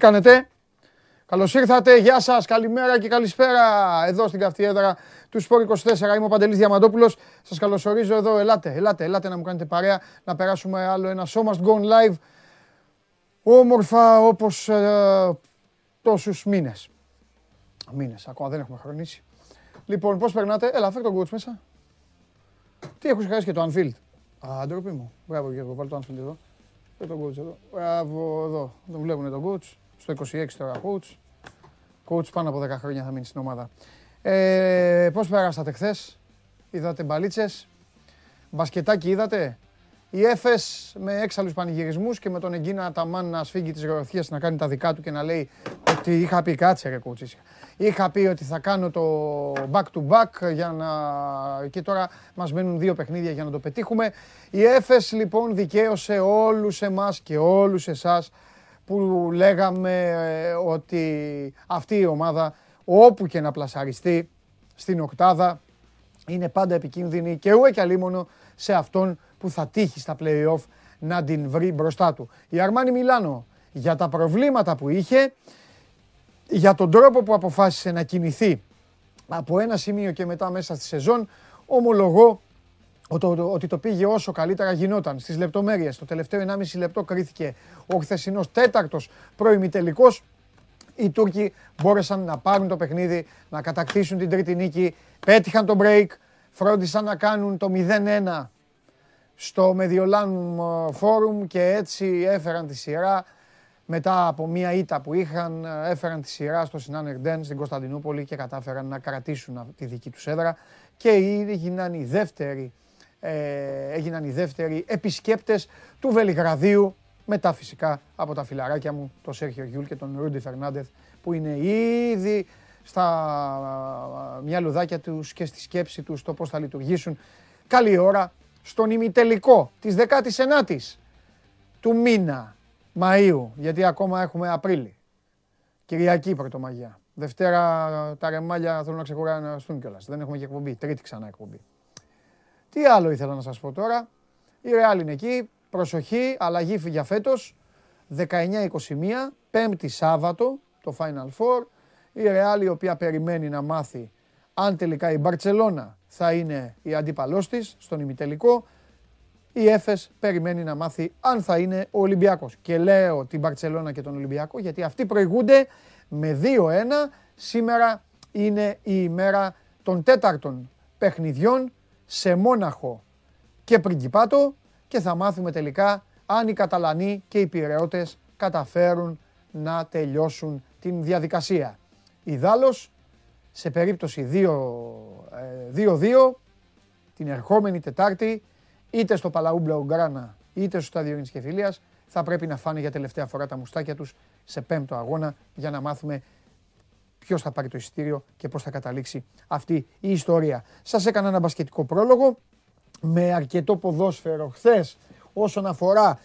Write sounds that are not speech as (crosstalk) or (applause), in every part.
Μπήκαμε. Τι κάνετε. Καλώς ήρθατε. Γεια σας. Καλημέρα και καλησπέρα. Εδώ στην καυτή έδρα του Σπόρ 24. Είμαι ο Παντελής Διαμαντόπουλος. Σας καλωσορίζω εδώ. Ελάτε, ελάτε, ελάτε να μου κάνετε παρέα. Να περάσουμε άλλο ένα show must go live. Όμορφα όπως ε, τόσους μήνες. Μήνες. Ακόμα δεν έχουμε χρονίσει. Λοιπόν, πώς περνάτε; Έλα, φέρ τον coach μέσα. Τι έχω χάσει και το Anfield. Α, ντροπή μου. Μπράβο Γιώργο, βάλει το Anfield εδώ. Φέρ τον coach εδώ. Μπράβο εδώ. Τον βλέπουν τον coach. Στο 26 τώρα coach. Coach πάνω από 10 χρόνια θα μείνει στην ομάδα. Ε, πώς περάσατε χθες, είδατε μπαλίτσες, μπασκετάκι είδατε; Η Έφες με έξαλλους πανηγυρισμούς και με τον Εγκίνα Ταμάν να σφίγγει τις γροθιές να κάνει τα δικά του και να λέει ότι είχα πει κάτσε ρε κούτσισια. Είχα πει ότι θα κάνω το back to back για να... και τώρα μας μένουν δύο παιχνίδια για να το πετύχουμε. Η Έφες λοιπόν δικαίωσε όλους εμάς και όλους εσάς που λέγαμε ε, ότι αυτή η ομάδα όπου και να πλασαριστεί στην οκτάδα είναι πάντα επικίνδυνη και ούε και αλίμονο σε αυτόν που θα τύχει στα play-off να την βρει μπροστά του. Η Αρμάνι Μιλάνο για τα προβλήματα που είχε, για τον τρόπο που αποφάσισε να κινηθεί από ένα σημείο και μετά μέσα στη σεζόν, ομολογώ ότι το πήγε όσο καλύτερα γινόταν. Στις λεπτομέρειες, το τελευταίο 1,5 λεπτό κρίθηκε ο χθεσινός τέταρτος προημιτελικός. Οι Τούρκοι μπόρεσαν να πάρουν το παιχνίδι, να κατακτήσουν την τρίτη νίκη, πέτυχαν το break, φρόντισαν να κάνουν το 0-1 στο Mediolanu Forum και έτσι έφεραν τη σειρά μετά από μια ήττα που είχαν, έφεραν τη σειρά στο Σινάνερ Ντέν στην Κωνσταντινούπολη και κατάφεραν να κρατήσουν τη δική τους έδρα και έγιναν οι δεύτεροι ε, έγιναν οι δεύτεροι επισκέπτες του Βελιγραδίου μετά φυσικά από τα φιλαράκια μου, τον Σέρχιο Γιούλ και τον Ρούντι Φερνάντεθ που είναι ήδη στα μυαλουδάκια τους και στη σκέψη τους το πώς θα λειτουργήσουν. Καλή ώρα στον ημιτελικό της 19ης του μήνα Μαΐου, γιατί ακόμα έχουμε Απρίλη. Κυριακή Πρωτομαγιά. Δευτέρα τα ρεμάλια θέλουν να ξεκουραστούν κιόλας. Δεν έχουμε και εκπομπή. Τρίτη ξανά εκπομπή. Τι άλλο ήθελα να σας πω τώρα. Η Real είναι εκεί. Προσοχή, αλλαγή για φέτος. 19-21, πέμπτη Σάββατο, το Final Four. Η Real η οποία περιμένει να μάθει αν τελικά η Μπαρτσελώνα θα είναι η αντίπαλός της στον ημιτελικό. Η Έφες περιμένει να μάθει αν θα είναι ο Ολυμπιακός. Και λέω την Μπαρτσελώνα και τον Ολυμπιακό γιατί αυτοί προηγούνται με 2-1. Σήμερα είναι η ημέρα των τέταρτων παιχνιδιών σε Μόναχο και Πριγκιπάτο και θα μάθουμε τελικά αν οι Καταλανοί και οι Πειραιώτες καταφέρουν να τελειώσουν την διαδικασία. Ιδάλλως, σε περίπτωση 2-2, ε, την ερχόμενη Τετάρτη, είτε στο Παλαού Μπλαουγκράνα, είτε στο Στάδιο Ειρήνης και Φιλίας, θα πρέπει να φάνε για τελευταία φορά τα μουστάκια τους σε πέμπτο αγώνα για να μάθουμε ποιος θα πάρει το εισιτήριο και πώς θα καταλήξει αυτή η ιστορία. Σας έκανα ένα μπασκετικό πρόλογο με αρκετό ποδόσφαιρο χθες όσον αφορά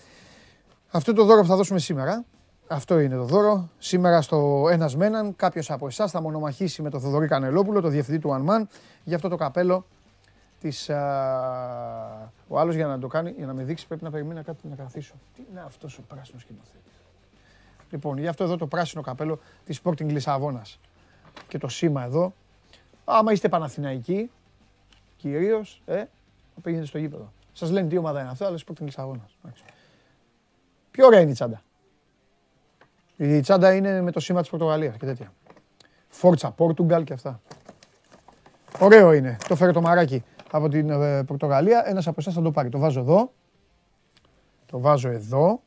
αυτό το δώρο που θα δώσουμε σήμερα. Αυτό είναι το δώρο. Σήμερα στο ένας με έναν κάποιος από εσάς θα μονομαχήσει με τον Θοδωρή Κανελόπουλο, το διευθυντή του Ανμάν, για αυτό το καπέλο της, ο άλλος για να το κάνει, για να με δείξει πρέπει να περιμένει κάτι να καθίσω. Τι είναι αυτός ο πράσινος σκηνοθέτης; Λοιπόν, γι' αυτό εδώ το πράσινο καπέλο της Sporting Λισαβόνας. Και το σήμα εδώ. Άμα είστε Παναθηναϊκοί, κυρίως, ε, θα πήγαινε στο γήπεδο. Σας λένε τι ομάδα είναι αυτό, αλλά Sporting Λισαβόνας. Πιο ωραία είναι η τσάντα. Η τσάντα είναι με το σήμα της Πορτογαλίας και τέτοια. Φόρτσα, Πόρτουγκαλ και αυτά. Ωραίο είναι. Το φέρε το μαράκι από την ε, Πορτογαλία. Ένας από εσάς θα το πάρει. Το βάζω εδώ. Το βάζω εδώ.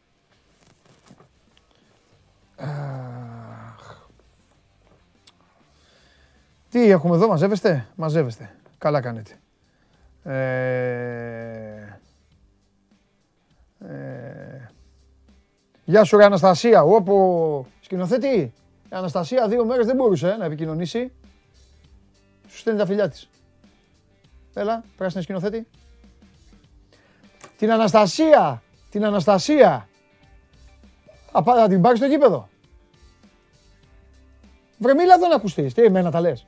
Τι έχουμε εδώ, μαζεύεστε, μαζεύεστε. Καλά κάνετε. Ε, ε, γεια σου ρε Αναστασία, όπου σκηνοθέτη. Η Αναστασία δύο μέρες δεν μπορούσε να επικοινωνήσει. Σου στέλνει τα φιλιά της. Έλα, πράσινη σκηνοθέτη. Την Αναστασία, την Αναστασία. Θα την πάρεις στο γήπεδο. Βρε μίλα εδώ να ακουστείς. Τι εμένα τα λες.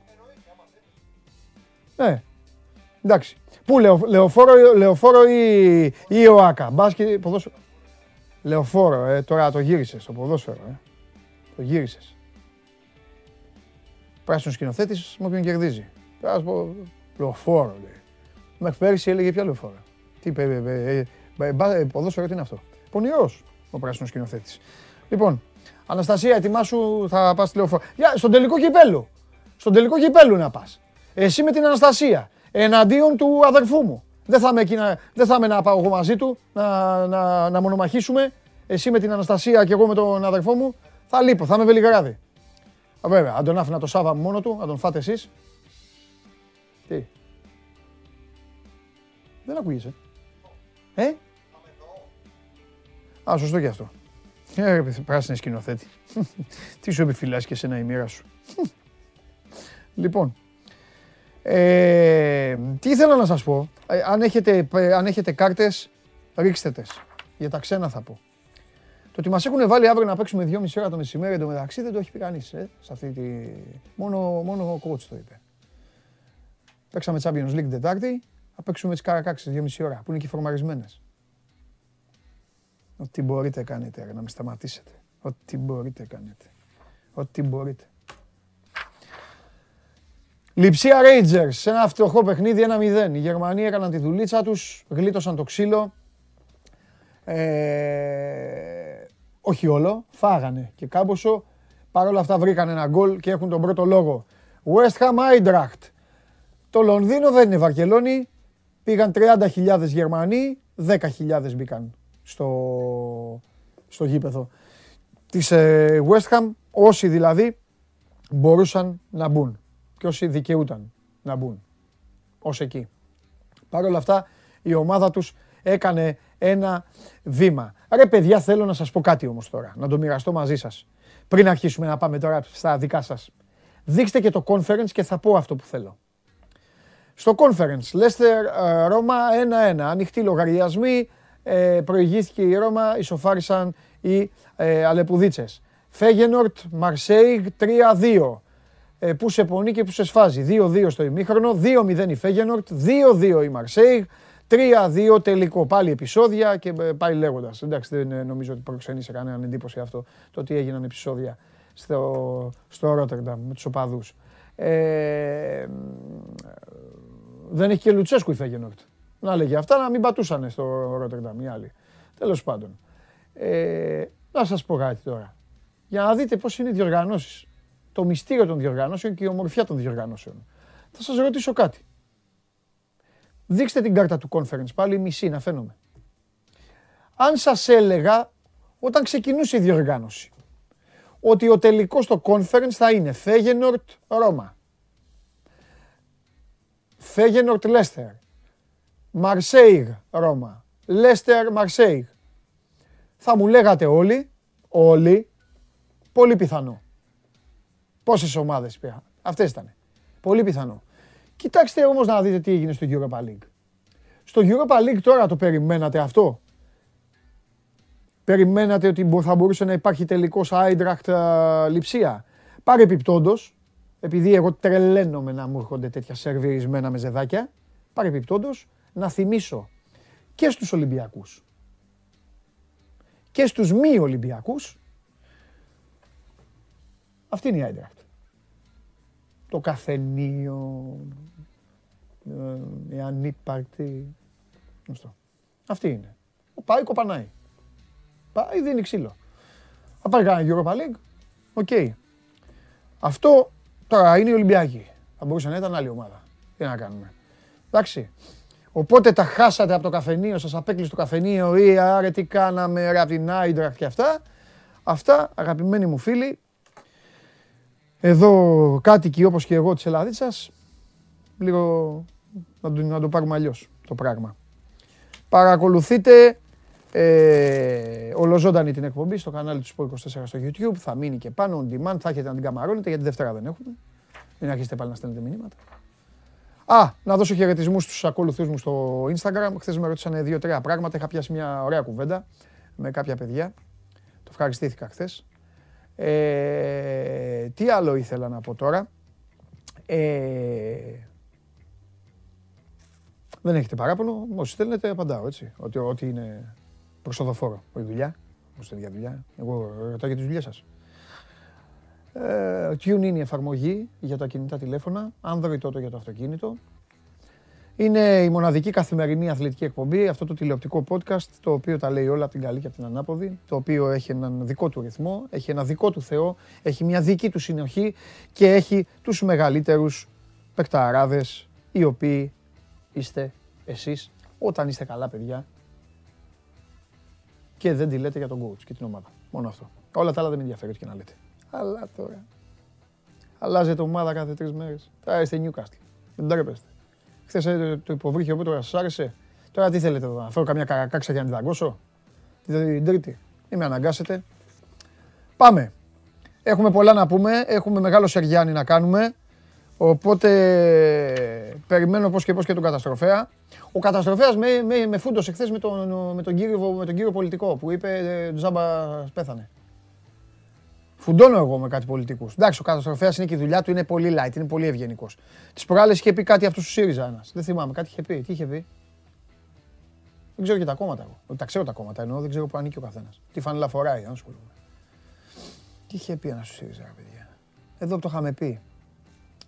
Ναι. Εντάξει. Πού, λεωφόρο, λεωφόρο ή, ή ο Άκα. Μπάσκετ, ποδόσφαιρο. Λεωφόρο, ε, τώρα το γύρισες το ποδόσφαιρο, ε. Το γύρισες. Πράσινο σκηνοθέτη με όποιον κερδίζει. Τώρα να πω, λεωφόρο λέει. Μέχρι πέρυσι έλεγε ποια λεωφόρο. Τι είπε, ε, ε, ε, ε, ποδόσφαιρο τι είναι αυτό. Πονηρός ο πράσινος σκηνοθέτης. Λοιπόν, Αναστασία, ετοιμάσου, θα πας στη λεωφόρο. Για, στον τελικό κυπέλου. Στον τελικό κυπέλου να πας. Εσύ με την Αναστασία. Εναντίον του αδερφού μου. Δεν θα είμαι, εκεί να, δεν θα είμαι να πάω εγώ μαζί του, να, να, να μονομαχήσουμε. Εσύ με την Αναστασία και εγώ με τον αδερφό μου. Θα λείπω, θα είμαι Βελιγράδι. Α, βέβαια, αν τον άφηνα το Σάβα μόνο του, να τον φάτε εσείς. Τι; Δεν ακούγεσαι. Ε; Α, σωστό και αυτό. Ε, πράσινη σκηνοθέτη. Τι σου επιφυλάσσει και εσένα η μοίρα σου. λοιπόν, ε, τι ήθελα να σας πω. Ε, αν, έχετε, ε, αν έχετε κάρτες, ρίξτε τες. Για τα ξένα θα πω. Το ότι μας έχουν βάλει αύριο να παίξουμε 2,5 ώρα το μεσημέρι εντωμεταξύ δεν το έχει πει κανείς. Ε, σε αυτή τη... μόνο, μόνο ο coach το είπε. Παίξαμε Champions League την Τετάρτη, θα παίξουμε τις Καρακάξεις 2,5 ώρα, που είναι και φορμαρισμένες. Ό,τι μπορείτε κάνετε, να με σταματήσετε. Ό,τι μπορείτε κάνετε. Ό,τι μπορείτε. Λιψία Rangers, σε ένα φτωχό παιχνίδι 1-0. Οι Γερμανοί έκαναν τη δουλίτσα τους, γλίτωσαν το ξύλο. Ε, όχι όλο, φάγανε και κάμποσο. Παρ' όλα αυτά βρήκαν ένα γκολ και έχουν τον πρώτο λόγο. West Ham Eintracht. Το Λονδίνο δεν είναι Βαρκελόνη. Πήγαν 30.000 Γερμανοί, 10.000 μπήκαν στο, στο γήπεδο της ε, West Ham. Όσοι δηλαδή μπορούσαν να μπουν και όσοι δικαιούταν να μπουν ως εκεί. Παρ' όλα αυτά η ομάδα τους έκανε ένα βήμα. Ρε παιδιά θέλω να σας πω κάτι όμως τώρα, να το μοιραστώ μαζί σας. Πριν αρχίσουμε να πάμε τώρα στα δικά σας. Δείξτε και το conference και θα πω αυτό που θέλω. Στο conference, Leicester ε, Ρώμα 1-1, ανοιχτοί λογαριασμοί, ε, προηγήθηκε η Ρώμα, ισοφάρισαν οι ε, Αλεπουδίτσες. Φέγενορτ, Μαρσέιγ 3-2 ε, που σε πονεί και που σε σφάζει. 2-2 στο ημίχρονο, 2-0 η Φέγενορτ, 2-2 η Μαρσέιγ, 3-2 τελικό. Πάλι επεισόδια και ε, πάλι λέγοντας. Εντάξει, δεν ε, νομίζω ότι προξενεί σε κανέναν εντύπωση αυτό το ότι έγιναν επεισόδια στο, στο Ρότερνταμ με τους οπαδούς. Ε, δεν έχει και Λουτσέσκου η Φέγενορτ. Να λέγει αυτά να μην πατούσανε στο Ρότερνταμ οι άλλοι. Τέλος πάντων. Ε, να σας πω κάτι τώρα. Για να δείτε πώς είναι οι διοργανώσεις το μυστήριο των διοργανώσεων και η ομορφιά των διοργανώσεων. Θα σας ρωτήσω κάτι. Δείξτε την κάρτα του conference πάλι μισή να φαίνομαι. Αν σας έλεγα όταν ξεκινούσε η διοργάνωση ότι ο τελικός στο conference θα είναι Φέγενορτ Ρώμα. Φέγενορτ Λέστερ. Μαρσέιγ Ρώμα. Λέστερ Μαρσέιγ. Θα μου λέγατε όλοι, όλοι, πολύ πιθανό. Πόσες ομάδες πήγαν. Αυτές ήταν. Πολύ πιθανό. Κοιτάξτε όμως να δείτε τι έγινε στο Europa League. Στο Europa League τώρα το περιμένατε αυτό; Περιμένατε ότι θα μπορούσε να υπάρχει τελικός Άιντραχτ λειψία. Πάρε επιπτόντω, επειδή εγώ τρελαίνομαι να μου έρχονται τέτοια σερβιρισμένα με ζεδάκια, πάρε επιπτόντω να θυμίσω και στους Ολυμπιακούς και στους μη Ολυμπιακούς αυτή είναι η Άιντραχτ. Το καφενείο, ε, η ανύπαρκτη. Αυτό. Αυτή είναι. Πάει, κοπανάει. Πάει, δίνει ξύλο. Θα πάει κανένα Europa League. Ok. Αυτό τώρα είναι η Ολυμπιακή. Θα μπορούσε να ήταν άλλη ομάδα. Τι να κάνουμε. Εντάξει. Οπότε τα χάσατε από το καφενείο, σας απέκλεισε το καφενείο ή άρε τι κάναμε ρε από την Άιντραχτ και αυτά. Αυτά αγαπημένοι μου φίλοι εδώ κάτοικοι όπως και εγώ της Ελλαδίτσας, λίγο να το, να το πάρουμε αλλιώς το πράγμα. Παρακολουθείτε ε, ολοζώντανη την εκπομπή στο κανάλι του Sport 24 στο YouTube. Θα μείνει και πάνω on demand. Θα έχετε να την καμαρώνετε γιατί Δευτέρα δεν έχουμε. Μην αρχίσετε πάλι να στέλνετε μηνύματα. Α, να δώσω χαιρετισμούς στους ακολουθούς μου στο Instagram. Χθες με ρωτήσανε δύο-τρία πράγματα. Είχα πιάσει μια ωραία κουβέντα με κάποια παιδιά. Το ευχαριστήθηκα χθες. Ε, τι άλλο ήθελα να πω τώρα; Ε, δεν έχετε παράπονο, όσοι θέλετε απαντάω έτσι, ότι, ότι είναι προσοδοφόρο η δουλειά. πώς είναι για δουλειά. Εγώ ρωτάω για τις δουλειές σας. Ε, Tune είναι η εφαρμογή για τα κινητά τηλέφωνα, Android τότε για το αυτοκίνητο. Είναι η μοναδική καθημερινή αθλητική εκπομπή, αυτό το τηλεοπτικό podcast, το οποίο τα λέει όλα από την καλή και από την ανάποδη, το οποίο έχει έναν δικό του ρυθμό, έχει ένα δικό του Θεό, έχει μια δική του συνοχή και έχει τους μεγαλύτερους παικταράδες, οι οποίοι είστε εσείς όταν είστε καλά παιδιά και δεν τη λέτε για τον coach και την ομάδα. Μόνο αυτό. Όλα τα άλλα δεν με ενδιαφέρει και να λέτε. Αλλά τώρα. Αλλάζετε ομάδα κάθε τρεις μέρες. Τώρα είστε Newcastle. Δεν τρέπεστε. Χθες το υποβρύχιο που τώρα σας άρεσε. Τώρα τι θέλετε εδώ, να φέρω καμιά καρακάξα για να την δαγκώσω; Την Τρίτη. Ή με αναγκάσετε. Πάμε. Έχουμε πολλά να πούμε. Έχουμε μεγάλο Σεργιάννη να κάνουμε. Οπότε περιμένω πώς και πώς και τον καταστροφέα. Ο καταστροφέας με, με, με φούντωσε χθες με τον, με, τον κύριο, με τον κύριο πολιτικό που είπε ε, Τζάμπα πέθανε. Φουντώνω εγώ με κάτι πολιτικούς. Εντάξει, ο καταστροφέας είναι και η δουλειά του, είναι πολύ light, είναι πολύ ευγενικός. Τις προάλλες είχε πει κάτι αυτός του ΣΥΡΙΖΑ ένας. Δεν θυμάμαι, κάτι είχε πει. Τι είχε πει; Δεν ξέρω και τα κόμματα εγώ. Τα ξέρω τα κόμματα εννοώ, δεν ξέρω που ανήκει ο καθένας. Τι φανέλα φοράει, αν ασχολούμαι. Τι είχε πει ένας του ΣΥΡΙΖΑ, παιδιά; Εδώ το είχαμε πει.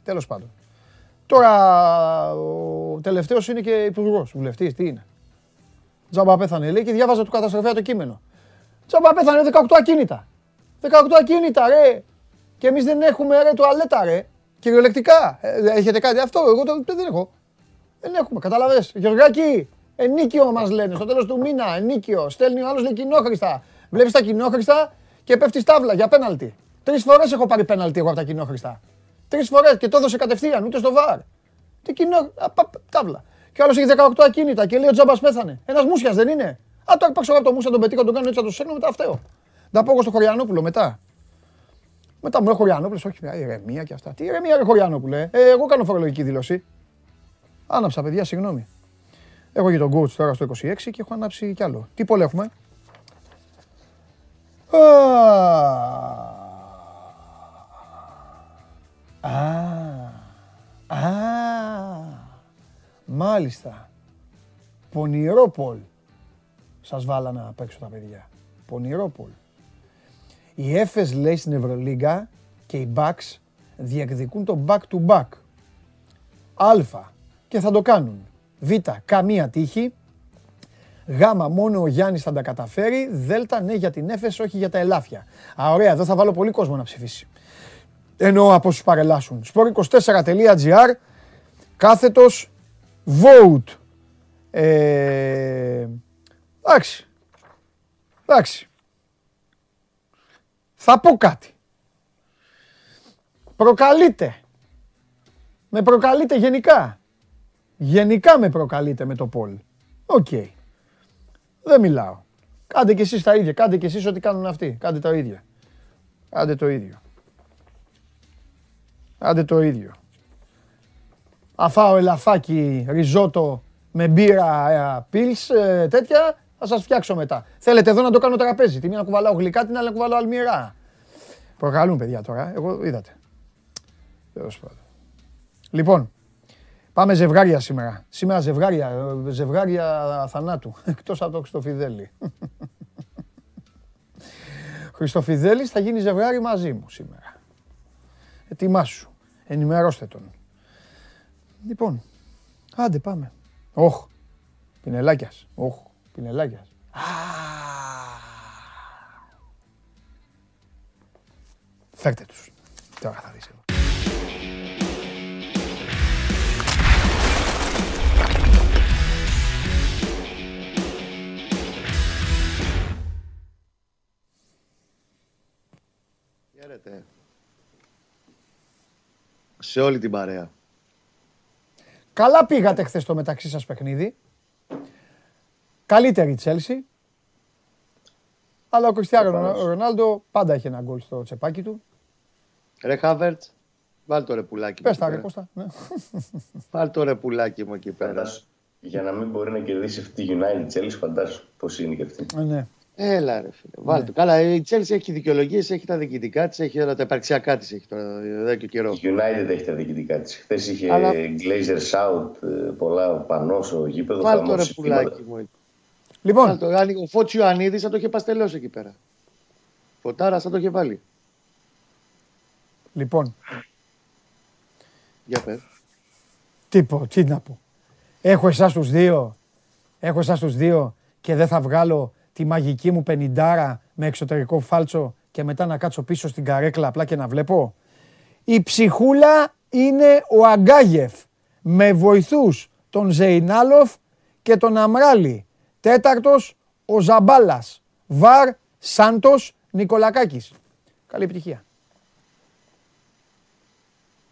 Τέλος πάντων. Τώρα ο τελευταίος είναι και υπουργός, βουλευτής. Τι είναι; Τζαμπά πέθανε, λέει και διάβαζα του καταστροφέα το κείμενο. Τζαμπά πέθανε 18 ακίνητα. 18 ακίνητα, ρε. Και εμείς δεν έχουμε ρε τουαλέτα, ρε. Κυριολεκτικά. Ε, έχετε κάτι αυτό, εγώ το, δεν έχω. Δεν έχουμε, καταλαβες. Γεωργάκη, ενίκιο μας λένε στο τέλος του μήνα. Ενίκιο. Στέλνει ο άλλος λέει κοινόχρηστα. Βλέπεις τα κοινόχρηστα και πέφτει τάβλα για πέναλτι. Τρεις φορές έχω πάρει πέναλτι εγώ από τα κοινόχρηστα. Τρεις φορές και το έδωσε κατευθείαν, ούτε στο βαρ. Τι κοινό. τάβλα. Και άλλος έχει 18 ακίνητα και λέει ο Τζάμπας πέθανε. Ένας μουσιας δεν είναι; Α, το άρπαξα από το μουσια τον πετύχω, τον κάνω έτσι, θα το σέρνω μετά αυτό. Να πω εγώ στο Χωριανόπουλο μετά. Μετά μου λέει Χωριανόπουλος, όχι μια ηρεμία και αυτά. Τι ηρεμία, ρε Χωριανόπουλε. Ε, εγώ κάνω φορολογική δήλωση. Άναψα, παιδιά, συγγνώμη. Έχω για τον coach τώρα στο 26 και έχω ανάψει κι άλλο. Τι πόλε έχουμε; Α, α, μάλιστα. Πονηρόπολ. Σας βάλα να παίξω τα παιδιά. Πονηρόπολ. Η Έφες λέει στην Ευρωλίγκα και οι Bucks διεκδικούν το back to back. Α. Και θα το κάνουν. Β. Καμία τύχη. Γ. Μόνο ο Γιάννης θα τα καταφέρει. Δ. Ναι για την Έφες, όχι για τα ελάφια. Α, ωραία, εδώ θα βάλω πολύ κόσμο να ψηφίσει. Εννοώ από όσους παρελάσουν. Sport24.gr κάθετος vote. Ε, εντάξει. Εντάξει. Θα πω κάτι. Προκαλείτε. Με προκαλείτε γενικά. Γενικά με προκαλείτε με το poll. Ok. Δεν μιλάω. Κάντε κι εσείς τα ίδια. Κάντε κι εσείς ό,τι κάνουν αυτοί. Κάντε τα ίδια. Κάντε το ίδιο. Κάντε το ίδιο. Α φάω ελαφάκι ριζότο με μπύρα pils ε, τέτοια θα σας φτιάξω μετά. Θέλετε εδώ να το κάνω τραπέζι. Τη μία να κουβαλάω γλυκά, την άλλη να κουβαλάω αλμυρά. Προκαλούν παιδιά τώρα, εγώ είδατε. Τέλος πάντων. Λοιπόν, πάμε ζευγάρια σήμερα. Σήμερα ζευγάρια, ζευγάρια θανάτου. (laughs) Εκτός από το Χριστοφιδέλη. (laughs) Χριστοφιδέλης θα γίνει ζευγάρι μαζί μου σήμερα. Ετοιμάσου. Ενημερώστε τον. Λοιπόν, άντε πάμε. Όχ, πινελάκιας. Όχ. Πινελάκιας. Φέρτε τους. Τώρα θα δεις εδώ. Χαίρετε. Σε όλη την παρέα. Καλά πήγατε χθες το μεταξύ σας παιχνίδι. Καλύτερη η Τσέλσι. Αλλά ο Κριστιανό Ρονάλντο πάντα έχει ένα γκολ στο τσεπάκι του. Ρε Χάβερτ, βάλει το ρεπουλάκι Πες τα ρε Κώστα. Ναι. Βάλει το ρεπουλάκι μου εκεί πέρα. Για να μην μπορεί να κερδίσει αυτή τη United Chelsea, φαντάσου πώς είναι και αυτή. Ε, ναι. Έλα ρε φίλε. Βάλτε ναι. το. Καλά, η Chelsea έχει δικαιολογίες, έχει τα διοικητικά της, έχει όλα τα υπαρξιακά της έχει τώρα εδώ και καιρό. Η United έχει τα διοικητικά της. Χθες είχε Αλλά... Glazer South, πολλά πανός στο γήπεδος. Βάλτε το ρεπουλάκι μου εκεί. Λοιπόν, Αν το- Αν ο Φώτης Ιωαννίδης θα το είχε παστελώσει εκεί πέρα. Φωτάρα θα το είχε βάλει. λοιπόν, Για πες. τι πω, τι να πω. Έχω εσάς τους δύο, έχω εσάς τους δύο και δεν θα βγάλω τη μαγική μου πενιντάρα με εξωτερικό φάλτσο και μετά να κάτσω πίσω στην καρέκλα απλά και να βλέπω. Η ψυχούλα είναι ο Αγκάγεφ με βοηθούς τον Ζεϊνάλοφ και τον Αμράλη. Τέταρτος ο Ζαμπάλας. Βαρ Σάντος Νικολακάκης. Καλή επιτυχία.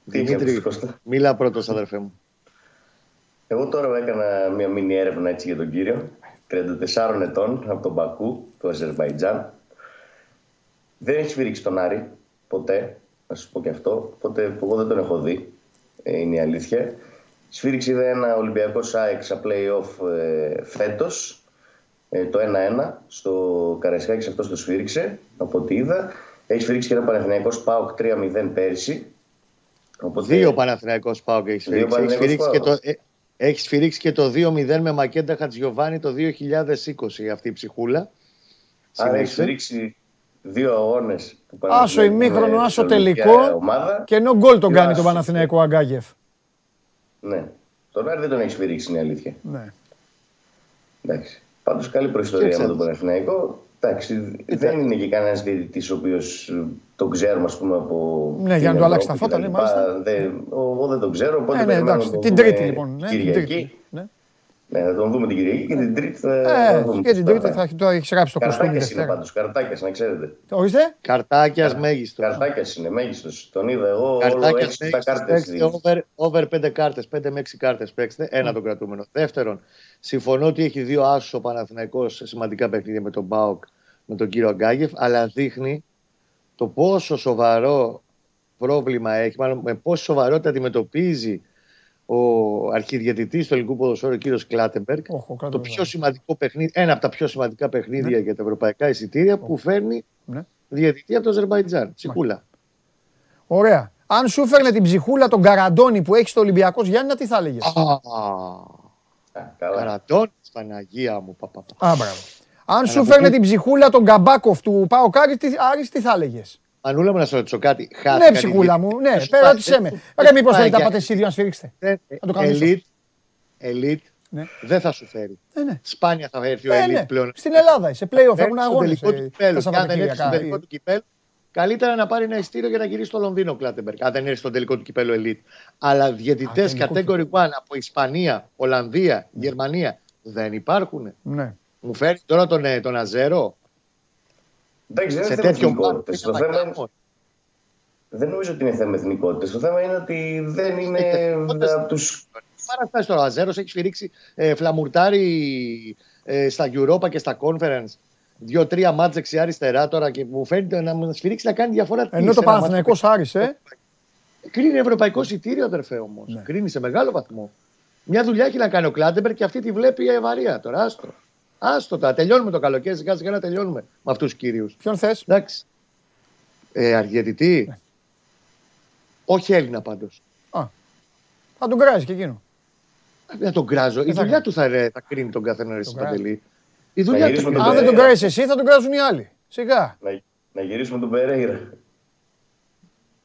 Τι Δημήτρη, βλέπεις, Κώστα; μίλα πρώτος αδερφέ μου. Εγώ τώρα έκανα μια μίνι έρευνα έτσι για τον κύριο. 34 ετών από τον Μπακού, του Αζερβαϊτζάν. Δεν έχει σφυρίξει τον Άρη ποτέ, να σου πω και αυτό. Οπότε εγώ δεν τον έχω δει, ε, είναι η αλήθεια. Σφύριξε είδε ένα Ολυμπιακό ΣΑΕΚ στα play-off ε, φέτος, ε, το 1-1, στο Καραϊσκάκης αυτός το σφύριξε, από ό,τι είδα. Έχει σφυρίξει και ένα Παναθηναϊκός ΣΠΑΟΚ 3-0 πέρσι. Οπότε, Δύο Παναθηναϊκός πάω και έχει Δύο σφυρίξει. Έχει Παναθηναϊκός σφυρίξει, και το, ΠΑΟΚ. ε, έχει σφυρίξει και το 2-0 με Μακέντα Χατζιωβάνη το 2020 αυτή η ψυχούλα. Άρα έχει Συνήθισε. σφυρίξει δύο αγώνες. Άσο ημίχρονο, άσο τελικό Ομάδα. και ενώ γκολ τον Και κάνει άσο. τον Παναθηναϊκό Αγκάγεφ. Ναι. Τον Άρη δεν τον έχει σφυρίξει, είναι η αλήθεια. Ναι. Εντάξει. Πάντως καλή προϊστορία Και με τον ξέρεις. Παναθηναϊκό. Εντάξει, δεν είναι και κανένας διαιτητής ο οποίος τον ξέρουμε, ας πούμε, από. Ναι, την για να του αλλάξει τα Ευρώπη φώτα, κτλ. ναι, μάλιστα. Δεν- Εγώ δεν τον ξέρω, οπότε Ε, ναι, περιμένω εντάξει. να τον Την δούμε Τρίτη λοιπόν. Ναι, την Κυριακή. Τρίτη. Ναι. Ναι, θα τον δούμε την Κυριακή και την Τρίτη θα. θα Ε, δούμε και πώς την θα Τρίτη πάει. θα έχει το έχει γράψει το κοστούμι Καρτάκια είναι Δευτέρα. πάντως. Καρτάκια, να ξέρετε. Ορίστε. Καρτάκιας μέγιστος. Καρτάκιας είναι, μέγιστος. Τον είδα εγώ. Όλο Καρτάκιας έξι τα κάρτες. μέγιστο. Over, over 5 κάρτες, 5 με 6 κάρτες παίξτε. Ένα τον κρατούμενο. Δεύτερον, συμφωνώ ότι έχει δύο άσους ο Παναθηναϊκός σε σημαντικά παιχνίδια με τον Μπάουκ, με τον κύριο Αγκάγεφ, αλλά δείχνει το πόσο σοβαρό πρόβλημα έχει, μάλλον με πόση σοβαρότητα αντιμετωπίζει ο αρχιδιαιτητής του ελληνικού ποδοσφαίρου, ο κύριος Κλάτεμπεργκ, Όχο, το Κλάτεμπεργκ. πιο σημαντικό παιχνίδι, ένα από τα πιο σημαντικά παιχνίδια για τα ευρωπαϊκά εισιτήρια που φέρνει Ναι. διαιτητή από το Αζερβαϊτζάν. Ψυχούλα. Ωραία. Αν σου φέρνε την ψυχούλα τον Καραντώνη που έχει στο Ολυμπιακός Γιάννη, τι θα έλεγες; Καλά. Καρατών, Παναγία μου. Πα, πα, πα. Α, μπράβο. Αν σου να φέρνε πω- την ψυχούλα τον Καμπάκοφ του Πάο Κάρις, τι, Άρης, τι θα έλεγες; Μανούλα μου να σου ρωτήσω κάτι. Χάθηκα Ναι, τη ψυχούλα διαιτησία. μου, ναι, Δεν σου πέρα πάει- ρώτησέ με. δεν σου- Ρε, δεν μήπω σου θέλετε να πάει πάτε εσείς δύο να σφυρίξετε. για- Να το κάνω Elite, elite Ναι. δεν θα σου φέρει. Ε, ναι. Σπάνια θα έρθει ο Ε, Elite ναι. πλέον. Στην Ελλάδα είσαι, play-off, Έρθει έχουν στο αγώνες τελικό ε, του κυπέλου. τα Και αν δεν έρθει στο τελικό Σαββατοκύριακα. του κυπέλου, καλύτερα να πάρει ένα ειστήριο για να γυρίσει στο Λονδίνο ο Κλάτεμπεργκ. Αν δεν έρθει στο τελικό του κυπέλου Elite. Αλλά διαιτητές τελικό category 1 από Ισπανία, Ολλανδία, Γερμανία δεν υπάρχουν. Ναι. Μου φέρει τώρα τον, ε, τον Αζέρο Εντάξει, δεν σε είναι θέμα τέτοιο εθνικότητε. Το θέμα είναι. μάτι. Δεν νομίζω ότι είναι θέμα εθνικότητε. Το θέμα είναι ότι δεν είναι εθνικότητες- από του. παραστάσεις τώρα. Ο Αζέρο έχει σφυρίξει ε, φλαμουρτάρι ε, στα Europa και στα Conference. Δύο-τρία μάτς δεξιά-αριστερά τώρα και μου φαίνεται να μου σφυρίξει να κάνει διαφορά. Τι, Ενώ σε το ένα Παναθηναϊκός μάτς- Άρης, ε. Κρίνει ευρωπαϊκό εισιτήριο, αδερφέ όμως. Ναι. Κρίνει σε μεγάλο βαθμό. Μια δουλειά έχει να κάνει ο Κλάντεμπερ και αυτή τη βλέπει η Ευαρία τώρα. Άστο. Άστο τα. Τελειώνουμε το καλοκαίρι. Σιγά σιγά να τελειώνουμε με αυτούς τους κύριους. Ποιον θες; Εντάξει. Ε, αργιετητή. Ναι. Όχι Έλληνα πάντως. Α, θα τον κράζει και εκείνο. Δεν τον κράζω. Η Δεν θα δουλειά κάνει. του θα, ρε, θα κρίνει τον καθένα ρε Τον Παντελή. Η δουλειά του. γυρίσουμε είναι. τον Αν δεν τον Περέιρα. κράζεις εσύ, θα τον κράζουν οι άλλοι. Σιγά. Να, να γυρίσουμε τον Περέιρα.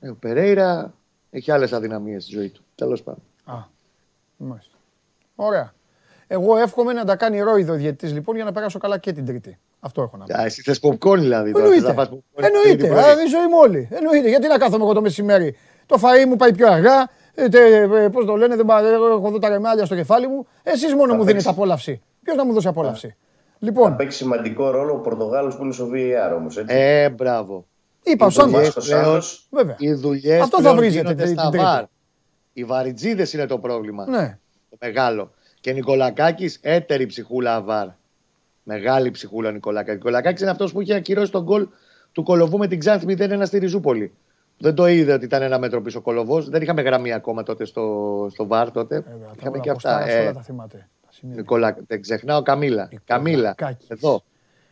Ε, Ο Περέιρα έχει άλλες αδυναμίες στη ζωή του. Τέλος πάντων. Α, μάλιστα. Ωραία. Εγώ εύχομαι να τα κάνει ρόιδο ο διαιτητής λοιπόν για να περάσω καλά και την Τρίτη. Αυτό έχω να πω. Α, εσύ θες popcorn δηλαδή. τώρα, θες Εννοείται. να φας popcorn Εννοείται. τρίτη πρωί. Α, η ζωή μου όλη. Εννοείται. Γιατί να κάθομαι εγώ το μεσημέρι; Το φαΐ μου πάει πιο αργά. Ε, τε, ε, πώς το λένε, δεν πα- ε, έχω εδώ τα ρεμάλια στο κεφάλι μου. Εσείς μόνο μου παίξει. δίνετε απόλαυση. Ποιος να μου δώσει απόλαυση; Θα Λοιπόν, παίξει σημαντικό ρόλο ο Πορτογάλος που είναι στο VAR όμως. Ε, μπράβο. είπα ο οι Σάντος. δουλειές Βάσκος πλέον- Σάντος. Βέβαια. Οι δουλειές Αυτό θα βρίζετε την- στα την Τρίτη. βαρ. Οι βαριτζίδες είναι το πρόβλημα. Ναι. Το μεγάλο. Και Νικολακάκης, έτερη ψυχούλα βαρ. Μεγάλη ψυχούλα Νικολακάκη. Νικολακάκης είναι αυτός που είχε ακυρώσει τον γκολ του Κολοβού με την Ξάνθη 0-1 στη Ριζούπολη. Δεν το είδε ότι ήταν ένα μέτρο πίσω ο Κολοβός. Δεν είχαμε γραμμή ακόμα τότε στο, στο βαρ τότε. Βέβαια, τα είχαμε όλα και από αυτά. Στάρας Ε, όλα τα θυμάται. Τα σημεία. Νικολα... Δεν ξεχνάω Καμίλα. Καμίλα. Νικολακάκης. Εδώ.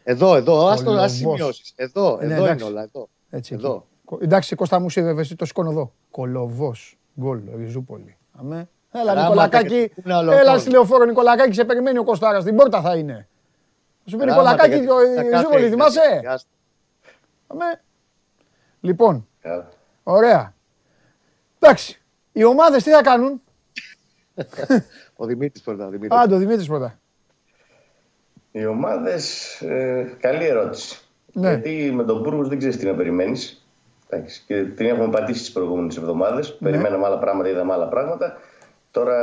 Εδώ, εδώ. Ας το Κολοβός. ας σημειώσεις. Εδώ, Ναι, εδώ είναι εντάξει. όλα. Εδώ. Έτσι, Εδώ. εκεί. Κο- Εντάξει, Κώστα μου, εσύ εσύ το σηκώνω εδώ. Κολοβός. Γκολ, Ριζούπολη. Αμέ. Έλα, Γράμματα Νικολακάκη. και τούνα ολοτών. Έλα στη λεωφόρο, Νικολακάκη, σε περιμένει ο Κωστάρας. Στην πόρτα θα είναι. Σου πει Νικολακάκη, γιατί ο τα κάτι Ζούβολη, έγινε. θυμάσαι; Άστα. Αμέ. Λοιπόν, Καλά. ωραία. Εντάξει, οι ομάδες τι θα κάνουν; (laughs) Ο Δημήτρης πρώτα. ο Δημήτρης. Α, το Δημήτρης πρώτα. Οι ομάδες. Ε, καλή ερώτηση. Ναι. Γιατί με τον Μπούργος δεν ξέρεις τι να περιμένεις. Και την έχουμε πατήσει τις προηγούμενες εβδομάδες. Ναι. Περιμέναμε άλλα πράγματα, είδαμε άλλα πράγματα. Τώρα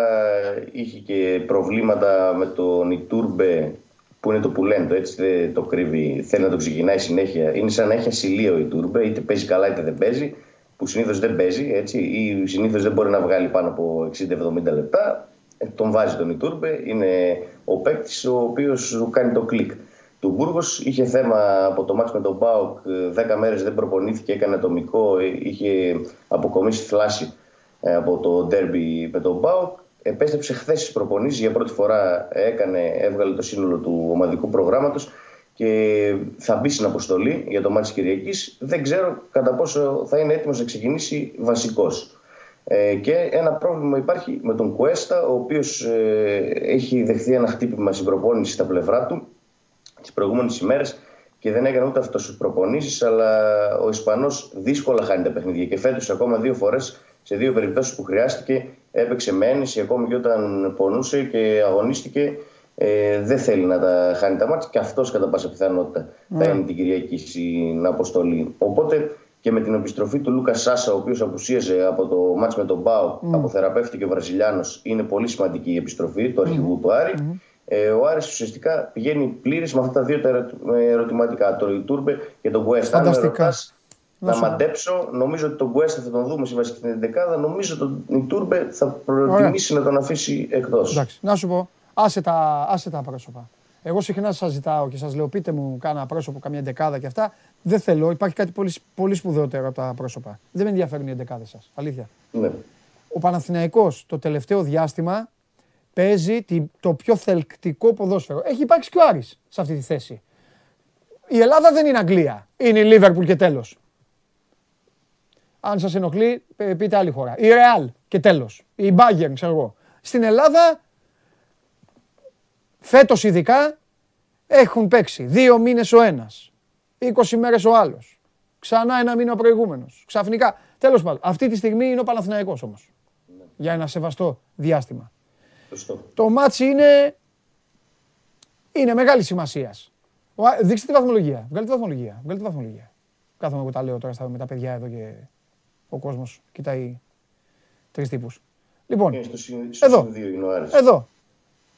είχε και προβλήματα με τον Ιτούρμπε που είναι το πουλέντο, έτσι δεν το κρύβει. Θέλει να το ξεκινάει συνέχεια. Είναι σαν να έχει ασυλίο ο Ιτούρμπε, είτε παίζει καλά είτε δεν παίζει. Που συνήθως δεν παίζει, έτσι, ή συνήθως δεν μπορεί να βγάλει πάνω από 60-70 λεπτά. Ε, Τον βάζει τον Ιτούρμπε, είναι ο παίκτης ο οποίος σου κάνει το κλικ. Του Μπούργος είχε θέμα από το μάτς με τον Μπάουκ, 10 μέρες δεν προπονήθηκε, έκανε ατομικό, ε, είχε αποκομίσει θλάση ε, από το ντέρμπι με τον Μπάουκ. Επέστρεψε χθες στις προπονήσεις για πρώτη φορά, έκανε, έβγαλε το σύνολο του ομαδικού προγράμματος και θα μπει στην αποστολή για το μάτι της Κυριακής. Δεν ξέρω κατά πόσο θα είναι έτοιμος να ξεκινήσει βασικός. Ε, και ένα πρόβλημα υπάρχει με τον Κουέστα, ο οποίος ε, έχει δεχθεί ένα χτύπημα στην προπόνηση στα πλευρά του τις προηγούμενες ημέρες και δεν έκανε ούτε αυτός τις προπονήσεις. Αλλά ο Ισπανός δύσκολα χάνει τα παιχνίδια και φέτος ακόμα δύο φορές σε δύο περιπτώσεις που χρειάστηκε έπαιξε με ένεση ακόμη και όταν πονούσε και αγωνίστηκε. Ε, δεν θέλει να τα χάνει τα μάτια και αυτός κατά πάσα πιθανότητα θα είναι την Κυριακή στην αποστολή. Οπότε και με την επιστροφή του Λούκα Σάσα, ο οποίος απουσίαζε από το μάτς με τον Μπάου, αποθεραπεύτηκε ο Βραζιλιάνος, είναι πολύ σημαντική η επιστροφή του αρχηγού του Άρη. Ε, ο Άρης ουσιαστικά πηγαίνει πλήρης με αυτά τα δύο τα ερω- ερωτηματικά, το Ιτούρμπε και τον Κουέστα. Αν με Φανταστικά. Ρωτάς Να να σου- μαντέψω, νομίζω ότι τον Κουέστα θα τον δούμε στη βασική δεκάδα. Νομίζω ότι τον Ιτούρμπε θα προτιμήσει να τον αφήσει εκτό. Εντάξει, να σου πω, άσε τα, άσε τα πρόσωπα. Εγώ συχνά σας ζητάω και σας λέω, πείτε μου κάνα πρόσωπο, καμιά δεκάδα και αυτά. Δεν θέλω, υπάρχει κάτι πολύ, πολύ σπουδαιότερο από τα πρόσωπα. Δεν με ενδιαφέρουν οι δεκάδε σας. Αλήθεια. Ναι. Ο Παναθηναϊκός το τελευταίο διάστημα παίζει τη- το πιο θελκτικό ποδόσφαιρο. Έχει υπάρξει και ο Άρης σε αυτή τη θέση. Η Ελλάδα δεν είναι Αγγλία. Είναι η Λίβερπουλ και τέλος. Αν σας ενοχλεί, πε- πείτε άλλη χώρα. Η Ρεάλ και τέλος. Η Bayern, ξέρω εγώ. Στην Ελλάδα, φέτος ειδικά, έχουν παίξει δύο μήνες ο ένας, 20 μέρες ο άλλος. Ξανά ένα μήνα ο προηγούμενος. Ξαφνικά. Τέλος πάντων, αυτή τη στιγμή είναι ο Παναθηναϊκός όμως. Για ένα σεβαστό διάστημα. Σωστό. Το ματς είναι, είναι μεγάλη σημασίας. Δείξτε τη βαθμολογία. Βγάλτε τη βαθμολογία. Βγάλτε τη βαθμολογία. Κάθομαι εγώ τα λέω τώρα στα- με τα παιδιά εδώ και ο κόσμος κοιτάει τρεις τύπους. Λοιπόν, Είναι στο, συν- στο Εδώ. συν δύο είναι ο Άρης. εδώ.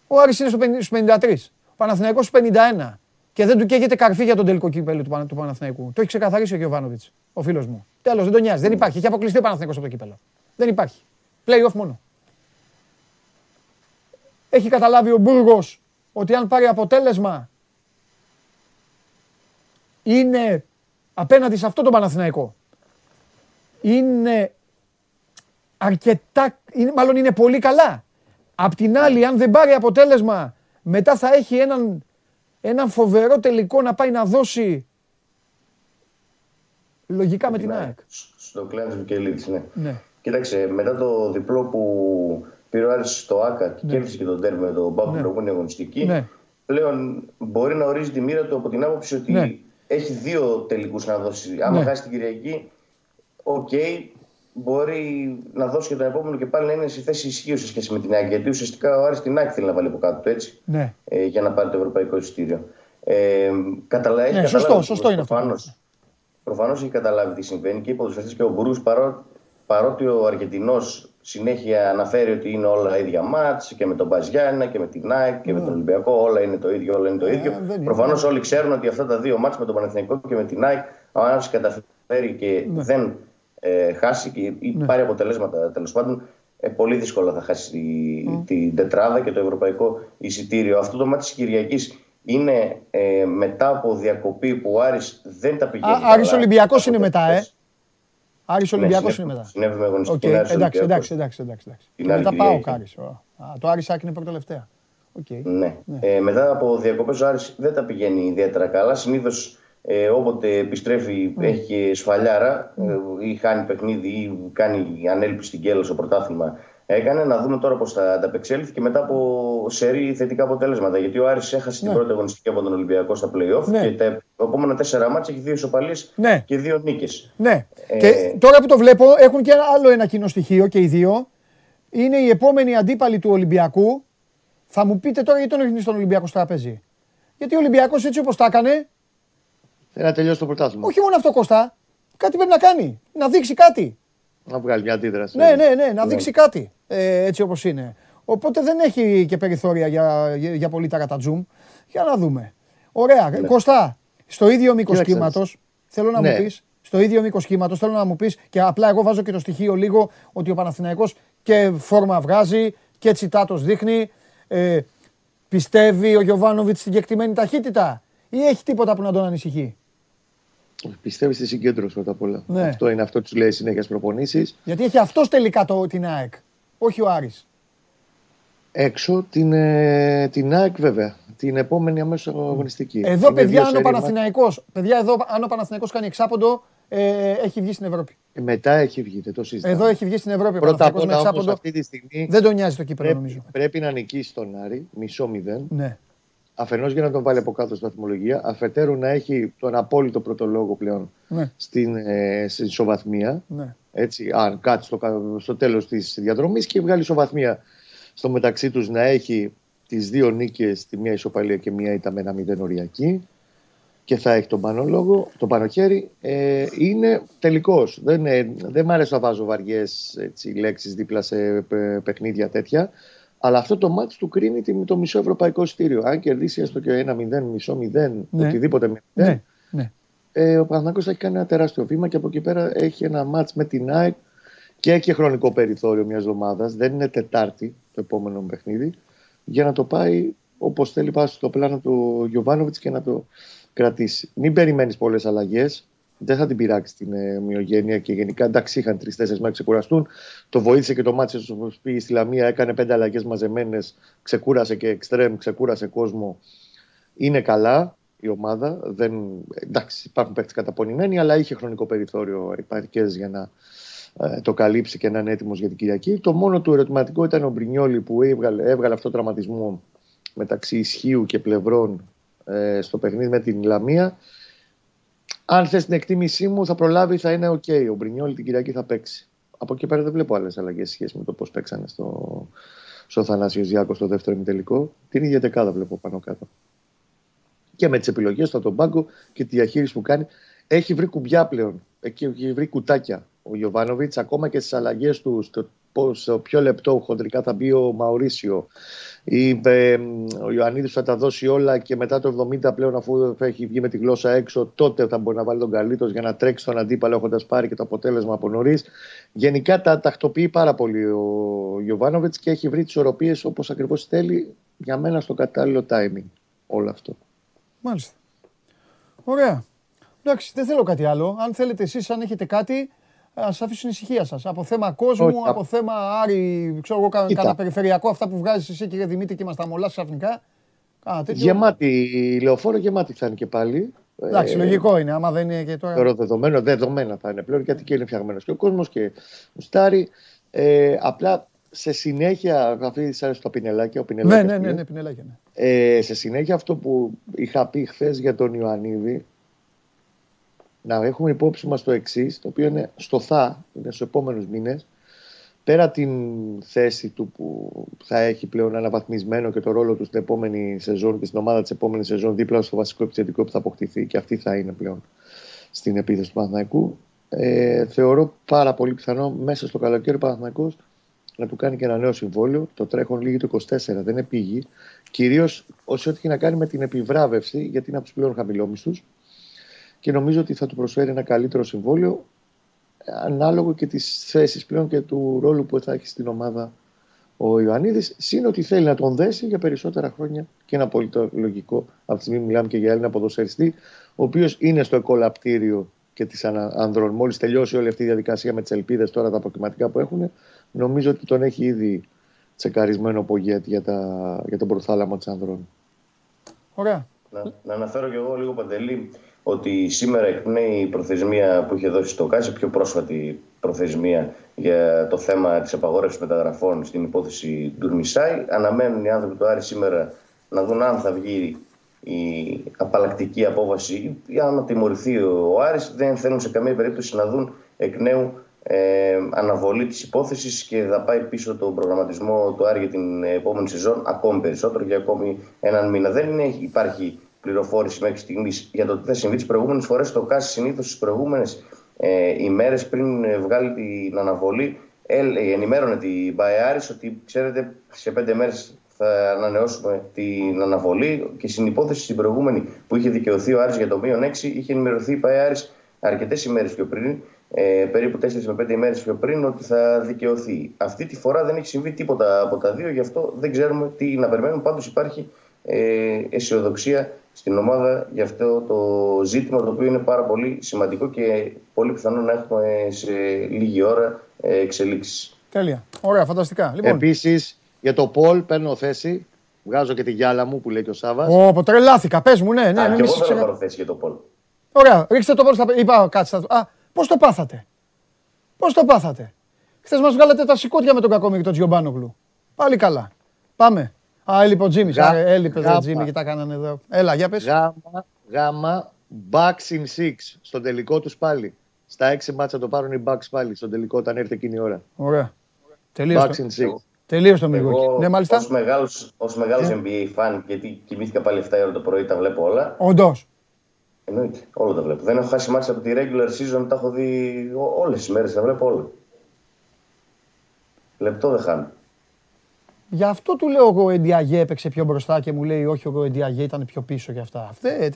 Ο Άρης είναι στο 50 στους 53. Ο Παναθηναϊκός στους 51. Και δεν του καίγεται καρφί για τον τελικό κύπελο του, Πανα- του Παναθηναϊκού. Το έχει ξεκαθαρίσει ο Γιωβάνοβιτς, ο φίλος μου. Τέλος, δεν τον νοιάζει. Δεν υπάρχει. Έχει αποκλειστεί ο Παναθηναϊκός από το κύπελο. Δεν υπάρχει. Play off μόνο. Έχει καταλάβει ο Μπούργος ότι αν πάρει αποτέλεσμα είναι απέναντι σε αυτό το Παναθηναϊκό. Είναι αρκετά, είναι, μάλλον είναι πολύ καλά. Απ' την άλλη, αν δεν πάρει αποτέλεσμα, μετά θα έχει έναν, έναν φοβερό τελικό να πάει να δώσει λογικά με την ΑΕΚ. Στο Κλεάνθης Βικελίδης, ναι. Ναι. Κοίταξε, μετά το διπλό που πήρε ο Άρης στο ΟΑΚΑ και κέρδισε και τον ντέρμπι με τον ΠΑΟΚ Ναι. την προηγούμενη αγωνιστική, Ναι. πλέον μπορεί να ορίζει τη μοίρα του από την άποψη ότι Ναι. έχει δύο τελικούς να δώσει. Άμα Ναι. χάσει την Κυριακή, οκ, μπορεί να δώσει και τον επόμενο και πάλι να είναι σε θέση ισχύω σε σχέση με την ΑΕΚ. Γιατί ουσιαστικά ο Άρης την ΑΕΚ θέλει να βάλει από κάτω του έτσι, Ναι. ε, για να πάρει το ευρωπαϊκό εισιτήριο. Ε, καταλα... έχει Ναι, σωστό, καταλάβεις σωστό είναι αυτό. προφανώς. Προφανώς έχει καταλάβει τι συμβαίνει και οι ποδοσφαιριστές και ο Μπουρού παρό... παρότι ο Αργεντινός συνέχεια αναφέρει ότι είναι όλα ίδια μάτς και με τον Μπαζιάννα και με την ΑΕΚ και με τον Ολυμπιακό, όλα είναι το ίδιο, όλα είναι το ίδιο. Ναι. δεν είναι. Προφανώς όλοι ξέρουν ότι αυτά τα δύο μάτς με τον Παναθηναϊκό και με την ΑΕΚ, αν ένας καταφέρει και Ναι. δεν ε, χάσει και ή πάρει αποτελέσματα τέλος πάντων, ε, πολύ δύσκολα θα χάσει τη- την τετράδα και το ευρωπαϊκό εισιτήριο. Αυτό το μάτι της Κυριακής είναι ε, μετά από διακοπή που ο Άρης δεν τα πηγαίνει. Α, Άρης καλά. Ολυμπιακός είναι Από μετά, ε. χθες. Άρης Ναι, Ολυμπιακός συνέβη- είναι μετά. Συνέβη με Οκ, αγωνιστική okay, εντάξει, εντάξει, εντάξει, εντάξει, εντάξει. Την Και άλλη μετά πάω ο Κυριακή. Κάρης. Ω. Α, Το Άρης Άκη είναι πρώτο τελευταία. Οκ. Ναι. Ε, μετά από διακοπές ο Άρης δεν τα πηγαίνει ιδιαίτερα καλά. Συνήθως ε, όποτε επιστρέφει Ναι. έχει και σφαλιάρα ε, ή χάνει παιχνίδι ή κάνει ανέλπιση στην κέλα στο πρωτάθλημα έκανε. Να δούμε τώρα πώς θα ανταπεξέλθει και μετά από σερή θετικά αποτέλεσματα. Γιατί ο Άρης έχασε Ναι. την πρώτη αγωνιστική από τον Ολυμπιακό στα playoff Ναι. και τα επόμενα τέσσερα μάτια έχει δύο ισοπαλίες Ναι. και δύο νίκες. Ναι. Ε, Και τώρα που το βλέπω, έχουν και ένα άλλο ένα κοινό στοιχείο και οι δύο. Είναι οι επόμενοι αντίπαλοι του Ολυμπιακού. Θα μου πείτε τώρα γιατί τον έχεις στον Ολυμπιακό στο τραπέζι. Γιατί ο Ολυμπιακός έτσι όπως τα έκανε, Θέλει να τελειώσει το πρωτάθλημα. όχι μόνο αυτό Κώστα, κάτι πρέπει να κάνει. Να δείξει κάτι. Να βγάλει μια αντίδραση. Ναι, ναι, ναι, να δείξει κάτι. Ε, έτσι όπως είναι. Οπότε δεν έχει και περιθώρια για, για, για πολύ ταρατατζούμ. Για να δούμε. Ωραία. Κώστα, στο ίδιο μήκος Κοίταξε. κύματος, θέλω να μου Ναι. πεις. Στο ίδιο μήκος κύματος θέλω να μου πεις και απλά εγώ βάζω και το στοιχείο λίγο ότι ο Παναθηναϊκός και φόρμα βγάζει και τσιτάτος δείχνει. Ε, πιστεύει ο Γιωβάνοβιτς στην κεκτημένη ταχύτητα ή έχει τίποτα που να τον ανησυχεί; Πιστεύεις στη συγκέντρωση πρώτα απ' όλα. Ναι. Αυτό είναι αυτό που τους λέει συνέχεια στις προπονήσεις. Γιατί έχει αυτός τελικά το, την ΑΕΚ. Όχι ο Άρης. Έξω την, ε, την ΑΕΚ βέβαια. Την επόμενη αμέσως αγωνιστική. Εδώ, Είναι παιδιά, δύο αν ο σερί Παναθηναϊκός, παιδιά, εδώ, αν ο Παναθηναϊκός κάνει εξάποντο, ε, έχει βγει στην Ευρώπη. μάτς. Μετά έχει βγει, δεν το συζητάμε. Εδώ έχει βγει στην Ευρώπη ο Πρώτα απ' Παναθηναϊκός με όλα όμως εξάποντο. αυτή τη στιγμή Δεν τον νοιάζει το κύπελο, πρέπει, νομίζω. πρέπει να νικήσει τον Άρη, μισό μηδέν. Ναι. Αφενός για να τον βάλει από κάτω στη βαθμολογία, αφετέρου να έχει τον απόλυτο πρωτολόγο πλέον Ναι. στην, ε, στην ισοβαθμία. ναι. Έτσι, αν κάτσει στο, κα- στο τέλος της διαδρομής και βγάλει ισοβαθμία στο μεταξύ τους να έχει τις δύο νίκες, τη μία ισοπαλία και μία ήταν με ένα μηδέν οριακή και θα έχει τον πάνω λόγο, τον πάνω χέρι. Ε, είναι τελικός. Δεν, ε, δεν μ' αρέσει να βάζω βαριές λέξεις δίπλα σε πε- παιχνίδια τέτοια. Αλλά αυτό το μάτι του κρίνει τη- το μισό ευρωπαϊκό ειστήριο. Αν κερδίσει έστω και ένα μηδέν, μισό μηδέν, Ναι. οτιδήποτε μηδέν, Ναι. ναι. ε, ο Παναθηναϊκός θα έχει κάνει ένα τεράστιο βήμα και από εκεί πέρα έχει ένα μάτς με την ΑΕΚ και έχει και χρονικό περιθώριο μιας εβδομάδας. Δεν είναι Τετάρτη το επόμενο παιχνίδι. Για να το πάει όπως θέλει πάει στο πλάνο του Γιωβάνοβιτς και να το κρατήσει. Μην περιμένεις πολλές αλλαγές. Δεν θα την πειράξει την ε, ομοιογένεια και γενικά εντάξει είχαν τρει-τέσσερι μέρε ξεκουραστούν. Το βοήθησε και το μάτι όπω πήγε στη Λαμία, έκανε πέντε αλλαγές μαζεμένες. Ξεκούρασε και εξτρέμ, ξεκούρασε κόσμο. Είναι καλά η ομάδα. Δεν, εντάξει, υπάρχουν παίχτε καταπονημένοι, αλλά είχε χρονικό περιθώριο επαρκές για να ε, το καλύψει και να είναι έτοιμος για την Κυριακή. Το μόνο του ερωτηματικό ήταν ο Μπρινιόλη που έβγαλε, έβγαλε αυτό το τραυματισμό μεταξύ ισχίου και πλευρών ε, στο παιχνίδι με την Λαμία. Αν θες την εκτίμησή μου, θα προλάβει, θα είναι οκ. Ο Μπρινιόλι την Κυριακή θα παίξει. Από εκεί πέρα δεν βλέπω άλλες αλλαγές σχέση με το πώς παίξανε στο, στο Θανάσης Διάκος στο δεύτερο ημιτελικό. Την ίδια δεκάδα βλέπω πάνω κάτω. Και με τις επιλογές του από τον πάγκο και τη διαχείριση που κάνει. Έχει βρει κουμπιά πλέον. Έχει βρει κουτάκια ο Γιοβάνοβιτς, ακόμα και στις αλλαγές του, στο, πώς, στο πιο λεπτό χοντρικά θα μπει ο Μαουρίσιο. Ή, ε, ο Ιωαννίδης θα τα δώσει όλα και μετά το 70 πλέον, αφού θα έχει βγει με τη γλώσσα έξω, τότε θα μπορεί να βάλει τον καλύτερο για να τρέξει τον αντίπαλο έχοντας πάρει και το αποτέλεσμα από νωρίς. Γενικά τα τακτοποιεί πάρα πολύ ο Γιωβάνοβιτς και έχει βρει τις ισορροπίε όπως ακριβώς θέλει για μένα στο κατάλληλο timing όλο αυτό. Μάλιστα. Ωραία. Εντάξει, δεν θέλω κάτι άλλο. Αν θέλετε εσείς, αν έχετε κάτι, ας αφήσουν ησυχία σας. Από θέμα κόσμου, Όχι, από θέμα Άρη, ξέρω εγώ, κα, Κοίτα. κάνα περιφερειακό, αυτά που βγάζεις εσύ κύριε Δημήτρη και μας τα μολάς ξαφνικά. Κάνα τέτοιο. Γεμάτη, η λεωφόρο γεμάτη θα είναι και πάλι. Εντάξει, Ε, λογικό είναι, άμα δεν είναι και τώρα. Θεωρώ δεδομένο, δεδομένα θα είναι πλέον γιατί και είναι φτιαγμένος και ο κόσμος και γουστάρει. Ε, απλά σε συνέχεια, αυτή τη άρεσε το πινελάκι, ο πινελάκι. Ναι, ναι, ναι, ναι, πινελάκια. Ναι. Ε, σε συνέχεια αυτό που είχα πει χθες για τον Ιωαννίδη, να έχουμε υπόψη μας το εξής, το οποίο είναι στο θα, είναι στους επόμενους μήνες, πέρα την θέση του που θα έχει πλέον αναβαθμισμένο και το ρόλο του στην επόμενη σεζόν και στην ομάδα της επόμενης σεζόν δίπλα στο βασικό επιθετικό που θα αποκτηθεί και αυτή θα είναι πλέον στην επίθεση του Παναθηναϊκού. Ε, θεωρώ πάρα πολύ πιθανό μέσα στο καλοκαίρι ο Παναθηναϊκός να του κάνει και ένα νέο συμβόλαιο. Το τρέχον λίγη το 24, δεν είναι πήγη. Κυρίως όσο έχει να κάνει με την επιβράβευση, γιατί είναι από τους πλέον χαμηλόμισθους. Και νομίζω ότι θα του προσφέρει ένα καλύτερο συμβόλαιο ανάλογο και τις θέσεις πλέον και του ρόλου που θα έχει στην ομάδα ο Ιωαννίδης. Συν ότι θέλει να τον δέσει για περισσότερα χρόνια και είναι απόλυτο λογικό. Από τη στιγμή που μιλάμε και για Έλληνα ποδοσφαιριστή, ο οποίος είναι στο εκολαπτήριο και της ανδρών. Μόλις τελειώσει όλη αυτή η διαδικασία με τις ελπίδες τώρα τα αποκριματικά που έχουν, νομίζω ότι τον έχει ήδη τσεκαρισμένο ο Πογέτ για, τα, για τον προθάλαμο της ανδρών. Ωραία. Να, να αναφέρω και εγώ λίγο παντελή ότι σήμερα εκπνέει η προθεσμία που είχε δώσει το ΚΑΣΕ, πιο πρόσφατη προθεσμία για το θέμα της απαγόρευσης μεταγραφών στην υπόθεση Ντουρμισάη. Αναμένουν οι άνθρωποι του Άρη σήμερα να δουν αν θα βγει η απαλλακτική απόβαση για να τιμωρηθεί ο Άρης. Δεν θέλουν σε καμία περίπτωση να δουν εκ νέου ε, αναβολή της υπόθεσης και θα πάει πίσω τον προγραμματισμό του Άρη για την επόμενη σεζόν ακόμη περισσότερο για ακόμη έναν μήνα. Δεν είναι, υπάρχει πληροφόρηση μέχρι στιγμής για το τι θα συμβεί τις προηγούμενες φορές. Το ΚΑΣ συνήθως τι προηγούμενες ε, ημέρες πριν βγάλει την αναβολή ε, ενημέρωνε την Μπαϊάρης ότι ξέρετε σε πέντε μέρες θα ανανεώσουμε την αναβολή και στην υπόθεση στην προηγούμενη που είχε δικαιωθεί ο Άρης για το μείον 6 είχε ενημερωθεί η Μπαϊάρης αρκετές ημέρες πιο πριν ε, περίπου 4 με 5 ημέρες πιο πριν ότι θα δικαιωθεί. Αυτή τη φορά δεν έχει συμβεί τίποτα από τα δύο, γι' αυτό δεν ξέρουμε τι να περιμένουμε. Πάντως υπάρχει ε, αισιοδοξία στην ομάδα για αυτό το ζήτημα το οποίο είναι πάρα πολύ σημαντικό και πολύ πιθανό να έχουμε σε λίγη ώρα ε, εξελίξεις. Τέλεια. Ωραία, φανταστικά. Λοιπόν. Επίσης για το Πολ παίρνω θέση. Βγάζω και τη γυάλα μου που λέει και ο Σάβα. Ω, τρελάθηκα. Πες μου, ναι, ναι. Α, και εγώ θέλω να πάρω θέση για το Πολ. Ωραία, ρίξτε το Πολ στα. Είπα, κάτσε. Α, πώς το πάθατε; Πώς το πάθατε; Χθες μας βγάλατε τα σηκώτια με τον κακό και τον Τζιομπάνογλου. Πάλι καλά. Πάμε. Α, έλειπε ο Τζίμι. Έλειπε ο Τζίμι και τα κάνανε εδώ. Έλα, για πες. Γάμα, γάμα, Bucks in 6 στον τελικό τους πάλι. Στα έξι μάτσα το πάρουν οι Bucks πάλι στον τελικό όταν έρθει εκείνη η ώρα. Ωραία. Τελείω. Bucks in 6. Τελείω το Μιλγόκι. Ναι, μάλιστα. Ω μεγάλο ως μεγάλος yeah. NBA fan, γιατί κοιμήθηκα πάλι 7 ώρα το πρωί, τα βλέπω όλα. Όντως. Εννοείται, όλα τα βλέπω. Δεν έχω χάσει μάτια από τη regular season, τα έχω δει όλες τις μέρες, τα βλέπω όλα. Λεπτό δεν χάνω. Γι' αυτό του λέω ο Εντιαγέ έπαιξε πιο μπροστά και μου λέει όχι ο Εντιαγέ ήταν πιο πίσω και αυτά. Αυτέ,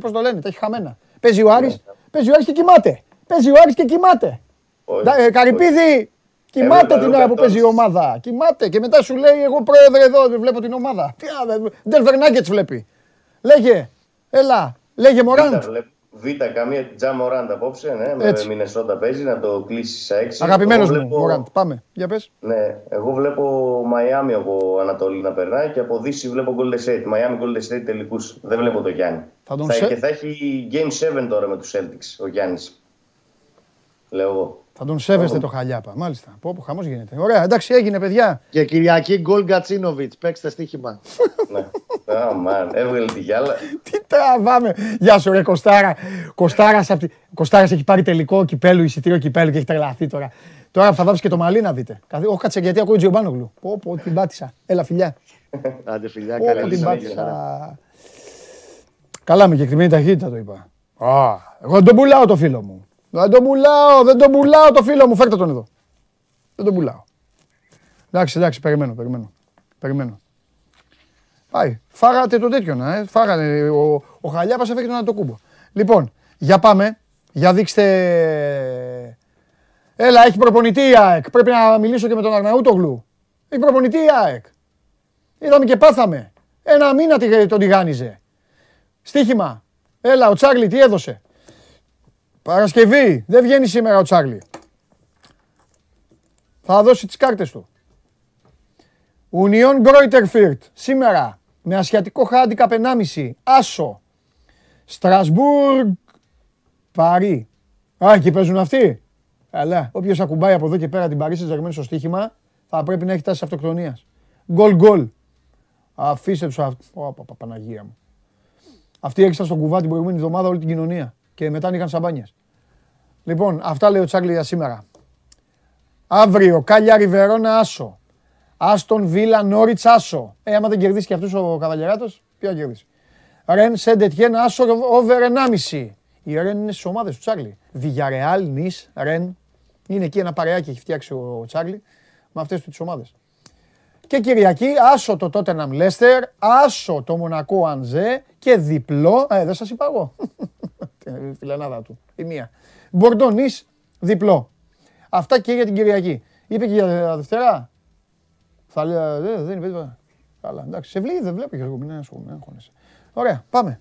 πώς το λένε, τα έχει χαμένα. Παίζει ο Άρης, παίζει ο Άρης και κοιμάται. Παίζει ο Άρης και κοιμάται. Ε, Καρυπίδη, κοιμάται την ώρα που παίζει η ομάδα. Κοιμάται και μετά σου λέει εγώ πρόεδρε εδώ βλέπω την ομάδα. Τι Denver Nuggets βλέπει. Λέγε, έλα, λέγε Μωράντ. Β, καμία τζάμα Μωράντ απόψε, ναι, με Μινεσότα παίζει, να το κλείσει σε 6. Αγαπημένος μου, Μωράντ, πάμε, για πες. Ναι, εγώ βλέπω Μαϊάμι από Ανατολή να περνάει και από Δύση βλέπω Golden State. Μαϊάμι Golden State τελικούς, δεν βλέπω το Γιάννη. Θα τον θα, σε... Και θα έχει Game 7 τώρα με τους Celtics, ο Γιάννης. Λέω εγώ. Θα τον σέβεστε το χαλιάπα. Μάλιστα. Πω, πω χαμός γίνεται. Ωραία, εντάξει, έγινε, παιδιά. Και Κυριακή γκολ Γκατσίνοβιτ. Παίξτε στοίχημα. ναι. Αμάν, έβγαλε τη γυάλα. Τι τραβάμε. Γεια σου, ρε Κοστάρα. Κοστάρας Κοστάρας έχει πάρει τελικό κυπέλου, εισιτήριο κυπέλου και έχει τρελαθεί τώρα. Τώρα θα βάψει και το μαλλί να δείτε. Όχι, κάτσε γιατί ακούω Τζιομπάνογλου. Πω, πω, την πάτησα. Έλα, φιλιά. Άντε, φιλιά, καλά. την πάτησα. Καλά, με κεκριμένη ταχύτητα το είπα. εγώ δεν τον πουλάω το φίλο μου. Δεν τον πουλάω, δεν τον πουλάω το φίλο μου. Φέρτε τον εδώ. Δεν τον πουλάω. Εντάξει, εντάξει, περιμένω, περιμένω. Περιμένω. Πάει. Φάγατε το τέτοιο να, ε. Φάγατε. Ο, ο Χαλιάπας έφεγε τον Αντοκούμπο. Λοιπόν, για πάμε. Για δείξτε... Έλα, έχει προπονητή η ΑΕΚ. Πρέπει να μιλήσω και με τον Αρναούτογλου. Έχει προπονητή η ΑΕΚ. Είδαμε και πάθαμε. Ένα μήνα τον τηγάνιζε. Στίχημα. Έλα, ο Τσάρλι τι έδωσε; Παρασκευή. Δεν βγαίνει σήμερα ο Τσάρλι. Θα δώσει τις κάρτες του. Ουνιόν Γκρόιτερφιρτ. Σήμερα με ασιατικό χάντικα 1,5. Άσο. Στρασβούργ. Παρί. Α, εκεί παίζουν αυτοί. Καλά. Όποιος ακουμπάει από εδώ και πέρα την Παρίσι Ζερμένη στο στοίχημα θα πρέπει να έχει τάση αυτοκτονίας. Γκολ γκολ. Αφήστε τους αυτού. Ωπα, Παναγία μου. Αυτοί έξαν στον κουβά την προηγούμενη εβδομάδα όλη την κοινωνία. Και μετά είχαν σαμπάνιες. Λοιπόν, αυτά λέει ο Τσάρλι για σήμερα. Αύριο, Κάλια Ριβερόνα Άσο. Άστον Βίλα Νόριτς Άσο. Ε, άμα δεν κερδίσει και αυτός ο Καβαλιαράτο, ποιο θα κερδίσει. Ρεν Σεντετιέν Άσο over 1,5. Η Ρεν είναι στις ομάδες του Τσάρλι. Βιγιαρεάλ, Νη, Ρεν. Είναι εκεί ένα παρεάκι έχει φτιάξει ο Τσάρλι με αυτές τις ομάδες. Και Κυριακή, άσο το Τότεναμ Λέστερ, άσο το Μονακό Ανζέ και διπλό. Ε, δεν σας είπα εγώ. (laughs) Φιλανάδα του. Η μία. Μπορντονή διπλό. Αυτά και για την Κυριακή. Είπε και για Δευτέρα. Θα λέει, δεν είπε. Καλά, εντάξει. Σε βλέπει, δεν βλέπω Γιώργο, μην αγχώνεσαι. Ωραία, πάμε.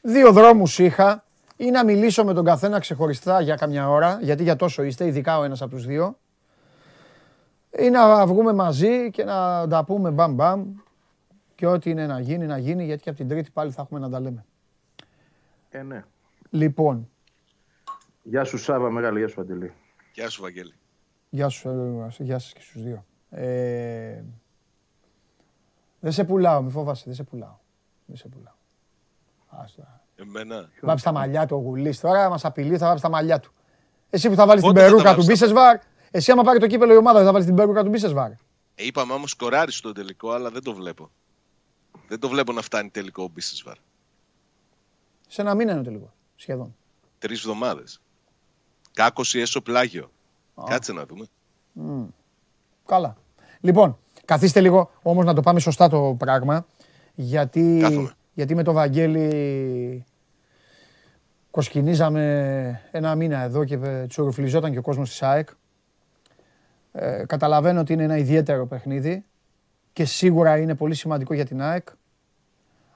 Δύο δρόμους είχα. ή να μιλήσω με τον καθένα ξεχωριστά για καμιά ώρα, γιατί για τόσο είστε, ειδικά ο ένας από τους δύο, ή να βγούμε μαζί και να τα πούμε μπαμ μπαμ και ό,τι είναι να γίνει, να γίνει, γιατί και από την Τρίτη πάλι θα έχουμε να τα λέμε. Ε, ναι. Λοιπόν, Γεια σου Σάβα, μεγάλη γεια σου Αντελή. Γεια σου, Βαγγέλη. γεια σου, ε, γεια σας και στους δύο. Ε, δεν σε πουλάω, μη φοβάσαι, δεν σε πουλάω. Δεν σε πουλάω. Άστα. Εμένα. Βάψει τα μαλλιά του ο Γουλής τώρα, μας απειλεί, θα βάψει τα μαλλιά του. Εσύ που θα βάλεις την Πότε θα τα περούκα του βάψεις; Τα Μπίσεσβαρ, εσύ άμα πάρει το κύπελο η ομάδα δεν θα βάλεις την περούκα του Μπίσεσβαρ. Ε, είπαμε όμως σκοράρει στο τελικό, αλλά δεν το βλέπω. Δεν το βλέπω να φτάνει τελικό ο Μπίσεσβαρ. Σε ένα μήνα είναι το τελικό, σχεδόν. Τρεις εβδομάδες. Κάκωση έσω πλάγιο. Κάτσε να δούμε. Καλά. Λοιπόν, καθίστε λίγο όμως να το πάμε σωστά το πράγμα. Γιατί, Κάθομαι. γιατί με το Βαγγέλη κοσκινίζαμε ένα μήνα εδώ και τσουρουφλιζόταν και ο κόσμος της ΑΕΚ. Ε, καταλαβαίνω ότι είναι ένα ιδιαίτερο παιχνίδι και σίγουρα είναι πολύ σημαντικό για την ΑΕΚ.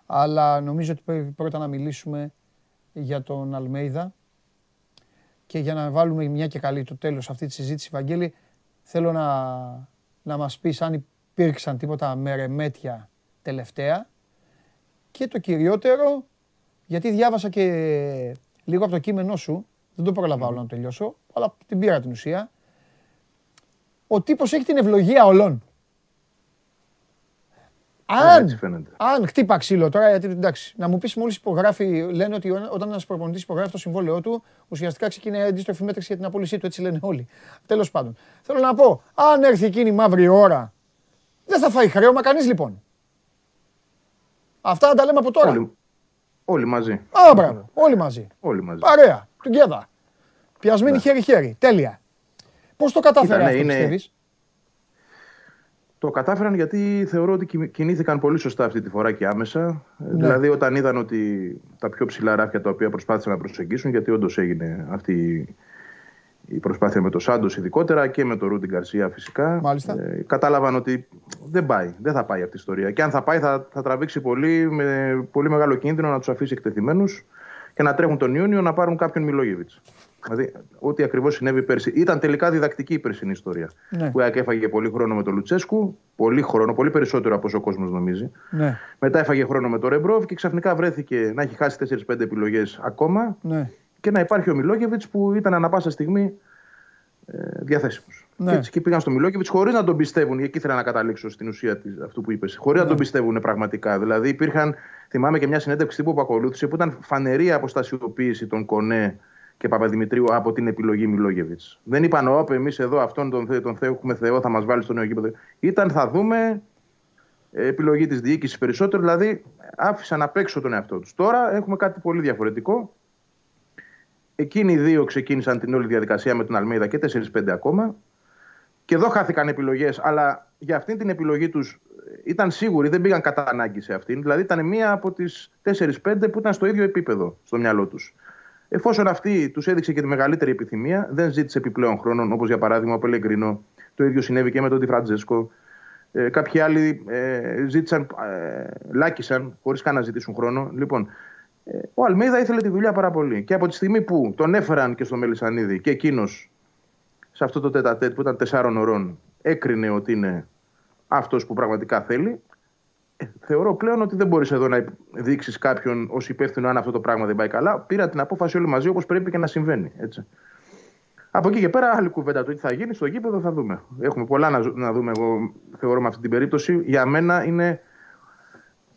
Αλλά νομίζω ότι πρέπει πρώτα να μιλήσουμε για τον Αλμέιδα. Και για να βάλουμε μια και καλή το τέλος αυτή τη συζήτηση, Βαγγέλη, θέλω να, να μας πεις αν υπήρξαν τίποτα μερεμέτια τελευταία και το κυριότερο, γιατί διάβασα και λίγο από το κείμενό σου, δεν το πρόλαβα όλο να το τελειώσω, αλλά την πήρα την ουσία, ο τύπος έχει την ευλογία όλων. Αν, έτσι φαίνεται. αν χτύπα ξύλο τώρα, γιατί εντάξει, να μου πεις μόλις υπογράφει, λένε ότι ο- όταν ένας προπονητής υπογράφει το συμβόλαιό του, ουσιαστικά ξεκινάει η αντίστροφη μέτρηση για την απόλυσή του, έτσι λένε όλοι. Τέλος πάντων. Θέλω να πω, αν έρθει εκείνη η μαύρη ώρα, δεν θα φάει χρέωμα κανείς λοιπόν. Αυτά τα λέμε από τώρα. Όλοι, όλοι μαζί. Α, μπράβο, όλοι μαζί. Όλοι μαζί. Παρέα, together. Πιασμένοι χέρι-χέρι. Τέλεια. Πώς το κατάφερε Κοίτα, ναι, αυτό, είναι- πιστεύεις; Το κατάφεραν γιατί θεωρώ ότι κι- κινήθηκαν πολύ σωστά αυτή τη φορά και άμεσα. Ε, Δηλαδή, όταν είδαν ότι τα πιο ψηλά ράφια τα οποία προσπάθησαν να προσεγγίσουν, γιατί όντως έγινε αυτή η προσπάθεια με το Σάντος ειδικότερα και με τον Ρούντιν Γκαρσία φυσικά. Μάλιστα. Ε, κατάλαβαν ότι δεν πάει, δεν θα πάει αυτή η ιστορία. Και αν θα πάει, θα, θα τραβήξει πολύ, με πολύ μεγάλο κίνδυνο να τους αφήσει εκτεθειμένους και να τρέχουν τον Ιούνιο να πάρουν κάποιον Μιλόγεβιτς. Δηλαδή, ό,τι ακριβώς συνέβη πέρσι. Ήταν τελικά διδακτική η περσινή ιστορία. Ναι. Που η ΑΕΚ έφαγε πολύ χρόνο με τον Λουτσέσκου, πολύ χρόνο, πολύ περισσότερο από όσο ο κόσμος νομίζει. Ναι, Μετά έφαγε χρόνο με τον Ρεμπρόβ και ξαφνικά βρέθηκε να έχει χάσει 4-5 επιλογές ακόμα ναι. και να υπάρχει ο Μιλόγεβιτς που ήταν ανα πάσα στιγμή ε, διαθέσιμος. Ναι. Και έτσι και πήγαν στο Μιλόγεβιτς χωρίς να τον πιστεύουν, εκεί ήθελα να καταλήξω στην ουσία της, αυτού που είπες, χωρίς Ναι. να τον πιστεύουν πραγματικά. Δηλαδή υπήρχαν, θυμάμαι και μια συνέντευξη τύπου που ακολούθησε, που ήταν φανερή αποστασιοποίηση των Κονέ και Παπαδημητρίου από την επιλογή Μιλόγεβιτς. Δεν είπαν, Όπ, εμείς εδώ αυτόν τον, θε- τον Θεό, έχουμε Θεό, θα μας βάλει στο νέο γήπεδο. Ήταν, θα δούμε, ε, επιλογή της διοίκησης περισσότερο, δηλαδή άφησαν απ' έξω τον εαυτό τους. Τώρα έχουμε κάτι πολύ διαφορετικό. Εκείνοι οι δύο ξεκίνησαν την όλη διαδικασία με τον Αλμέιδα και 4-5 ακόμα. Και εδώ χάθηκαν επιλογές, αλλά για αυτήν την επιλογή τους ήταν σίγουροι, δεν πήγαν κατά ανάγκη σε αυτήν. Δηλαδή ήταν μία από τις 4-5 που ήταν στο ίδιο επίπεδο στο μυαλό τους. Εφόσον αυτή τους έδειξε και τη μεγαλύτερη επιθυμία, δεν ζήτησε επιπλέον χρόνων, όπως για παράδειγμα ο Πελεγκρινό. Το ίδιο συνέβη και με τον Τη Φραντζέσκο. Ε, κάποιοι άλλοι ε, ζήτησαν, ε, λάκησαν χωρίς καν να ζητήσουν χρόνο. Λοιπόν, ε, ο Αλμέιδα ήθελε τη δουλειά πάρα πολύ. Και από τη στιγμή που τον έφεραν και στο Μελισανίδη και εκείνος σε αυτό το τέτα που ήταν τεσσάρων ωρών έκρινε ότι είναι αυτός που πραγματικά θέλει, ε, θεωρώ πλέον ότι δεν μπορείς εδώ να δείξεις κάποιον ως υπεύθυνο αν αυτό το πράγμα δεν πάει καλά. Πήρα την απόφαση όλοι μαζί όπως πρέπει και να συμβαίνει. Έτσι. Από εκεί και πέρα, άλλη κουβέντα το τι θα γίνει στο γήπεδο θα δούμε. Έχουμε πολλά να, ζω- να δούμε, εγώ θεωρώ με αυτή την περίπτωση. Για μένα είναι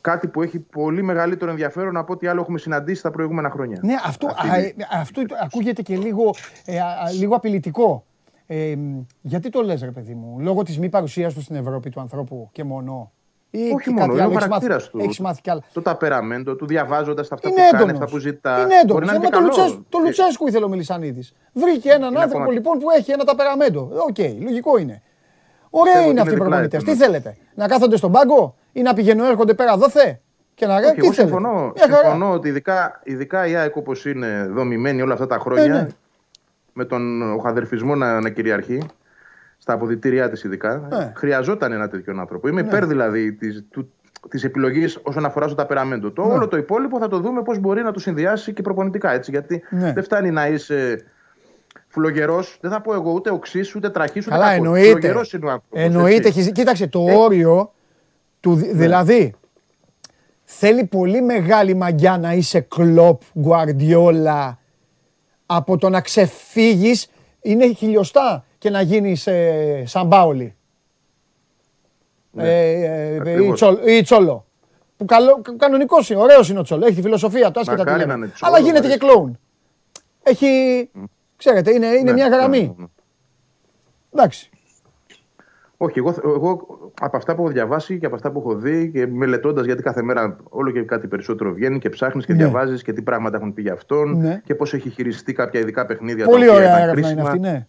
κάτι που έχει πολύ μεγαλύτερο ενδιαφέρον από ό,τι άλλο έχουμε συναντήσει τα προηγούμενα χρόνια. Ναι, αυτό, Αυτή α, είναι- ε, αυτό ακούγεται και λίγο, ε, α, α, λίγο απειλητικό. Ε, μ, γιατί το λες ρε παιδί μου, λόγω της μη παρουσίας του στην Ευρώπη του ανθρώπου και μόνο; Ή Όχι και μόνο, κάτι είναι ο άλλο, έχεις χαρακτήρα μάθει- του. Έχεις μάθει κι άλλα. Το ταπεραμέντο, του διαβάζοντας αυτά Είναι που κάνει, έντονος. αυτά που ζητά. Είναι Μπορεί έντονος. να Ε, είναι μα και το, καλό. Λουτσέσκου, το Ε, Λουτσέσκου ήθελε ο Μελισανίδης. Βρήκε έναν Είναι άνθρωπο ακόμα- λοιπόν που έχει ένα ταπεραμέντο. Οκ, λογικό είναι. Ωραία Πιστεύω είναι ότι αυτοί οι είναι διπλά προπονητές. Τι έτοιμα. θέλετε, να κάθονται στον πάγκο ή να πηγαίνουν έρχονται πέρα δόθε και να Όχι, τι εγώ θέλετε. συμφωνώ, Μια χαρά. συμφωνώ ότι ειδικά, ειδικά η ΑΕΚ όπως είναι δομημένη όλα αυτά τα χρόνια, Ε, ναι. με τον οχαδερφισμό να, να κυριαρχεί, στα αποδητήριά της ειδικά, Ναι. χρειαζόταν ένα τέτοιον άνθρωπο. Είμαι υπέρ δηλαδή της, του, της επιλογής όσον αφορά στο ταπεραμέντο. Το Ναι. όλο το υπόλοιπο θα το δούμε πώς μπορεί να το συνδυάσει και προπονητικά. Έτσι, γιατί Ναι. δεν φτάνει να είσαι φλογερός, δεν θα πω εγώ ούτε οξύς, ούτε τραχής, ούτε Καλά, κακός. εννοείται. Φλογερός είναι ο άνθρωπος, Εννοείται. έτσι. έχεις- Κοίταξε, το όριο του. δη- Δηλαδή, θέλει πολύ μεγάλη μαγιά να είσαι κλοπ, γκουαρδιόλα, από το να ξεφύγεις είναι χιλιοστά και να γίνεις ε, Σαμπάολη. Ναι, Ε, ε, ή, ακριβώς. Τσολ- ή Τσόλο. Που καλό, κανονικός είναι, ωραίος είναι ο Τσόλο. Έχει τη φιλοσοφία του, άσχετα τι Μακάρι λέμε. να είναι Τσόλο, Αλλά γίνεται μου και αρέσει. κλόουν. Έχει, ξέρετε, είναι, είναι Ναι, μια ναι, γραμμή. ναι, ναι. Εντάξει. Όχι, εγώ, εγώ από αυτά που έχω διαβάσει και από αυτά που έχω δει και μελετώντας, γιατί κάθε μέρα όλο και κάτι περισσότερο βγαίνει και ψάχνεις και Ναι. διαβάζεις και τι πράγματα έχουν πει για αυτόν Ναι. και πώς έχει χειριστεί κάποια ειδικά παιχνίδια. τα Πολύ οποία ωραία ήταν έρευνα κρίσιμα. είναι αυτή, ναι.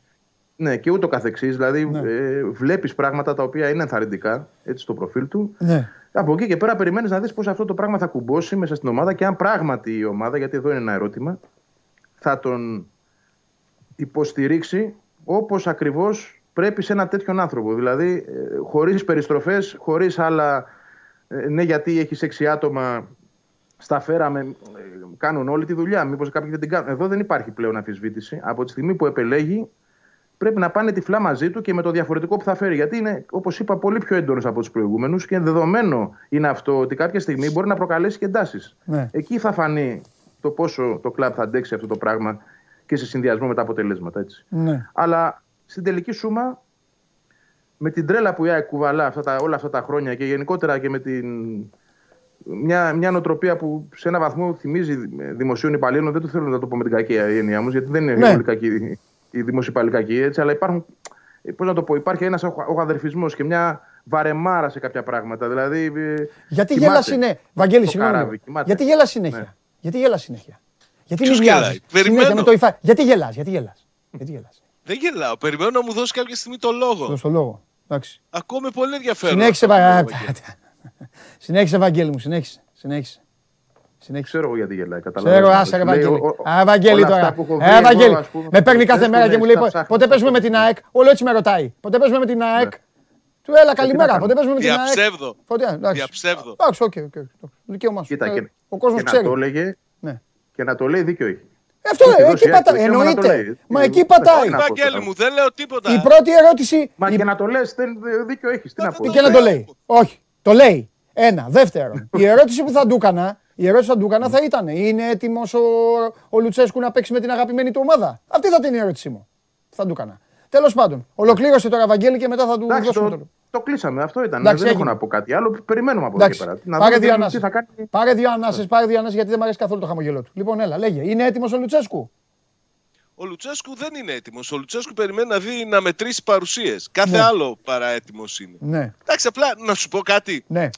Ναι, και ούτω καθεξής. Δηλαδή, Ναι. ε, βλέπεις πράγματα τα οποία είναι ενθαρρυντικά έτσι, στο προφίλ του. ναι. Από εκεί και πέρα περιμένεις να δεις πώς αυτό το πράγμα θα κουμπώσει μέσα στην ομάδα και αν πράγματι η ομάδα, γιατί εδώ είναι ένα ερώτημα, θα τον υποστηρίξει όπως ακριβώς πρέπει σε ένα τέτοιον άνθρωπο. Δηλαδή, χωρίς περιστροφές, χωρίς άλλα. ε, ναι, γιατί έχεις έξι άτομα στα φέραμε, ε, κάνουν όλη τη δουλειά. Μήπως κάποιοι δεν την κάνουν. Εδώ δεν υπάρχει πλέον αμφισβήτηση. Από τη στιγμή που επελέγει, πρέπει να πάνε τυφλά μαζί του και με το διαφορετικό που θα φέρει. Γιατί είναι, όπως είπα, πολύ πιο έντονος από τους προηγούμενους και δεδομένο είναι αυτό ότι κάποια στιγμή μπορεί να προκαλέσει και εντάσεις. Ναι. Εκεί θα φανεί το πόσο το κλαμπ θα αντέξει αυτό το πράγμα και σε συνδυασμό με τα αποτελέσματα. Έτσι. ναι. Αλλά στην τελική σούμα, με την τρέλα που η ΑΕΚ κουβαλά αυτά τα, όλα αυτά τα χρόνια και γενικότερα και με την. Μια, μια νοοτροπία που σε ένα βαθμό θυμίζει δημοσίων υπαλλήλων, δεν το θέλω να το πω με την κακή έννοια μου, γιατί δεν είναι Ναι. όλοι κακοί οι δημοσιοπαλληλικοί έτσι, αλλά υπάρχουν. Πώς να το πω, υπάρχει ένας οχαδερφισμό και μια βαρεμάρα σε κάποια πράγματα. Δηλαδή. ε, Γιατί κοιμάται γέλας συνέχεια. Βαγγέλη, το συγγνώμη. καράβι, λίγο. κοιμάται. Γιατί γέλας συνέχεια. Ναι. Γιατί γέλας συνέχεια. Γιατί Ποιος μην γελάει; βιάζεις. Περιμένω. Συνέχεια με το υφά. Γιατί γελάς, γιατί γελάς. Γιατί γελάς. Δεν γελάω. Περιμένω να μου δώσει κάποια στιγμή το λόγο. Δώσ' το λόγο. Εντάξει. Ακούω με πολύ ενδιαφέρον. Συνέχισε, αυτό που Βα- λέει ο Βαγγέλης. συνέχισε, Βαγγέλη μου, συνέχισε. Συνέχισε. Συνέχισε. Ξέρω εγώ γιατί γελάει. καταλαβαίνω. Ξέρω, άσε ρε Λέει, Βαγγέλη. ο- ο- Α, Βαγγέλη όλα αυτά τώρα. που έχω βρει Ε, εγώ, Βαγγέλη. ας πούμε, Με παίρνει κάθε δεν μέρα μου και μου λες, λέει τα ψάχνεις, πότε τα παίζουμε με την ψάχνεις. ΑΕΚ; Όλο έτσι με ρωτάει. Πότε παίζουμε με την ΑΕΚ; Του έλα καλημέρα. κάνω. Πότε παίζουμε με την ΑΕΚ; Διαψεύδω. Πότε, εντάξει. Διαψεύδω. Εντάξει, OK, OK. OK. Δικαίωμά σου. Κοίτα, Ε, και, Ο κόσμος και να το ξέρει. έλεγε Ναι. και να το λέει δίκιο έχει. Ε, Αυτό Έχει λέει, δώσει εκεί άκρη, πατάει. δικαίωμα να το Εννοείται. λέει. Μα Ε, εκεί δεν πατάει. να πω Βαγγέλη τώρα. μου, δεν λέω τίποτα. Η πρώτη ερώτηση. Μα η- και να το λες, δίκιο έχεις. Τι να πω. Και να το λέει. Όχι. Το λέει. Ένα. Δεύτερον, η ερώτηση που θα του έκανα, η ερώτηση που θα του έκανα θα ήταν Είναι έτοιμος ο, ο Λουτσέσκου να παίξει με την αγαπημένη του ομάδα. Αυτή θα ήταν η ερώτησή μου. που Θα του έκανα. Τέλος πάντων, ολοκλήρωσε τώρα Βαγγέλη και μετά θα του Εντάξει, δώσουμε το, το το κλείσαμε. Αυτό ήταν. Εντάξει, δεν έχω έγινε. να πω κάτι άλλο. Περιμένουμε από εδώ και Εντάξει, πέρα. Να πάρε δούμε δύο τι- ανάσες. τι θα κάνει. Πάρε δύο ανάσες, πάρε δύο ανάσες, γιατί δεν μου αρέσει καθόλου το χαμογελό του. Λοιπόν, έλα, λέγε. Είναι έτοιμος ο Λουτσέσκου; Ο Λουτσέσκου δεν είναι έτοιμος. Ο Λουτσέσκου περιμένει να δει να μετρήσει παρουσίες. Κάθε Ναι. άλλο παρά έτοιμος είναι. Ναι, Εντάξει, απλά να σου πω κάτι. ναι.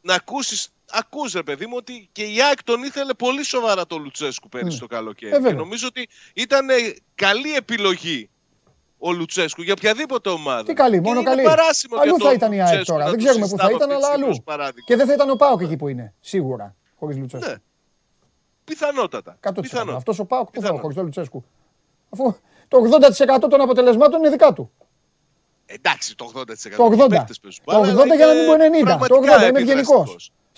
Να ακούσεις. Ακούς ρε παιδί μου ότι και η ΑΕΚ τον ήθελε πολύ σοβαρά τον Λουτσέσκου πέρυσι Ναι. το καλοκαίρι. Ε, βέβαια. και νομίζω ότι ήταν ε, καλή επιλογή ο Λουτσέσκου για οποιαδήποτε ομάδα. Τι καλή, Και μόνο είναι καλή. παράσιμο για Αλλού τον θα ήταν η ΑΕΚ Λουτσέσκου τώρα. να Δεν το ξέρουμε πού θα συζητάμε ήταν, αλλά αυτή τη στιγμή αλλού. ως παράδειγμα. Και δεν θα ήταν ο Πάοκ εκεί που είναι. Σίγουρα. Χωρίς Λουτσέσκου. Ναι. Πιθανότατα. 100%. Πιθανότατα. Αυτός ο Πάοκ πού θα Πιθανό. χωρίς τον Λουτσέσκου. Αφού το 80% των αποτελεσμάτων είναι δικά του. Εντάξει, το 80%. Το 80. Οι παίκτες παίζουν Το μπάλα, 80 αλλά για να είναι μην πω 90. Το πραγματικά 80 είμαι ευγενικό.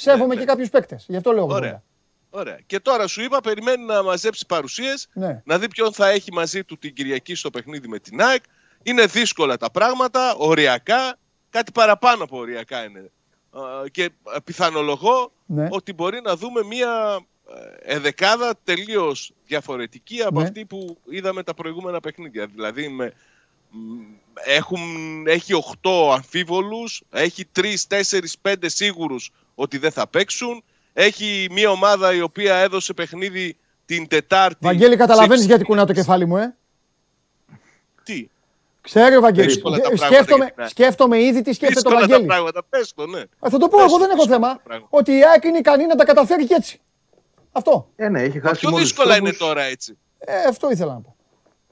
Επιδραστικός. Σέβομαι Ναι, και ναι. κάποιους παίκτες. Γι' αυτό λέω 80. Ωραία. Ωραία. Και τώρα σου είπα, περιμένει να μαζέψει παρουσίες, Ναι. να δει ποιον θα έχει μαζί του την Κυριακή στο παιχνίδι με την ΑΕΚ. Είναι δύσκολα τα πράγματα, οριακά, κάτι παραπάνω από οριακά είναι. Α, Και ε, πιθανολογώ Ναι. ότι μπορεί να δούμε μια ε, εδεκάδα τελείως διαφορετική από Ναι. αυτή που είδαμε τα προηγούμενα παιχνίδια. Δηλαδή με, μ, έχουν, έχει 8 αμφίβολους, έχει 3, 4, 5 σίγουρους ότι δεν θα παίξουν. Έχει μια ομάδα η οποία έδωσε παιχνίδι την Τετάρτη. Βαγγέλη, καταλαβαίνεις σε- γιατί κουνάω το κεφάλι μου, ε; Τι, Ξέρει ο Βαγγέλης. Δύσκολα τα Ε, πράγματα Σκέφτομαι, για την ΑΕΚ. σκέφτομαι ήδη τι σκέφτεται ο δύσκολα τα Βαγγέλης. πράγματα. Πες το, ναι. Α, Θα το πω, Πες εγώ το, δεν έχω δύσκολα θέμα. τα πράγματα. Ότι η ΑΕΚ είναι ικανή να τα καταφέρει και έτσι. Αυτό. Ε, ναι, έχει Μα χάσει πιο μόλις δύσκολα τρόπους. είναι τώρα έτσι. Ε, αυτό ήθελα να πω.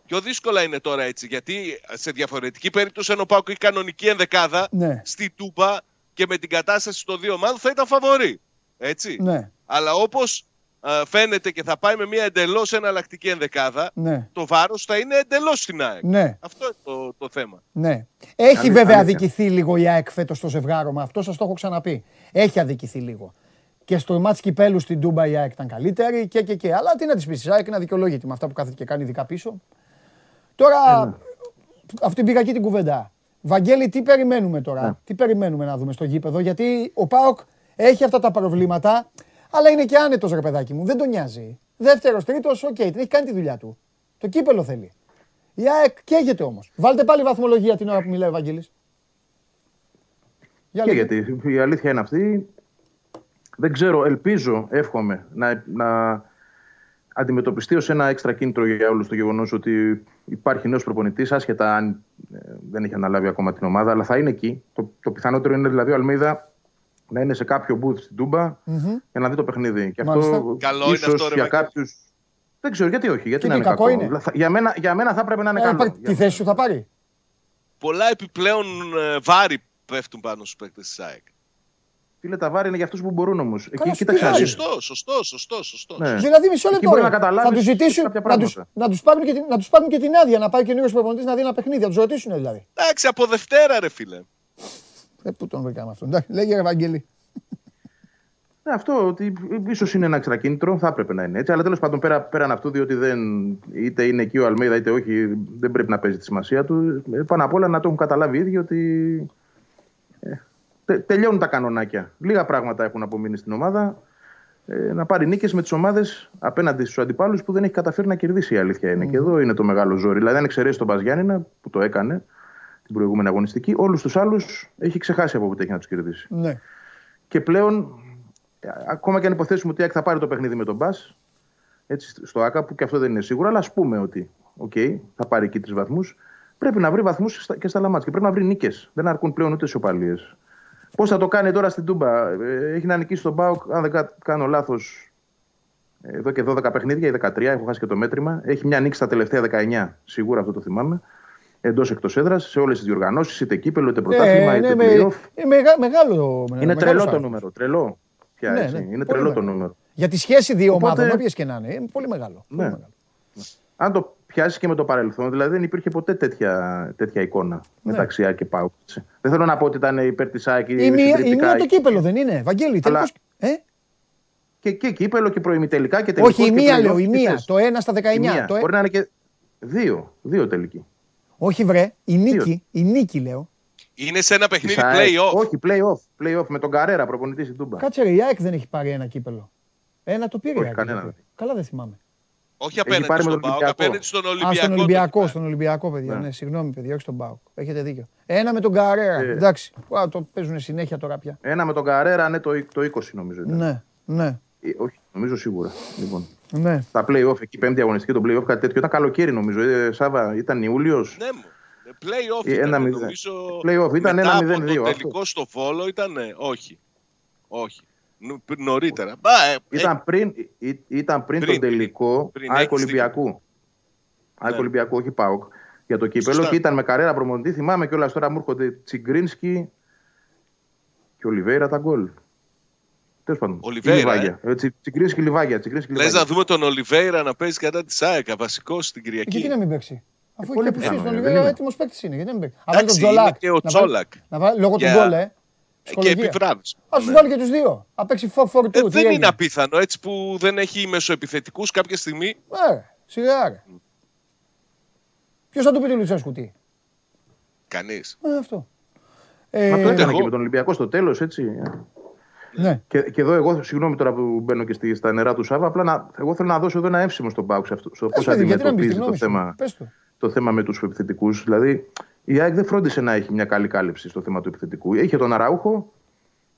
Πιο δύσκολα είναι τώρα έτσι. Γιατί σε διαφορετική περίπτωση, αν ο Πάουκ έχει κανονική ενδεκάδα Ναι. στη Τούπα και με την κατάσταση στο δύο ομάδων θα ήταν φαβορή. Έτσι. Ναι. Αλλά όπως α, φαίνεται και θα πάει με μια εντελώς εναλλακτική ενδεκάδα, Ναι. το βάρος θα είναι εντελώς στην ΑΕΚ. Ναι. Αυτό είναι το, το θέμα. Ναι. Έχει Αλήθεια, βέβαια αλήθεια. αδικηθεί λίγο η ΑΕΚ φέτος στο ζευγάρωμα. Αυτό σας το έχω ξαναπεί. Έχει αδικηθεί λίγο. Και στο μάτς κυπέλου στην Τούμπα η ΑΕΚ ήταν καλύτερη και, και, και. Αλλά τι να της πεις, η ΑΕΚ είναι αδικαιολόγητη με αυτά που κάθεται και κάνει ειδικά πίσω. Τώρα, ναι. αυτή πήγα εκεί την κουβέντα. Βαγγέλη, τι περιμένουμε τώρα, Ναι. τι περιμένουμε να δούμε στο γήπεδο, γιατί ο ΠΑΟΚ έχει αυτά τα προβλήματα, αλλά είναι και άνετος ρε παιδάκι μου, δεν τον νοιάζει. Δεύτερος, τρίτος, οκ, την έχει κάνει τη δουλειά του. Το κύπελο θέλει. Η ΑΕΚ καίγεται όμως. Βάλτε πάλι βαθμολογία την ώρα που μιλάει ο Βαγγέλης. Για Και λέγε. γιατί η αλήθεια είναι αυτή. Δεν ξέρω, ελπίζω, εύχομαι να, να αντιμετωπιστεί ως ένα έξτρα κίνητρο για όλους το γεγονός ότι υπάρχει νέος προπονητής, άσχετα αν ε, δεν έχει αναλάβει ακόμα την ομάδα, αλλά θα είναι εκεί. Το, το πιθανότερο είναι δηλαδή ο Αλμίδα να είναι σε κάποιο booth στην Τούμπα για να δει το παιχνίδι. Και Μάλιστα. αυτό Καλό είναι ίσως αυτό, ρε για Βαγγέλη. κάποιου. Δεν ξέρω γιατί όχι. Γιατί Και να τι, είναι κακό κακό. είναι; Θα- Για μένα, για μένα θα έπρεπε να είναι Ε, καλό. πάρει- Για τη θέση σου θα πάρει. Πολλά επιπλέον ε, βάρη πέφτουν πάνω στους παίκτες της ΑΕΚ. Φίλε, τα βάρη είναι για αυτούς που μπορούν όμως. Εκεί Καλά, κοίταξε. σου να πει, δεις. Σωστό, σωστό, σωστό. σωστό. Ναι. Δηλαδή μισό Εκεί λεπτό. μπορεί ρε. να καταλάβεις θα τους ζητήσουν κάποια να τους, πράγματα. να τους πάρουν και την, να τους πάρουν και την άδεια να πάει καινούριο προπονητής να δει ένα παιχνίδι. Να τους ρωτήσουν δηλαδή. Εντάξει, από Δευτέρα, ρε φίλε. Ε, πού τον βρήκαμε αυτόν. Εντάξει, λέγε ρε Βαγγέλη. Ναι, αυτό ότι ίσως είναι ένα εξτρακίνητρο, θα έπρεπε να είναι έτσι. Αλλά τέλος πάντων πέρα, πέραν αυτού, διότι δεν, είτε είναι εκεί ο Αλμέιδα είτε όχι, δεν πρέπει να παίζει τη σημασία του. Ε, Πάνω απ' όλα να το έχουν καταλάβει οι ίδιοι ότι. Ε, τε- τελειώνουν τα κανονάκια. Λίγα πράγματα έχουν απομείνει στην ομάδα. Ε, να πάρει νίκες με τις ομάδες απέναντι στους αντιπάλους που δεν έχει καταφέρει να κερδίσει η αλήθεια είναι. Και εδώ είναι το μεγάλο ζόρι. Δηλαδή, αν εξαιρέσει τον ΠΑΣ Γιάννινα που το έκανε την προηγούμενη αγωνιστική, όλους τους άλλους έχει ξεχάσει από πότε έχει να τους κερδίσει. Ναι. Και πλέον, ε, ακόμα και αν υποθέσουμε ότι η ΑΕΚ θα πάρει το παιχνίδι με τον Μπα, έτσι στο ΑΚΑ, που και αυτό δεν είναι σίγουρο, αλλά ας πούμε ότι οκ, θα πάρει εκεί τρεις βαθμούς, πρέπει να βρει βαθμούς και στα λαμάτια. Και πρέπει να βρει νίκες. Δεν αρκούν πλέον ούτε ισοπαλίε. Πώς θα το κάνει τώρα στην Τούμπα, ε, έχει να νικήσει τον Μπάουκ, αν δεν κα- κάνω λάθος, εδώ και 12 παιχνίδια ή 13, έχω χάσει και το μέτρημα. Έχει μια νίκη στα τελευταία 19, σίγουρα αυτό το θυμάμαι. Εντός εκτός έδρας, σε όλες τις διοργανώσεις, είτε κύπελο, είτε πρωτάθλημα, Ε, είτε είναι με- playoff. ε, μεγα- μεγάλο. Είναι μεγάλος τρελό το αριθμός. νούμερο. Τρελό. Πια, Ναι, έτσι. ναι, είναι πολύ τρελό το μεγάλο. νούμερο. Για τη σχέση δύο Οπότε- ομάδων, όποιες και να είναι, είναι πολύ μεγάλο. Πολύ Ναι. μεγάλο. Αν το πιάσει και με το παρελθόν, δηλαδή δεν υπήρχε ποτέ τέτοια, τέτοια εικόνα μεταξύ ΑΕΚ και ΠΑΟΚ. έτσι. Δεν θέλω να πω ότι ήταν υπέρ της ΑΕΚ ή Η μία, η συντριπτικά. μία το κύπελο δεν είναι, Βαγγέλη. Αλλά- τελικώς- Ε; Και, και κύπελο και προημιτελικά και τελικός. Όχι, η και μία play-off λέω, η και μία. θες. Το 1 στα Η 19. μία. Το ε- Μπορεί να είναι και δύο. Δύο τελικοί. Όχι, βρε, η νίκη, η νίκη λέω. Είναι σε ένα παιχνίδι Της ΑΕΚ. play-off. Όχι, play-off. Play-off με τον Καρέρα προπονητής στην Τούμπα. Κάτσε ρε, η ΑΕΚ δεν έχει πάρει ένα κύπελο. Ένα το πήρε η Όχι, ΑΕΚ. κανένα δεν δεν. Καλά δεν θυμάμαι. Όχι απέναντι πάρει με στον τον ΠΑΟΚ, Ολυμπιακό. απέναντι στον Α, Ολυμπιακό. στον το Ολυμπιακό, έχει στον Ολυμπιακό, παιδιά. Ναι. Ναι, συγγνώμη, παιδιά, όχι στον Πάουκ. Έχετε δίκιο. Ένα με τον Καρέρα. Ε. Εντάξει. Α, το παίζουν συνέχεια τώρα πια. Ένα με τον Καρέρα, ναι, το, το 20 νομίζω ήταν. Ναι, ναι, Ε, όχι, νομίζω σίγουρα. Λοιπόν. ναι. Τα play-off, εκεί πέμπτη αγωνιστική, το play-off, κάτι τέτοιο. Ήταν καλοκαίρι νομίζω. Ε, Σάβα, ήταν Ιούλιος. Ναι, μου. Play-off Ε, ένα ήταν, μηδέν. νομίζω. Play-off ήταν μετά ένα από μηδέν, δύο, Το αυτό. τελικό στο Βόλο ήταν. Όχι. Όχι. Νου- Νωρίτερα. Μπα, ε, Ήταν πριν, ή- ή- ήταν πριν, Πριν, τον τελικό πριν, ΑΕΚ έχεις Ολυμπιακού. ΑΕΚ Ναι. Ολυμπιακού, όχι ΠΑΟΚ. Για το κύπελο Σωστά. και ήταν με καρέρα προμονητή. Θυμάμαι και όλα τώρα μου έρχονται Τσιγκρίνσκι και Ολιβέηρα τα γκολ. Τέλος πάντων. Ολιβέηρα, Ή Λιβάγια. Ε, Τσι- Τσιγκρίνσκι Λιβάγια. Τσιγκρίνσκι, Λες Λιβάγια. να δούμε τον Ολιβέηρα να παίζει κατά της ΣΑΕΚΑ βασικός στην Και Κυριακή. γιατί να μην παίξει; Αφού πολύ έχει απουσίες πιθανό στον είναι, Ολιβέρα, δεν ο είναι. έτοιμος παίκτης είναι. Γιατί να μην παίξει; Αν βάλει τον Εντάξει, είναι Τζολάκ. και ο να βάλει- Τζόλακ. να βάλει- Λόγω του Για- γκολ, ε. Και Ψυχολογία. επιβράβευση. Α τους Ναι. βάλει και τους δύο. Α παίξει 4-4-2. Ε, δεν είναι απίθανο έτσι που δεν έχει μεσοεπιθετικούς κάποια στιγμή. Ε, σιγά ρε. Ποιος θα του πει του Λουτσέσκου τι; Κανείς. Ε, αυτό. Μα Ε, το έκανε εγώ- και με τον Ολυμπιακό στο τέλος, έτσι. ναι. Και, και εδώ, εγώ, συγγνώμη τώρα που μπαίνω και στη, στα νερά του Σάβα, απλά να, εγώ θέλω να δώσω εδώ ένα εύσημο στον Πάουξ αυτό. Στο Πες, πώς παιδί, γιατί να μην πεις τη αντιμετωπίζει το γνώμη σου. θέμα, Πες το. το θέμα με τους επιθετικούς. Δηλαδή, η ΑΕΚ δεν φρόντισε να έχει μια καλή κάλυψη στο θέμα του επιθετικού. Είχε τον Αραούχο,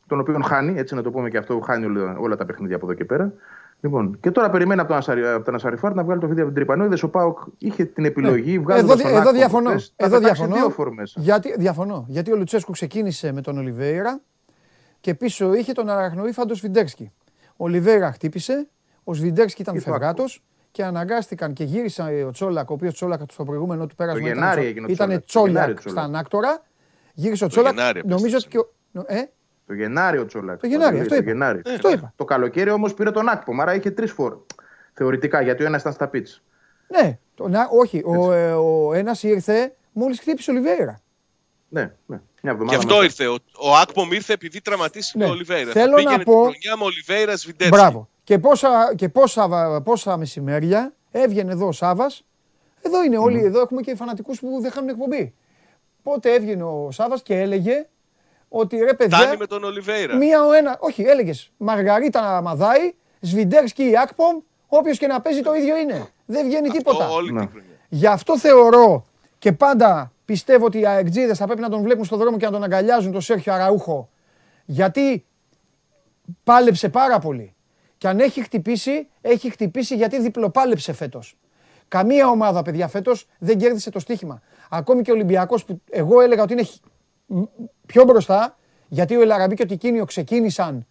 τον οποίο χάνει, έτσι να το πούμε και αυτό, χάνει όλα, όλα τα παιχνίδια από εδώ και πέρα. Λοιπόν, και τώρα περιμένει από τον, Ασαρι, από τον Ασαριφάρ να βγάλει το βίντεο από την τρυπανό. Είδε ο Πάοκ είχε την επιλογή, Εδώ, βγάζοντας δι- τον εδώ Άκπο διαφωνώ. χθες, να Εδώ πετάξει διαφωνώ. δύο φορμές. Γιατί, διαφωνώ. Γιατί ο Λουτσέσκου ξεκίνησε με τον Ολιβέηρα και πίσω είχε τον Αραχνοήφαντο Σβιντέρσκι. Ο Ολιβέηρα χτύπησε, ο Σβιντέρσκι ήταν Και το φευγάτος και αναγκάστηκαν και γύρισαν ο Τσόλακ, ο οποίος Τσόλακ στο προηγούμενο του πέρασμα ήταν, Γενάρη Τσο- έγινε ο ήταν Τσόλακ. Το Γενάρη Τσόλακ του στα Τσόλακ. ανάκτορα. Γύρισε ο Τσόλακ. Γενάρη Νομίζω ότι επέστρεψε. και ο. Ε, Το Γενάρη ο Τσόλακ. Το Γενάρη, Παντελή, αυτό το είπα. Γενάρη. Αυτό είπα. Το καλοκαίρι όμως πήρε τον Άκπομ, άρα είχε τρεις φορ. Θεωρητικά, γιατί ο ένας ήταν στα pits. Ναι, το, να, όχι. Ο, ε, ο ένας ήρθε μόλις χτύπησε Ολιβέιρα. Ναι, ναι. Μια εβδομάδα Γι' αυτό μετά. ήρθε. Ο, ο Άκπομ ήρθε επειδή τραυματίστηκε Ναι. ο Ολιβέιρα. Θέλω Πήγαινε να πω- την χρονιά με Ολιβέιρα Σβιντέρσκι. Μπράβο. Και πόσα, και πόσα, πόσα μεσημέρια έβγαινε εδώ ο Σάβας. Εδώ είναι όλοι, εδώ έχουμε και φανατικούς που δεν χάνουν εκπομπή. Πότε έβγαινε ο Σάβας και έλεγε ότι ρε παιδιά. Φτάνει με τον Ολιβέηρα. Μία ο ένα. Όχι, έλεγες Μαργαρίτα Μαδάη, Σβιντέρσκι Άκπομ, όποιος και να παίζει το ίδιο είναι. Δεν βγαίνει τίποτα. Αυτό όλη Ναι. την χρονιά. Γι' αυτό θεωρώ και πάντα πιστεύω ότι οι αεκτζίδες θα πρέπει να τον βλέπουν στον δρόμο και να τον αγκαλιάζουν τον Σέρχιο Αραούχο. Γιατί πάλεψε πάρα πολύ. Και αν έχει χτυπήσει, έχει χτυπήσει γιατί διπλοπάλεψε φέτος. Καμία ομάδα, παιδιά, φέτος δεν κέρδισε το στοίχημα. Ακόμη και ο Ολυμπιακός που εγώ έλεγα ότι είναι χ- μ- πιο μπροστά, γιατί ο Ελαραμπή και ο Τικίνιο ξεκίνησαν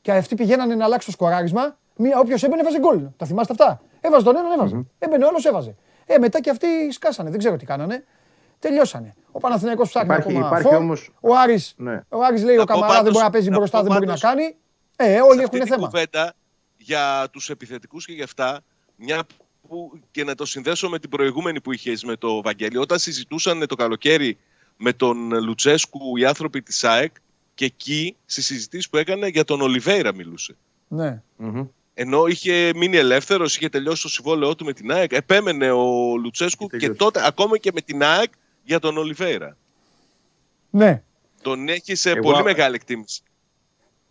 και αυτοί πηγαίνανε να αλλάξει το σκοράρισμα. Μία, όποιος έμπαινε έβαζε γκολ. Τα θυμάστε αυτά; Έβαζε τον έναν, έβαζε. Έμπαινε ο άλλος, έβαζε. Ε, μετά και αυτοί σκάσανε. Δεν ξέρω τι κάνανε. Τελειώσανε. Ο Παναθηναϊκός ψάχνει Υπάρχει- ακόμα υπάρχει φόρ. όμως- Ο Άρης, Ναι. ο Άρης λέει Να ο πω Καμαρά δεν πάντως- μπορεί να παίζει να μπροστά, πω δεν μπορεί να πάντως- κάνει. Ε, Σε όλοι αυτή έχουν την θέμα. κουβέντα για τους επιθετικούς και γι' αυτά, μια που και να το συνδέσω με την προηγούμενη που είχες με το Βαγγέλη, όταν συζητούσαν το καλοκαίρι με τον Λουτσέσκου οι άνθρωποι της ΑΕΚ και εκεί στις συζητήσεις που έκανε για τον Ολιβέηρα μιλούσε. Ναι. Μμμ. Ενώ είχε μείνει ελεύθερος, είχε τελειώσει το συμβόλαιό του με την ΑΕΚ, επέμενε ο Λουτσέσκου Είχε και τελειώσει. τότε ακόμα και με την ΑΕΚ για τον Ολιβέηρα. Ναι. Τον έχεις σε Εγώ- πολύ μεγάλη εκτίμηση.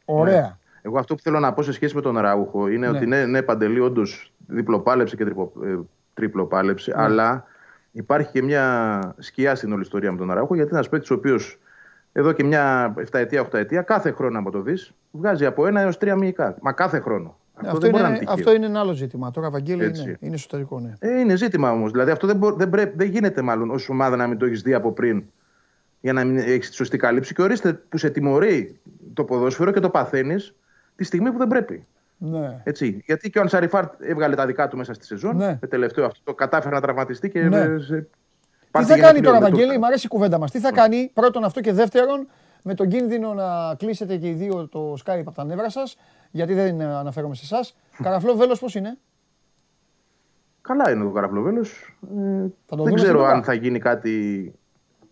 Ωραία. Εγώ αυτό που θέλω να πω σε σχέση με τον Ραούχο είναι Ναι. ότι ναι, ναι Παντελή, όντως διπλοπάλεψε και τριπο, ε, τριπλοπάλεψε, Ναι. αλλά υπάρχει και μια σκιά στην όλη ιστορία με τον Ραούχο, γιατί είναι ένας παίκτης ο οποίος εδώ και μια 7 ετία, 8 ετία, κάθε χρόνο, άμα το δεις, βγάζει από ένα έως τρία μυϊκά. Μα κάθε χρόνο. Αυτό, Αυτό, δεν μπορεί να είναι, είναι τυχαίο. αυτό είναι ένα άλλο ζήτημα. Τώρα, Βαγγέλη, Έτσι. είναι, είναι εσωτερικό, ναι. Ε, είναι ζήτημα όμως. Δηλαδή αυτό δεν, μπο- δεν, πρέπει- δεν γίνεται μάλλον ως ομάδα να μην το έχεις δει από πριν για να μην έχεις τη σωστή καλύψη. Και ορίστε που σε τιμωρεί το ποδόσφαιρο και το παθαίνεις τη στιγμή που δεν πρέπει. ναι. Έτσι. Γιατί και ο Ανσαριφάρτ έβγαλε τα δικά του μέσα στη σεζόν. Ναι. Το τελευταίο αυτό το κατάφερε να τραυματιστεί και. Ναι. ε, σε- Τι πάρτι θα για κάνει να τώρα, τελειώνει με Βαγγέλη, το- μου αρέσει η κουβέντα μας. Τι θα κάνει, πρώτον αυτό και δεύτερον, με τον κίνδυνο να κλείσετε και οι δύο το Skype από τα νεύρα σας, γιατί δεν αναφέρομαι σε εσάς. Καραφλό Βέλο πώς είναι; Καλά είναι ο Καραπλοβέλο. Θα το δεν δούμε ξέρω στην αν Τούμπα. θα γίνει κάτι.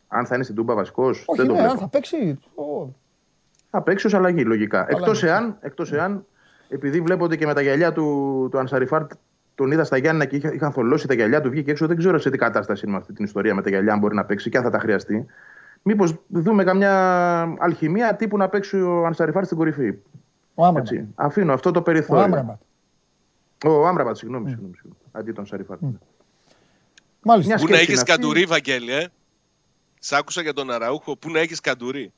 Αν θα είναι στην Τούμπα βασικός. Όχι, δεν το ναι, βλέπω. αν θα παίξει. Ω, Θα παίξει ω αλλαγή, λογικά. Αλλαγή. Εκτός εάν, εκτός εάν, επειδή βλέπονται και με τα γυαλιά του, του Ανσαριφάρτ, τον είδα στα Γιάννα και είχα- είχαν θολώσει τα γυαλιά του, βγήκε έξω. Δεν ξέρω σε τι κατάσταση είναι με αυτή την ιστορία με τα γυαλιά, αν μπορεί να παίξει και αν θα τα χρειαστεί. Μήπως δούμε καμιά αλχημία τύπου να παίξει ο Ανσαριφάρντ στην κορυφή. Ο Άμραμπατ. Έτσι. Αφήνω αυτό το Ο περιθώριο. Άμραμπατ. Ο Άμραμπατ, συγγνώμη, συγγνώμη, συγγνώμη. Αντί τον Ανσαριφάρντ. Μάλιστα. Μια Πού να σκέψη έχεις είναι αυτή. καντουρί, Βαγγέλη, ε; Σ' άκουσα για τον Αραούχο. Πού να έχεις καντουρί;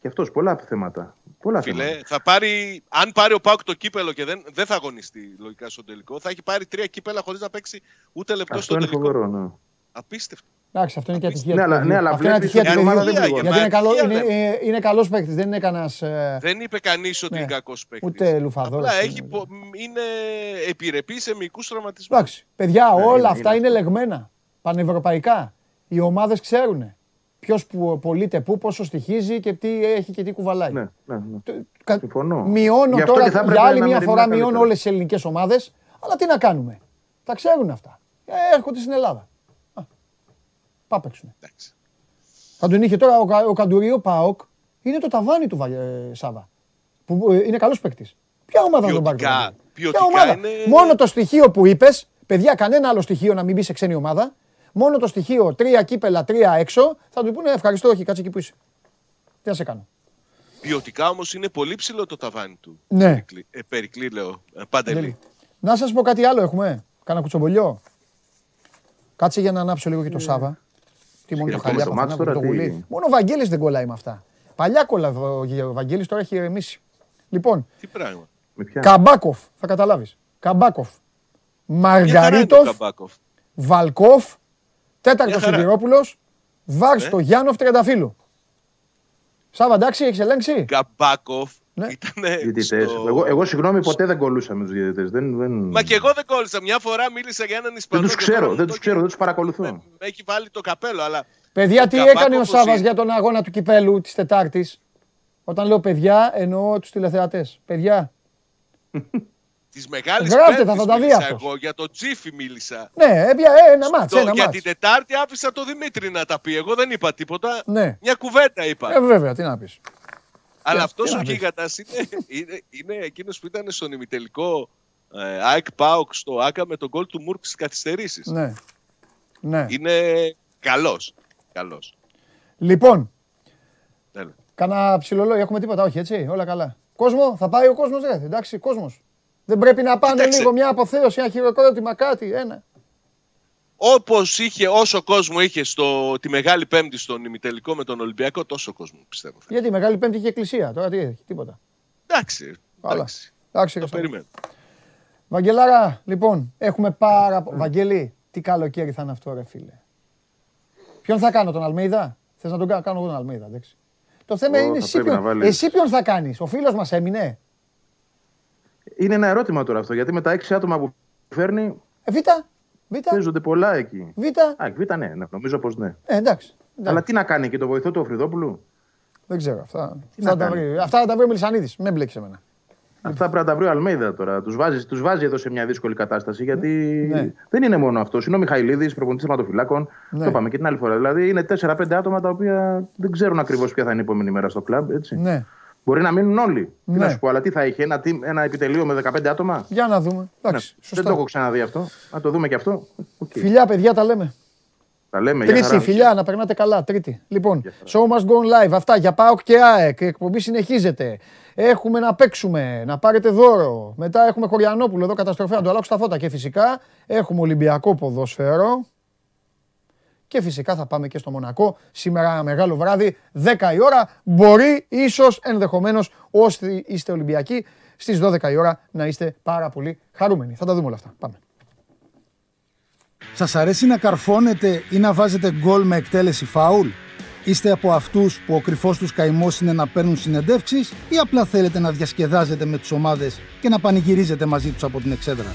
Και αυτός πολλά θέματα. Πολλά Φίλε, θέματα. θα πάρει, αν πάρει ο ΠΑΟΚ το κύπελο και δεν, δεν θα αγωνιστεί λογικά στο τελικό, θα έχει πάρει τρία κύπελα χωρίς να παίξει ούτε λεπτό Αυτό στο είναι τελικό. φοβερό, ναι. Απίστευτο. Εντάξει, αυτό είναι και ατυχία. Ναι, του αλλά- παιδιού. ναι, αλλά Αυτό είναι βλέπεις ατυχία ότι του η ομάδα παιδιού. δεν πληγώνει. Γιατί είναι, καλό, Ατυχία είναι, δεν- ε, είναι καλός παίκτης, δεν είναι κανένας... ε, Δεν είπε κανείς ότι Ναι. είναι κακός παίκτης. Ούτε λουφαδόρος Απλά είναι. έχει, πο- είναι επιρρεπή σε μικρού τραυματισμούς. Εντάξει, παιδιά, Ναι, όλα είναι- αυτά είναι είναι αυτό. λεγμένα. Πανευρωπαϊκά. Οι ομάδες ξέρουν ποιος που πωλείται πού, πόσο στοιχίζει και τι έχει και τι κουβαλάει. Ναι, ναι, ναι. Το- κα- Συμφωνώ. Μειώνω Γι' αυτό τώρα και θα έπρεπε για άλλη να μια μεριμνά φορά καλύτερα. μειώνω όλες τις ελληνικές ομάδες, αλλά τι να κάνουμε. Τα ξέρουν αυτά. Ε, έρχονται στην Ελλάδα. Α, Πά παίξουνε. Εντάξει. Θα τον είχε τώρα ο, Κα- ο Καντουρίο Πάοκ, είναι το ταβάνι του Βα- ε, Σάβα. Που ε, είναι καλός παίκτης. Ποια ομάδα θα τον πάρει. Ποιοτικά- τον Καντουρίο; Ποια ποιοτικά ομάδα; είναι- Μόνο το στοιχείο που είπες, παιδιά, κανένα άλλο στοιχείο να μην μπει σε ξένη ομάδα. Μόνο το στοιχείο τρία κύπελα, τρία έξω, θα του πούνε ευχαριστώ, όχι, κάτσε εκεί που είσαι. Τι να σε κάνω. Ποιοτικά όμως είναι πολύ ψηλό το ταβάνι του. Ναι. Περικλή, ε, Περικλή λέω. Ε, Παντελή. Να σας πω κάτι άλλο έχουμε. Κάνα κουτσομπολιό. Κάτσε για να ανάψω λίγο και το Σάβα. Τι μόνο το Σκέφτομαι χαλιά το που μάτς θα τώρα, το τι- γουλί. Μόνο ο Βαγγέλης δεν κολλάει με αυτά. Παλιά κολλά ο ο Βαγγέλης, τώρα έχει ηρεμήσει. Λοιπόν, Τι πράγμα. Με ποια; Καμπάκοφ, θα καταλάβεις. Καμπάκοφ. Μια χαρά είναι ο Μαργαρίτοφ, Καμπάκοφ. Βαλκόφ, τέταρτος Μια χαρά. Σιδηρόπουλος, Βάρ Ε. στο Γιάννοφ Τρενταφύλου. Σάβα, εντάξει, έχεις ελέγξει; Καμπάκοφ Ναι. ήταν. Διαιτητές. Εγώ, εγώ συγγνώμη, ποτέ δεν κολούσα με τους διαιτητές. Δεν, δεν... Μα και εγώ δεν κόλλησα. Μια φορά μίλησα για έναν Ισπανό. δεν τους και ξέρω, τώρα δεν μου τους το ξέρω, έχει- δεν τους παρακολουθώ. με- με έχει βάλει το καπέλο, αλλά Παιδιά, Ο τι Καμπάκοφ έκανε ο ως Σάβας είναι. για τον αγώνα του κυπέλου της Τετάρτης; Όταν λέω παιδιά, εννοώ τους τηλεθεατές. Παιδιά. (laughs) Τη μεγάλη Γράφτε τα, θα τα δει αυτός. Εγώ για τον Τζίφι μίλησα. Ναι, έπια ένα μάτς, Το- ένα για μάτς. την Τετάρτη άφησα το Δημήτρη να τα πει. Εγώ δεν είπα τίποτα. Ναι. Μια κουβέντα είπα. Ε, βέβαια, τι να πεις. Αλλά τι- αυτός τι ο να πεις. γίγαντα είναι, είναι, είναι εκείνος που ήταν στον ημιτελικό ε, ΑΕΚ Πάοκ στο ΑΚΑ με τον γκολ του Μουρκ στις καθυστερήσεις. Ναι. Ναι. Είναι καλός. Καλός. Λοιπόν, Έλα. Κάνα ψιλολόγιο, έχουμε τίποτα, όχι έτσι, όλα καλά. Κόσμο, θα πάει ο κόσμος, ρε. Εντάξει, κόσμος. Δεν πρέπει να πάνε Κοίταξε. λίγο μια αποθέωση, ένα χειροκρότημα, κάτι, ένα. Όπως είχε, όσο κόσμο είχε στο, τη Μεγάλη Πέμπτη στον ημιτελικό με τον Ολυμπιακό, τόσο κόσμο πιστεύω. θα Γιατί η Μεγάλη Πέμπτη είχε εκκλησία, τώρα τι έχει, τίποτα. Εντάξει. Καλά. εντάξει. Εντάξει, Το Χριστό. περιμένω. Βαγγελάρα, λοιπόν, έχουμε πάρα πο- Βαγγέλη, τι καλοκαίρι θα είναι αυτό, ρε φίλε. Ποιον θα κάνω, τον Αλμέιδα; Θες να τον κάνω, κάνω εγώ τον Αλμέιδα, εντάξει. Το θέμα Ω, είναι θα εσύ πρέπει να ποιον, βάλεις. εσύ ποιον θα κάνεις; Ο φίλος μας έμεινε; Είναι ένα ερώτημα τώρα αυτό, γιατί με τα έξι άτομα που φέρνει Ε, Β, Β, παίζονται πολλά εκεί. Β. Α, β, ναι, ναι, νομίζω πως ναι. Ε, εντάξει. εντάξει. Αλλά τι να κάνει και το βοηθό του Φρυδόπουλου. Δεν ξέρω. Αυτά, Τι αυτά, να τα κάνει; βρει, αυτά θα τα βρει ο Μελισανίδης. Με μπλέκεις εμένα. Αυτά πρέπει να τα βρει ο Αλμέιδα τώρα. Τους βάζει, τους βάζει εδώ σε μια δύσκολη κατάσταση γιατί Ναι. δεν είναι μόνο αυτό. Είναι ο Μιχαηλίδης, προπονητής θεματοφυλάκων. Ναι. Το είπαμε και την άλλη φορά. Δηλαδή είναι 4-5 άτομα τα οποία δεν ξέρουν ακριβώς ποια θα είναι η επόμενη μέρα στο κλαμπ. Έτσι. Ναι. Μπορεί να μείνουν όλοι. Τι Ναι. να σου πω, αλλά τι θα είχε, ένα, team- ένα επιτελείο με 15 άτομα; Για να δούμε. Εντάξει, Ναι, σωστά. δεν το έχω ξαναδεί αυτό. Να το δούμε και αυτό. Οκ. Φιλιά, παιδιά, τα λέμε. Τα λέμε. για Τρίτη, χαρά. φιλιά, να περνάτε καλά. Τρίτη. Λοιπόν, Για show must go on live. Αυτά για ΠΑΟΚ και ΑΕΚ. Η εκπομπή συνεχίζεται. Έχουμε να παίξουμε, να πάρετε δώρο. Μετά έχουμε Χωριανόπουλο εδώ καταστροφέα να του αλλάξω τα φώτα. Και φυσικά έχουμε Ολυμπιακό ποδόσφαιρο. Και φυσικά θα πάμε και στο Μονακό. Σήμερα ένα μεγάλο βράδυ, 10 η ώρα. Μπορεί, ίσως, ενδεχομένως, όσοι είστε Ολυμπιακοί, στις 12 η ώρα να είστε πάρα πολύ χαρούμενοι. Θα τα δούμε όλα αυτά. Πάμε. Σας αρέσει να καρφώνετε ή να βάζετε γκολ με εκτέλεση φάουλ; Είστε από αυτούς που ο κρυφός τους καημός είναι να παίρνουν συνεντεύξεις ή απλά θέλετε να διασκεδάζετε με τις ομάδες και να πανηγυρίζετε μαζί τους από την εξέδρα;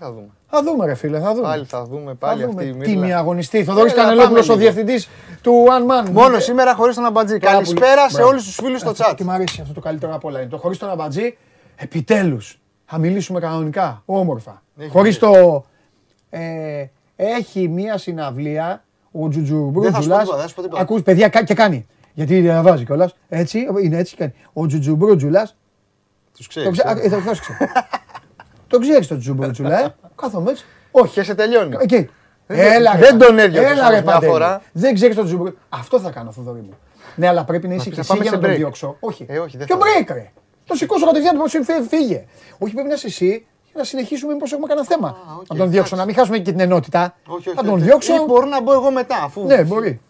Τι θα δούμε. Θα δούμε, ρε φίλε, θα δούμε. Πάλι θα δούμε, Θα πάλι δούμε. αυτή η Τίμη μύρλα. αγωνιστή. Θοδωρής Έλα, Κανελόπουλος, ο πάμε λίγο. διευθυντής του One Man. Μόνο σήμερα χωρίς τον Αμπατζή. Πάρα πολύ. Καλησπέρα σε Μπράβο. όλους τους φίλους στο Αυτό chat. Και μου αρέσει αυτό το καλύτερο απ' όλα. Είναι το χωρίς τον αμπατζή, επιτέλους. Θα μιλήσουμε κανονικά, όμορφα. Έχει Χωρίς δίκιο. το... Ε, έχει μία συναυλία ο Τζουτζουμπρούτζουλας. Δεν θα σου πω τίποτα, δεν θα σου πω τίποτα. Ακούς, παιδιά, κα- και κάνει. Γιατί διαβάζει κιόλας. Έτσι, είναι έτσι κάνει. Ο Τζουτζουμπρούτζουλας Τους Το ξέρεις. ξέρει. ε. Το ξέρει. (laughs) Το ξέρεις το Τζουμπρούτσουλα, ε. Κάθομαι έτσι. Όχι. Και σε τελειώνει. Εκεί. Δεν- Έλα, ρε, δεν Παντέλη. τον έδιωξες Έλα, όμως ρε, μια Παντέλη. φορά. Δεν ξέρεις τον Τζουμπρούτσουλα. Αυτό θα κάνω, Θοδωρή μου. Ναι, αλλά πρέπει να είσαι πεις και να εσύ πάμε για σε να τον break. διώξω. Όχι. Ε, όχι, δεν Ποιο θα. break, ρε. Το σηκώσω κατευθείαν το πώ φύγε. Όχι, πρέπει να είσαι εσύ για να συνεχίσουμε μήπως έχουμε κανένα θέμα. οκ, Να τον διώξω, να μην χάσουμε και την ενότητα. Όχι, όχι. Να τον όχι. διώξω. Ή μπορώ να μπω εγώ μετά. Αφού... Ναι, μπορεί.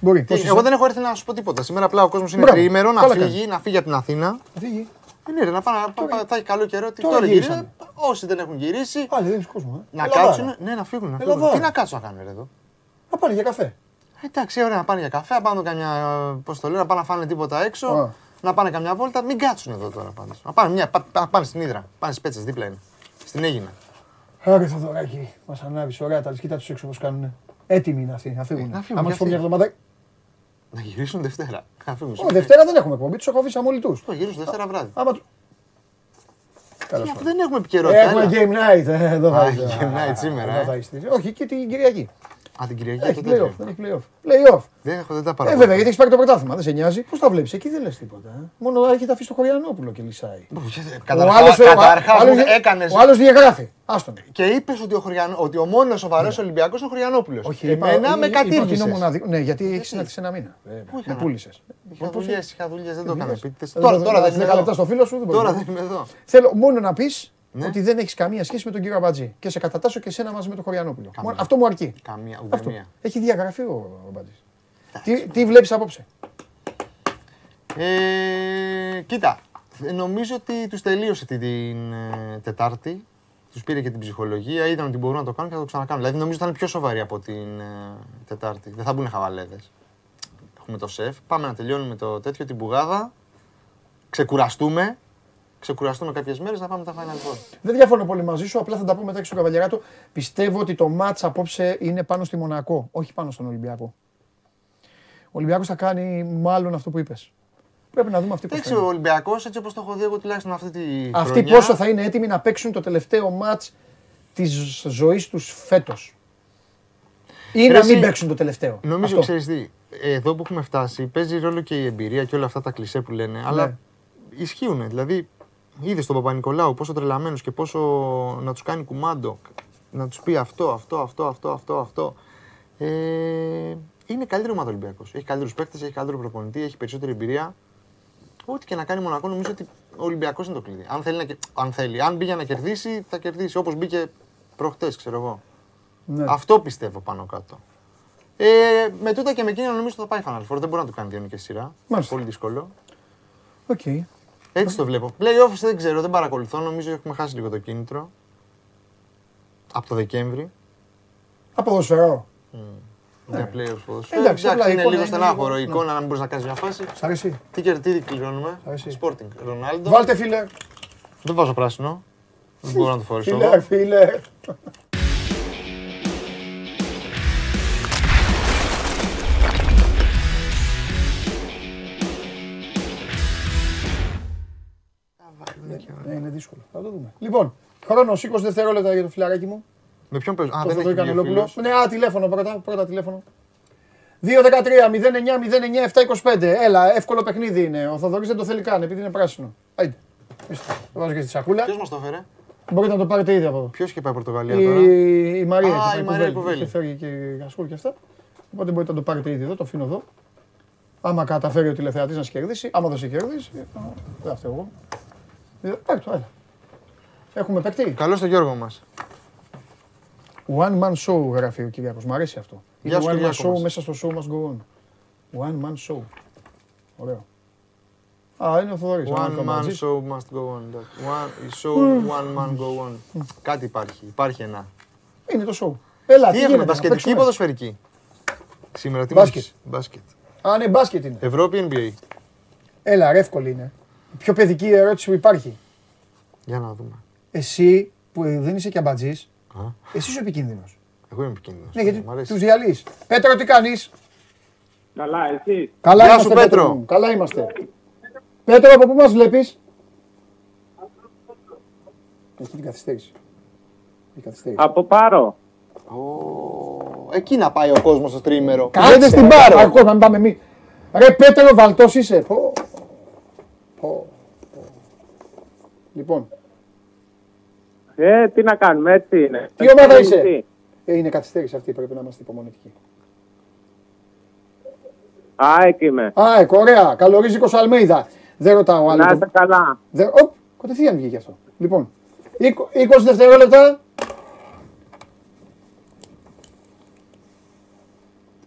Μπορεί. Τι, Πώς Εγώ είσαι; δεν έχω έρθει να σου πω τίποτα. Σήμερα απλά ο κόσμος είναι Μπράβο. τριήμερο να Καλά φύγει, να φύγει από την Αθήνα. Θα φύγει. Ε, Ναι, ρε, να πάνε, να πάνε- θα έχει καλό καιρό. Τι Τώρα τώρα γυρίσανε. γυρίσανε. Όσοι δεν έχουν γυρίσει, Πάλι δεν έχει κόσμο. ε. να Ελαδάρα. κάτσουν. Ναι, να φύγουν. Να Ελαδάρα. φύγουν. Τι να κάτσουν να κάνουν ρε, εδώ. Να πάνε για καφέ. Ε, Εντάξει, ωραία, να πάνε για καφέ, να πάνε καμιά. Πώς το λέω, να πάνε να φάνε τίποτα έξω. Α. Να πάνε καμιά βόλτα. Μην κάτσουν εδώ τώρα πάντως. Να πάνε, μια, πα- πα- πάνε στην Ήδρα. Πάνε στις πέτσες, δίπλα είναι. Στην Έγινα. Άρα Θοδωράκη, μας ανάβεις. Ωραία, τα κοίτα τους έξω πώς κάνουν. Έτοιμοι είναι αυτοί να φύγουν. να φύγουν Άμα κι σου πω μια αυτοί. εβδομάδα. Να γυρίσουν Δευτέρα. Να φύγουν. Ω, Δευτέρα δεν έχουμε εκπομπή, τους έχω αφήσει αμολυτού. Το γυρίσουν Δευτέρα βράδυ. Άμα του. Τέλος Ε, πάντων. Δεν έχουμε επικαιρότητα. Έχουμε έλα. game night. ε, Εδώ θα Α, είστε. game night σήμερα, Εδώ ε. θα είστε. Όχι, και την Κυριακή. Α, την Κυριακή Έχει το τέτοιο. playoff. Δεν έχει playoff. Playoff. Δεν έχω, δεν τα Ε, παρακολουθώ. βέβαια, γιατί έχεις πάρει το πρωτάθλημα. Δεν σε νοιάζει. Πώς τα βλέπεις, εκεί δεν λες τίποτα. ε. Μόνο έχετε αφήσει το Χωριανόπουλο και λυσάει. Ο Καταρχάς- άλλος- ο- καταρχάς ο άλλος μου δι- έκανες- Ο άλλος διαγράφει. Άστον. Και είπες ότι ο, Χωριανό, ότι ο μόνος σοβαρός Ολυμπιακός είναι ο Χωριανόπουλος. Ναι. Όχι, είπα- Εμένα είπα- με είπα ότι είναι ο κατήργησε. μοναδικό- Ναι, γιατί έχεις συναντήσει ένα μήνα. Βέβαια. Με έκανα. πούλησες. Είχα δουλειές, είχα δουλειές, δεν το έκανα επίτηδες. Τώρα, Τώρα, τώρα δεν είμαι 10 λεπτά εδώ. στο φίλο σου δεν μπορεί. Τώρα δεν είμαι εδώ. Θέλω μόνο να πεις Ναι. ότι δεν έχεις καμία σχέση με τον κύριο Αμπατζή. Και σε κατατάσσω και εσένα μαζί με τον Χωριανόπουλο. Μόνο- Αυτό μου αρκεί. Καμία, ούτε Αυτό. μία. Έχει διαγραφεί ο Αμπατζής. Τι, τι βλέπεις απόψε; Ε, κοίτα, Ε, Νομίζω ότι τους τελείωσε την, την ε, Τετάρτη. Τους πήρε και την ψυχολογία, είδαν ότι μπορούν να το κάνουν και θα το ξανακάνουν. Δηλαδή νομίζω ότι θα είναι πιο σοβαροί από την ε, Τετάρτη. Δεν θα μπουν χαβαλέδες. Έχουμε το σεφ. Πάμε να τελειώνουμε το τέτοιο, την πουγάδα. Ξεκουραστούμε. Ξεκουραστούμε κάποιες μέρες να πάμε τα Final Four. Δεν διαφωνώ πολύ μαζί σου, απλά θα τα πούμε μετά και στον Καβαλιαράτο. Πιστεύω ότι το μάτς απόψε είναι πάνω στη Μονακό, όχι πάνω στον Ολυμπιακό. Ο Ολυμπιακός θα κάνει μάλλον αυτό που είπες. Πρέπει να δούμε αυτή πώς θα Εντάξει, ο είναι. Ολυμπιακός έτσι όπως το έχω δει εγώ τουλάχιστον αυτή τη Αυτοί χρονιά, πόσο θα είναι έτοιμοι να παίξουν το τελευταίο μάτς της ζωής τους φέτος. Ή Ρε να εσύ, μην παίξουν το τελευταίο. Νομίζω, Αυτό. ξέρεις τι, εδώ που έχουμε φτάσει παίζει ρόλο και η εμπειρία και όλα αυτά τα κλισέ που λένε. Αλλά Ναι. ισχύουν. Δηλαδή, είδες τον Παπα-Νικολάου πόσο τρελαμένος και πόσο να τους κάνει κουμάντο. Να τους πει αυτό, αυτό, αυτό, αυτό, αυτό, αυτό. Ε, είναι καλύτερη ομάδα Ολυμπιακός. Έχει καλύτερους παίκτες, έχει καλύτερο προπονητή, έχει περισσότερη εμπειρία. Ό,τι και να κάνει Μονακό, νομίζω ότι ο Ολυμπιακός είναι το κλειδί. Αν θέλει, να, κε- αν θέλει. Αν μπήκε να κερδίσει, θα κερδίσει. Όπως μπήκε προχτές, ξέρω εγώ. Ναι. Αυτό πιστεύω πάνω κάτω. Ε, με τούτα και με εκείνα νομίζω ότι θα πάει Final Four. Δεν μπορεί να το κάνει δύο νίκες σειρά. Μάλιστα. Πολύ δύσκολο. Οκ. Έτσι το βλέπω. Playoffs δεν ξέρω, δεν παρακολουθώ. Νομίζω έχουμε χάσει λίγο το κίνητρο. Από το Δεκέμβρη. Από ποδοσφαιρό. Για playoffs ποδοσφαίρου. Ναι. Εντάξει, απλά η είναι εικόνα λίγο είναι στενάχωρο η λίγο- εικόνα να μην μπορείς να κάνεις μια φάση. Σ' αρέσει. Τι κερδίζει κληρώνουμε; αρέσει. Sporting. Ρονάλντο. Βάλτε φίλε. Δεν βάζω πράσινο. Δεν μπορώ να το φορέσω. Φίλε, εγώ. φίλε. Ναι, είναι δύσκολο. Θα το δούμε. Λοιπόν, χρόνο 20 δευτερόλεπτα για το φιλαράκι μου. Με ποιον παίζω. Α, Το δεν Θοδωρή έχει βγει ο Κανελόπουλο. φίλος. Ναι, α, τηλέφωνο πρώτα, πρώτα τηλέφωνο. 2-13-09-09-725. Έλα, εύκολο παιχνίδι είναι. Ο Θοδωρής δεν το θέλει καν επειδή είναι πράσινο. Άιντε. Ορίστε. Το βάζω και στη σακούλα. Ποιος μας το έφερε; Μπορείτε να το πάρετε ήδη από εδώ. Ποιος είχε πάει Πορτογαλία τώρα; Η, η Μαρία. Α, είχε πάει η Μαρία κουβέλη. Κουβέλη. Είχε φέρει και γασκούλ και αυτά. Οπότε μπορείτε να το πάρετε ήδη εδώ, το αφήνω εδώ. Άμα καταφέρει ο τηλεθεατής να σε κερδίσει, άμα δεν σε κερδίσει, ε, δεν θα φταίω εγώ. Ε, Πάρε το, έλα. Έχουμε παίκτη; Καλώς το Γιώργο μας. One man show γράφει ο Κυριάκος. Μ' αρέσει αυτό. Γεια Είναι σου, one man Κυριάκο show μας. μέσα στο show must go on. One man show. Ωραίο. Α, είναι ο Θοδωρής. ο One man Καμπατζής. show must go on. One, show one man go on. Κάτι υπάρχει. Υπάρχει ένα. Είναι το show. Έλα, τι, Τι έχουμε, γίνεται, να μπασκετική ή παίξουμε. ποδοσφαιρική; Σήμερα τι Μπάσκετ. μας- Μπάσκετ. Α, ναι, μπάσκετ είναι. Ευρώπη NBA. Έλα, ρε, εύκολη είναι. Η πιο παιδική ερώτηση που υπάρχει. Για να δούμε. Εσύ που δεν είσαι και αμπατζής, Α, εσύ είσαι ο επικίνδυνος. εγώ είμαι επικίνδυνος. Ναι, γιατί Μ' αρέσει. τους διαλύεις. Πέτρο, τι κάνεις; Καλά, εσύ. Καλά Γεια είμαστε, σου, Πέτρο. μου. Καλά είμαστε. Πέτρο, από πού μας βλέπεις; Έχει την καθυστέρηση. Έχει καθυστέρηση. Από πάρω. Ω, Εκεί να πάει ο κόσμος στο τρίμερο. Κάτσε, Κάτσε στην ρε, πάρο. Ακόμα να μην πάμε εμείς. Ρε Πέτρο, βαλτός είσαι. Πω. Πω. Πω. Λοιπόν, Ε, τι να κάνουμε, έτσι είναι. Τι ομάδα Ε, είσαι; τι; ε, είναι καθυστέρηση αυτή, πρέπει να είμαστε υπομονετικοί. Α, εκεί είμαι. Α, εκ, ωραία. Καλορίζικος Αλμέιδα. Δεν ρωτάω άλλο. Να είστε καλά. Δε... Οπ, κατευθείαν βγήκε αυτό. Λοιπόν, 20 δευτερόλεπτα.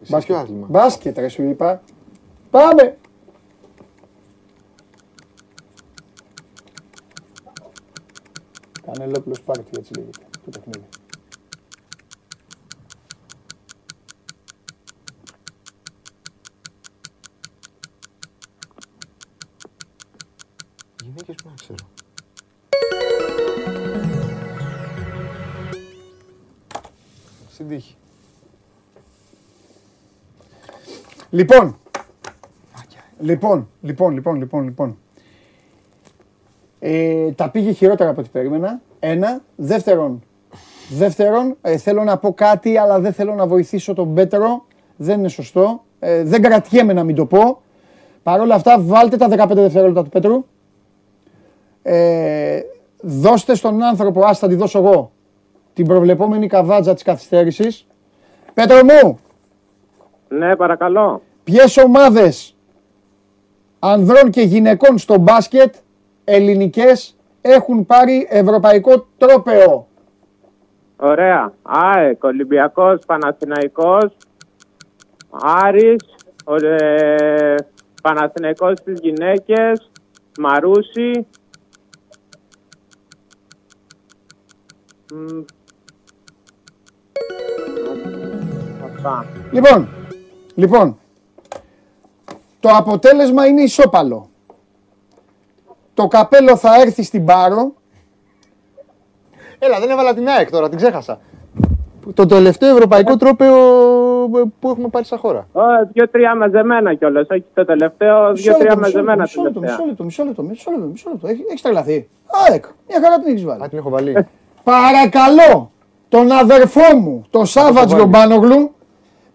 Εσύ ποιο άθλημα. Μπάσκετ, ρε σου είπα. Πάμε. Κανελόπουλος πάρτι έτσι λέγεται το παιχνίδι. Γυναίκες που να ξέρω. Στην τύχη. Λοιπόν, λοιπόν, λοιπόν, λοιπόν, λοιπόν, λοιπόν. Ε, τα πήγε χειρότερα από ό,τι περίμενα. Ένα. Δεύτερον, δεύτερον ε, θέλω να πω κάτι, αλλά δεν θέλω να βοηθήσω τον Πέτρο. Δεν είναι σωστό. Ε, δεν κρατιέμαι να μην το πω. Παρ' όλα αυτά, βάλτε τα 15 δευτερόλεπτα του Πέτρου. Ε, δώστε στον άνθρωπο, ας θα τη δώσω εγώ, την προβλεπόμενη καβάτζα της καθυστέρησης. Πέτρο μου, Ναι, παρακαλώ. Ποιες ομάδες ανδρών και γυναικών στο μπάσκετ ελληνικές έχουν πάρει ευρωπαϊκό τρόπεο. Ωραία. ΑΕΚ, Ολυμπιακός, Παναθηναϊκός, Άρης, ο, ε, Παναθηναϊκός στις γυναίκες, Μαρούσι. Μ, Αυτά. Λοιπόν, λοιπόν, το αποτέλεσμα είναι ισόπαλο. Το καπέλο θα έρθει στην Πάρο. Έλα, δεν έβαλα την ΑΕΚ τώρα, την ξέχασα. Το τελευταίο ευρωπαϊκό τρόπαιο που έχουμε πάρει στα χώρα. Ω, Δύο-τρία μαζεμένα κιόλας. Όχι το τελευταίο, Μισό δύο-τρία λεπτό, μισό μαζεμένα λεπτό, μισό λεπτό, τελευταία. μισό λεπτό, μισό λεπτό, μισό λεπτό, μισό λεπτό. Έχει- Έχεις τρελαθεί. ΑΕΚ, μια χαρά την έχεις βάλει. Α, την έχω βάλει. Παρακαλώ τον αδερφό μου, τον Σάββατ Γιομπάνογλου,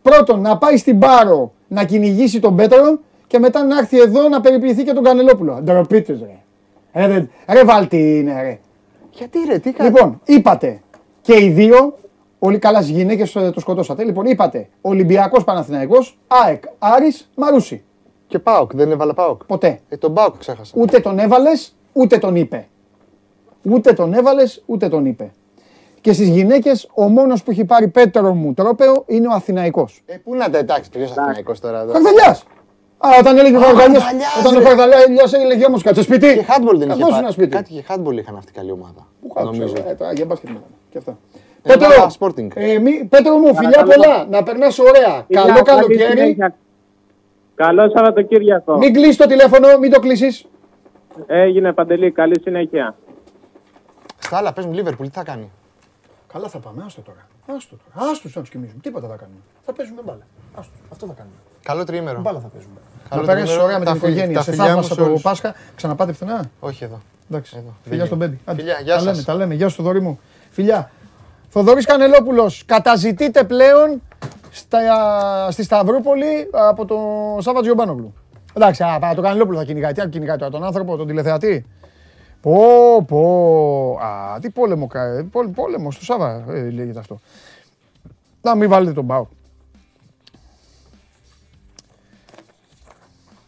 πρώτον να πάει στην Πάρο να κυνηγήσει τον Πέτρο και μετά να έρθει εδώ να περιποιηθεί και τον Κανελόπουλο. Ντροπή τους, ρε. Ρε, ρε, ρε Βαλτή είναι, ρε. Γιατί ρε, τι κάνει. Λοιπόν, είπατε και οι δύο, όλοι καλά στις γυναίκες ε, το σκοτώσατε. Λοιπόν, είπατε Ολυμπιακός Παναθηναϊκός, ΑΕΚ, Άρης, Μαρούσι. Και Πάοκ, δεν έβαλα Πάοκ. Ποτέ. Ε, τον Πάοκ ξέχασα. Ούτε τον έβαλες, ούτε τον είπε. Ούτε τον έβαλες, ούτε τον είπε. Και στις γυναίκες, ο μόνος που έχει πάρει πέτρο μου τρόπεο είναι ο Αθηναϊκός. Ε, πού να τα εντάξει, ποιος Αθηναϊκός τώρα εδώ; Καρδαλιάς. Α, όταν έλεγε ο Καρδαλιάς, Καρδαλιάς, όταν ο ρε. Καρδαλιάς έλεγε όμως κάτσε σπίτι. Και handball δεν είχε Καθώς πάρει. ένα σπίτι. Κάτι και handball είχαν αυτή η καλή ομάδα. Πού κάτω, Νομίζω. ξέρω, ε, τώρα για μπάσκετ μιλάμε. Και αυτά. Ε, Πέτρο, βάλα Sporting. ε, μη- Πέτρο μου, φιλιά Παρακαλώ. πολλά. Να περνάς ωραία. Φιλιά, Καλό καλή καλοκαίρι. συνέχεια. Καλό Σαββατοκύριακο. Μην κλείσεις το τηλέφωνο, μην το κλείσεις. Έγινε παντελή. Καλή συνέχεια. Στα άλλα, πες μου, Λίβερπουλ, τι θα κάνει; Καλά θα πάμε, άστο τώρα. Άστο τώρα. Άστο να τους κοιμήσουμε. Τίποτα θα κάνουμε. Θα παίζουμε μπάλα. Άστο. Αυτό θα κάνουμε. Καλό τριήμερο. Μπάλα θα παίζουμε. Καλό να περάσει τρίμηνο, ωραία με τα την φιλ- οικογένεια. τα Σε φιλιά μου θαύμασα σε το όλους. Πάσχα. Ξαναπάτε πουθενά. Όχι εδώ. Εντάξει. Εδώ. Φιλιά στον Μπέντι. Άντε. Φιλιά, γεια τα λέμε, σας. τα λέμε. Γεια σου, Θοδωρή μου. Φιλιά. Θοδωρής Κανελόπουλος, καταζητείτε πλέον στα, στη Σταυρούπολη από τον Σάββατ Γιωμπάνογλου. Εντάξει, α, πάει, το Κανελόπουλο θα κυνηγάει. Τι άλλο κυνηγάει τώρα, τον άνθρωπο, τον τηλεθεατή; Πω, πω. Α, τι πόλεμο, κα- πόλ- πόλεμος στο Σάββα ε, λέγεται αυτό. Να μην βάλετε τον Πάο.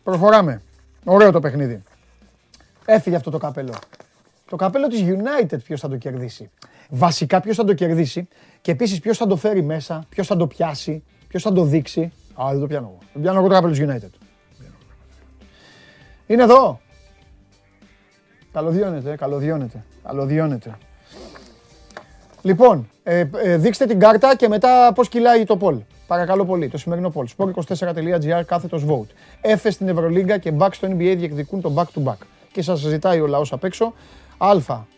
Προχωράμε. Ωραίο το παιχνίδι. Έφυγε αυτό το καπέλο. Το καπέλο της United ποιος θα το κερδίσει. Βασικά ποιος θα το κερδίσει και επίσης ποιος θα το φέρει μέσα, ποιος θα το πιάσει, ποιος θα το δείξει. Α, δεν το πιάνω εγώ. Δεν πιάνω εγώ το καπέλο της United. Είναι εδώ. Καλωδιώνεται, καλωδιώνεται, καλωδιώνεται. Λοιπόν, ε, ε, δείξτε την κάρτα και μετά πώς κυλάει το poll. Παρακαλώ πολύ, το σημερινό poll. Sport24.gr κάθετος vote. Έφε στην Ευρωλίγκα και back στο NBA διεκδικούν το back to back. Και σας ζητάει ο λαός απ' έξω. Α,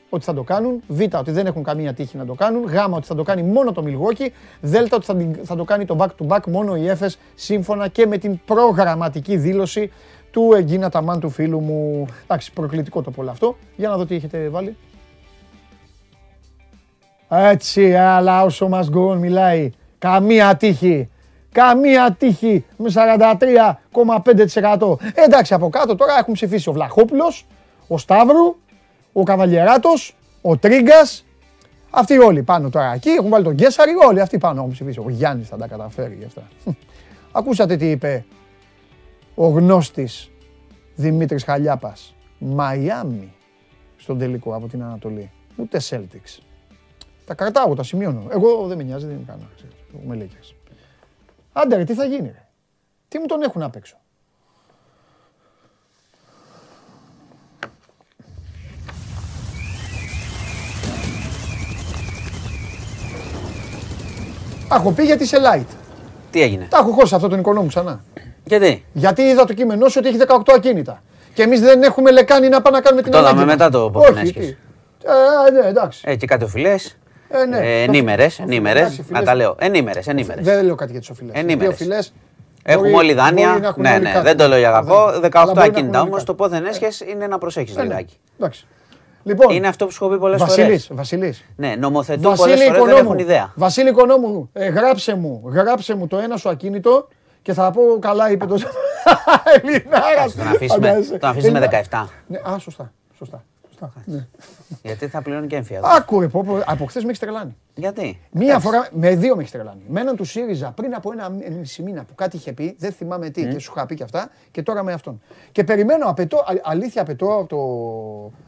ότι θα το κάνουν. Β, ότι δεν έχουν καμία τύχη να το κάνουν. Γ, ότι θα το κάνει μόνο το Milwaukee. Δ, ότι θα, την- θα το κάνει το back to back μόνο η Έφες σύμφωνα και με την προγραμματική δήλωση του Εγκίνα Ταμάν του φίλου μου. Εντάξει, προκλητικό το poll αυτό. Για να δω τι έχετε βάλει. Έτσι, αλλά όσο μας γκόν μιλάει, καμία τύχη. Καμία τύχη με 43,5%. Ε, εντάξει, από κάτω τώρα έχουν ψηφίσει ο Βλαχόπουλος, ο Σταύρου, ο Καβαλιεράτος, ο Τρίγκας. Αυτοί όλοι πάνω τώρα εκεί, έχουν βάλει τον Γκέσαρη, όλοι αυτοί πάνω έχουν ψηφίσει. Ο Γιάννης θα τα καταφέρει γι' αυτά. Ακούσατε τι είπε ο γνώστης Δημήτρης Χαλιάπας. Μαϊάμι στον τελικό από την Ανατολή. Ούτε Celtics. Τα κρατάω, τα σημειώνω. Εγώ δεν με νοιάζει, δεν κάνω. Ξέρεις, Εγώ με λέγες. Άντε ρε, τι θα γίνει ρε; Τι μου τον έχουν απ' έξω; Τα έχω πει γιατί είσαι light; Τι έγινε; Τα έχω χώσει αυτό τον εικονό μου ξανά. Γιατί; Γιατί είδα το κείμενό σου ότι έχει 18 ακίνητα. Και εμείς δεν έχουμε λεκάνη να πάμε να κάνουμε την Το ανάγκη είδαμε μας. μετά το Όχι, Ποπινέσκης. τι; Ε, ναι, εντάξει. Ε, και κάτι οφειλέ. Ε, ναι. Ε, ενήμερες. Εντάξει, Ενήμερες. φιλές- Να τα λέω. Ενήμερες. Ενήμερες. Δεν λέω κάτι για τι οφειλέ. Ενήμερες. Οι οφειλές Έχουμε μπορεί- όλοι δάνεια. μπορεί να έχουν Ναι, όλοι ναι. κάτι. Δεν το λέω για αγαπώ. Δεν- 18 αλλά μπορεί να ακίνητα έχουν όμω όλοι το κάτι. πόθεν έσχε είναι να προσέχεις Ε, ναι. λιγάκι. Εντάξει. Λοιπόν, Είναι αυτό που σου έχω πει πολλές φορές. Βασίλης, Βασίλης. Ναι, νομοθετούν πολλές Βασίλη φορές δεν έχουν Οικονόμου, ιδέα. Βασίλη Οικονόμου, ε, γράψε μου, γράψε μου το ένα σου ακίνητο και θα πω καλά είπε το Ελληνάρα. Τον αφήσουμε, τον αφήσεις με 17. Ναι, α, σωστά, σωστά. Σωστά. Ναι. Γιατί θα πληρώνει και έμφυα. εδώ. Άκουρε, πω, πω, από χθες με έχεις τρελάνει. Γιατί; Μία Εντάξει. φορά, με δύο με έχεις τρελάνει. Με έναν του ΣΥΡΙΖΑ πριν από ένα μισή μήνα που κάτι είχε πει, δεν θυμάμαι τι, και σου είχα πει και αυτά, και τώρα με αυτόν. Και περιμένω, απαιτώ, α- αλήθεια απαιτώ από το,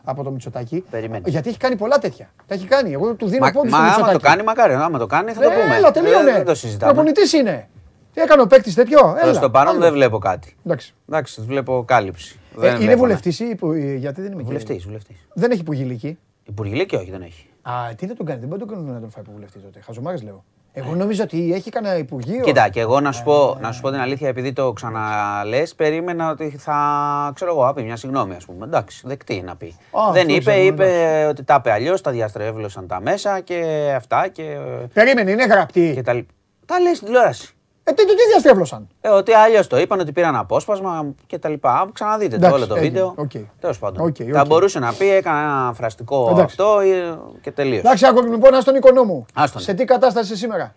από το Μητσοτάκι, Περιμένεις. γιατί έχει κάνει πολλά τέτοια. Τα έχει κάνει. Εγώ του δίνω Μα, πόντου μα στο άμα Μητσοτάκι. το κάνει, μακάρι. Άμα το κάνει, θα το Ε, πούμε. Έλα, Ε, τελείωνε. Δεν το συζητάμε. Προπονητής είναι. Τι έκανε ο παίκτης τέτοιο; Έλα. Προ το παρόν άλλο. δεν βλέπω κάτι. Εντάξει. Εντάξει, βλέπω κάλυψη. Ε, Δεν είναι βλέπω, ναι. βουλευτής ή υπο- ε, γιατί δεν είμαι και- Βουλευτής, βουλευτής. Δεν έχει υπογηλική. Υπουργιλίκι και όχι, δεν έχει. Α, τι να τον κάνει, δεν μπορεί να τον κάνουν να τον φάει από βουλευτή τότε. Χαζομάρες λέω. Εγώ νόμιζα ότι έχει κανένα υπουργείο. Κοίτα, και εγώ να σου, Ε, πω, να σου πω την αλήθεια, επειδή το ξαναλέ, περίμενα ότι θα. ξέρω εγώ, να πει μια συγγνώμη, ας πούμε. Εντάξει, δεκτή να πει. Α, δεν αυτό είπε, ξέρω, είπε ότι τα είπε αλλιώς, τα διαστρέβλωσαν τα μέσα και αυτά και. Περίμενε, είναι γραπτή. και τα, λι- τα λέει στην τηλεόραση. Ε, τι, τις διαστρέβλωσαν. Ε, ότι αλλιώς το είπαν, ότι πήραν απόσπασμα και τα λοιπά. Ξαναδείτε το Εντάξει, όλο το έγινε. βίντεο. Οκ. Τέλος πάντων. Οκ, Θα οκ. μπορούσε να πει, έκανα ένα φραστικό Εντάξει. αυτό ε, και τελείωσε. Εντάξει, άκου λοιπόν, άστον Οικονόμου. Άστον. Σε τι κατάσταση είσαι σήμερα;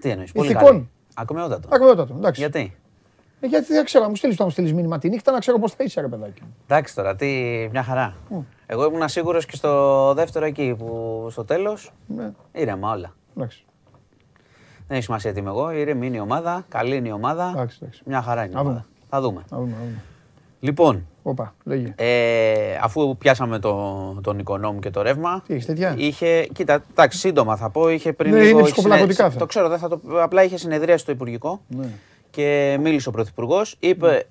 Τι εννοείς, πολύ Ηθικών. καλή. Ακμαιότατο. Ακμαιότατο. Εντάξει. Γιατί; Ε, γιατί δεν ξέρω, μου στείλεις το μου στείλεις μήνυμα τη νύχτα να ξέρω πώς θα είσαι, ρε παιδάκι. μου. Εντάξει τώρα, τι, μια χαρά. Εγώ ήμουν σίγουρος και στο δεύτερο εκεί που στο τέλος Ναι, ήρεμα όλα. εντάξει. Δεν έχει σημασία τι είμαι εγώ. Ήρεμη είναι η ομάδα. Καλή είναι η ομάδα. Εντάξει, εντάξει. Μια χαρά είναι η Να ομάδα. δούμε. Θα δούμε. Να δούμε, να δούμε. Λοιπόν, Όπα, λέγε. ε, αφού πιάσαμε το, τον οικονόμου και το ρεύμα. Τι έχεις τέτοια; Είχε, κοίτα, εντάξει, σύντομα θα πω. Είχε πριν Ναι, λίγο. είναι είχε ψυχοπλακωτικά συνέ- αυτά. Το ξέρω, δεν θα το, απλά είχε συνεδρία στο Υπουργικό Ναι. και μίλησε ο Πρωθυπουργός. Είπε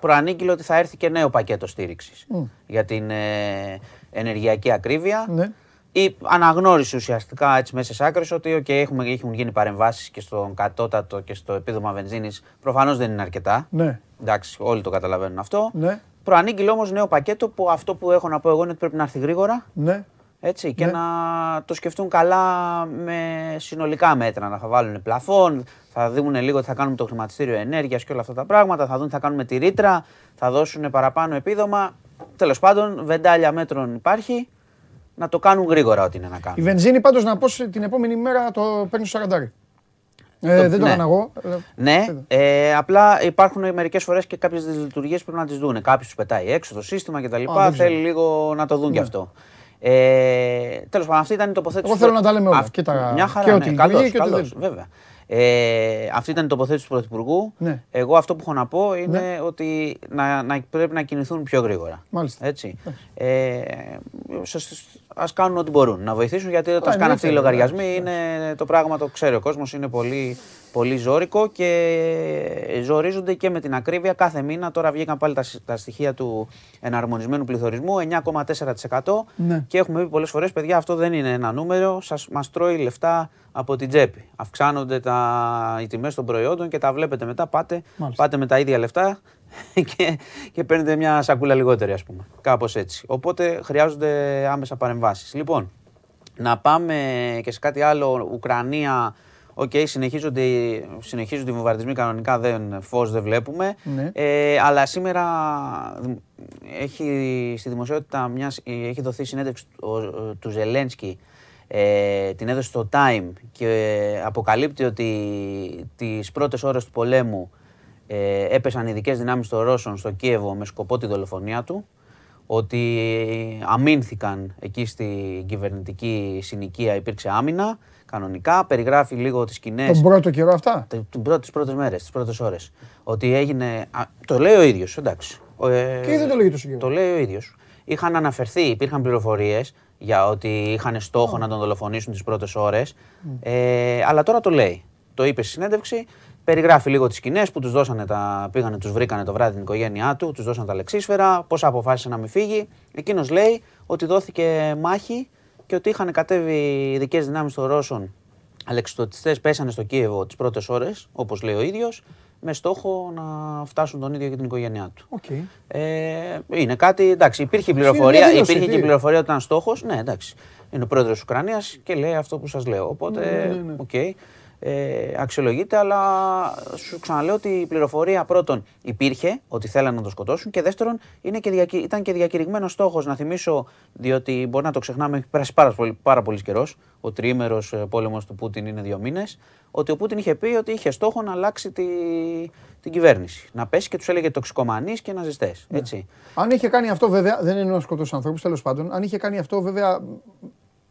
προανήγγειλε ότι θα έρθει και νέο πακέτο στήριξης για την ε, ενεργειακή ακρίβεια. Ναι. Ή αναγνώρισε ουσιαστικά έτσι μέσα σε άκρες ότι okay, έχουμε, έχουν γίνει παρεμβάσεις και στον κατώτατο και στο επίδομα βενζίνης. Προφανώς δεν είναι αρκετά. Ναι. Εντάξει, όλοι το καταλαβαίνουν αυτό. Ναι. Προανήγγειλε όμως νέο πακέτο που αυτό που έχω να πω εγώ είναι ότι πρέπει να έρθει γρήγορα. Ναι. Έτσι, και Ναι. να το σκεφτούν καλά με συνολικά μέτρα. Να θα βάλουν πλαφόν, θα δουν λίγο τι θα κάνουμε με το χρηματιστήριο ενέργειας και όλα αυτά τα πράγματα. Θα δουν τι θα κάνουμε με τη ρήτρα, θα δώσουν παραπάνω επίδομα. Τέλος πάντων, βεντάλια μέτρων υπάρχει. Να το κάνουν γρήγορα ό,τι είναι να Η κάνουν. βενζίνη πάντως να πω σε- την επόμενη μέρα το παίρνει στο 40. Ε, δεν το ναι. έκανα εγώ. αλλά- Ναι, ε, απλά υπάρχουν μερικές φορές και κάποιες δυσλειτουργίε που πρέπει να τις δούνε. Κάποιος τους πετάει έξω το σύστημα κτλ. δεν ξέρω. Θέλει λίγο να το δουν κι Ναι. αυτό. Ε, Τέλος πάντων, αυτή ήταν η τοποθέτηση. Εγώ του θέλω Πρω- να τα λέμε όλα. Αυ- Και τα- Μια χαρά, και ναι, ό,τι λειτουργεί καλώς, και ό,τι καλώς, δεν. Βέβαια. Ε, αυτή ήταν η τοποθέτηση του Πρωθυπουργού. Ναι. Εγώ αυτό που έχω να πω είναι Ναι. ότι να, να, πρέπει να κινηθούν πιο γρήγορα. Μάλιστα. Έτσι. Ε, ας κάνουν ό,τι μπορούν να βοηθήσουν γιατί όταν Α, κάνουν αυτοί οι εννοείται, λογαριασμοί εντάξει, είναι το πράγμα το ξέρει ο κόσμος, είναι πολύ, πολύ ζώρικο και ζορίζονται και με την ακρίβεια κάθε μήνα. Τώρα βγήκαν πάλι τα, σ- τα στοιχεία του εναρμονισμένου πληθωρισμού, 9,4% Ναι. και έχουμε πει πολλές φορές, παιδιά, αυτό δεν είναι ένα νούμερο, σας, μας τρώει λεφτά από την τσέπη. Αυξάνονται τα, οι τιμές των προϊόντων και τα βλέπετε μετά, πάτε, Μάλιστα. πάτε με τα ίδια λεφτά (laughs) και, και παίρνετε μια σακούλα λιγότερη, ας πούμε. Κάπως έτσι. Οπότε χρειάζονται άμεσα παρεμβάσεις. Λοιπόν, να πάμε και σε κάτι άλλο. Ουκρανία, οκ, συνεχίζονται, συνεχίζονται οι βομβαρδισμοί κανονικά, δεν, φως δεν βλέπουμε. Ναι. Ε, αλλά σήμερα δημ- έχει στη δημοσιότητα μιας, ε, έχει δοθεί συνέντευξη του, ο- του Ζελένσκι ε, την έδωσε στο Time και αποκαλύπτει ότι τις πρώτες ώρες του πολέμου ε, έπεσαν ειδικές δυνάμεις των Ρώσων στο Κίεβο με σκοπό τη δολοφονία του ότι αμήνθηκαν εκεί στην κυβερνητική συνοικία, υπήρξε άμυνα κανονικά, περιγράφει λίγο τις σκηνές Τον πρώτο καιρό αυτά; τε- την πρώτη- τις πρώτες μέρες, τις πρώτες ώρες. Ότι έγινε, α, το λέει ο ίδιος, εντάξει. Ο, ε, Και δεν το λέγει τόσο καιρό. Το λέει ο ίδιος. Είχαν αναφερθεί, υπήρχαν πληροφορίες για ότι είχαν στόχο να τον δολοφονήσουν τις πρώτες ώρες, ε, αλλά τώρα το λέει. Το είπε στη συνέντευξη, περιγράφει λίγο τις σκηνές που τους δώσανε τα, πήγανε, τους βρήκανε το βράδυ την οικογένειά του, τους δώσανε τα λεξίσφαιρα, πώς αποφάσισε να μην φύγει. Εκείνος λέει ότι δόθηκε μάχη και ότι είχαν κατέβει ειδικές δυνάμεις των Ρώσων αλεξιπτωτιστές πέσανε στο Κίεβο τις πρώτες ώρες, όπως λέει ο ίδιος, με στόχο να φτάσουν τον ίδιο και την οικογένειά του. Οκ. Ε, είναι κάτι, εντάξει, υπήρχε Είναι πληροφορία, μια δήλωση, υπήρχε και τι. πληροφορία ότι ήταν στόχος, ναι εντάξει, είναι ο πρόεδρος της Ουκρανίας και λέει αυτό που σας λέω, οπότε, Ναι, ναι, ναι. οκ, ε, αξιολογείται, αλλά σου ξαναλέω ότι η πληροφορία πρώτον υπήρχε, ότι θέλανε να τον σκοτώσουν και δεύτερον είναι και διακη- ήταν και διακηρυγμένος στόχος, να θυμίσω, διότι μπορεί να το ξεχνάμε, έχει περάσει πάρα, πολύ, πάρα πολύς καιρός, ο τριήμερος ε, πόλεμος του Πούτιν είναι δύο μήνες, ότι ο Πούτιν είχε πει ότι είχε στόχο να αλλάξει τη, την κυβέρνηση. Να πέσει και τους έλεγε τοξικομανείς και ναζιστές. Ναι. Έτσι. Αν είχε κάνει αυτό βέβαια, δεν εννοώ να σκοτώσει ανθρώπους, τέλος πάντων. Αν είχε κάνει αυτό βέβαια,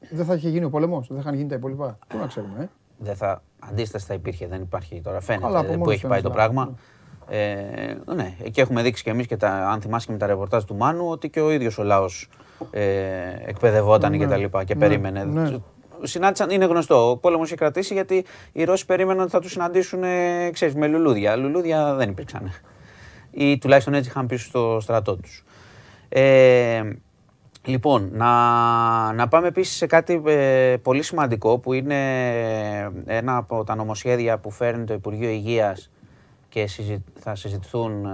δεν θα είχε γίνει ο πόλεμος, δεν θα είχαν γίνει τα υπόλοιπα. Πού να ξέρουμε, ε; Δεν θα, αντίσταση θα υπήρχε, δεν υπάρχει τώρα. Καλά, Φαίνεται από που μόνος έχει του πάει το ένας πράγμα. Ε, ναι, εκεί έχουμε δείξει και εμείς και τα, αν θυμάσαι και με τα ρεπορτάζ του Μάνου, ότι και ο ίδιος ο λαός ε, εκπαιδευόταν Ναι, και τα λοιπά και ναι, περίμενε. ναι. συνάντησαν, είναι γνωστό. Ο πόλεμος είχε κρατήσει γιατί οι Ρώσοι περίμεναν ότι θα τους συναντήσουν ε, ξέρεις, με λουλούδια. Λουλούδια δεν υπήρξαν. Ή τουλάχιστον έτσι είχαν πίσω στο στρατό τους. Ε, λοιπόν, να, να πάμε επίσης σε κάτι ε, πολύ σημαντικό που είναι ένα από τα νομοσχέδια που φέρνει το Υπουργείο Υγείας και συζη- θα συζητηθούν ε,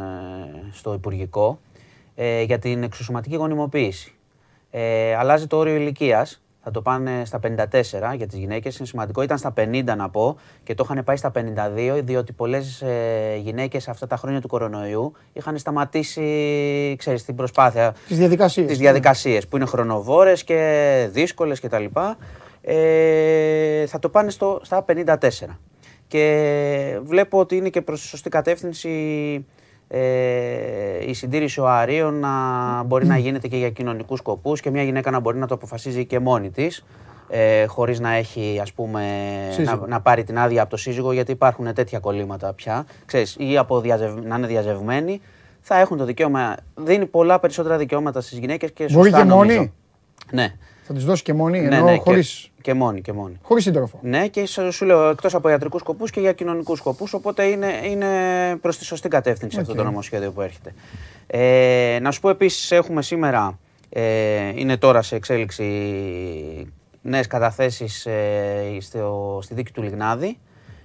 στο Υπουργικό ε, για την εξωσωματική γονιμοποίηση. Ε, αλλάζει το όριο ηλικίας. Θα το πάνε στα 54 για τις γυναίκες, είναι σημαντικό. Ήταν στα 50 να πω και το είχαν πάει στα 52 διότι πολλές ε, γυναίκες αυτά τα χρόνια του κορονοϊού είχαν σταματήσει, ξέρεις, την προσπάθεια Τις διαδικασίες. τις διαδικασίες που είναι χρονοβόρες και δύσκολες και τα λοιπά, ε, θα το πάνε στο, στα 54. Και βλέπω ότι είναι και προς τη σωστή κατεύθυνση ε, η συντήρηση οαρίων να μπορεί να γίνεται και για κοινωνικούς σκοπούς και μια γυναίκα να μπορεί να το αποφασίζει και μόνη της ε, χωρίς να έχει ας πούμε Σύζυγο. να, να πάρει την άδεια από το σύζυγο γιατί υπάρχουν τέτοια κολλήματα πια ξέρεις, ή από διαζευ- να είναι διαζευμένοι θα έχουν το δικαίωμα, δίνει πολλά περισσότερα δικαιώματα στις γυναίκες και Μπορεί σωστά και μόνη; νομίζω. Ναι, Θα τις δώσει και μόνη, ναι, ενώ ναι, χωρίς, και, και μόνη, και μόνη. χωρίς σύντροφο. Ναι, και σου σου λέω εκτός από ιατρικούς σκοπούς και για κοινωνικούς σκοπούς. Οπότε είναι, είναι προς τη σωστή κατεύθυνση αυτό το νομοσχέδιο που έρχεται. Ε, να σου πω επίσης, έχουμε σήμερα, ε, είναι τώρα σε εξέλιξη νέες καταθέσεις ε, στο, στη δίκη του Λιγνάδη.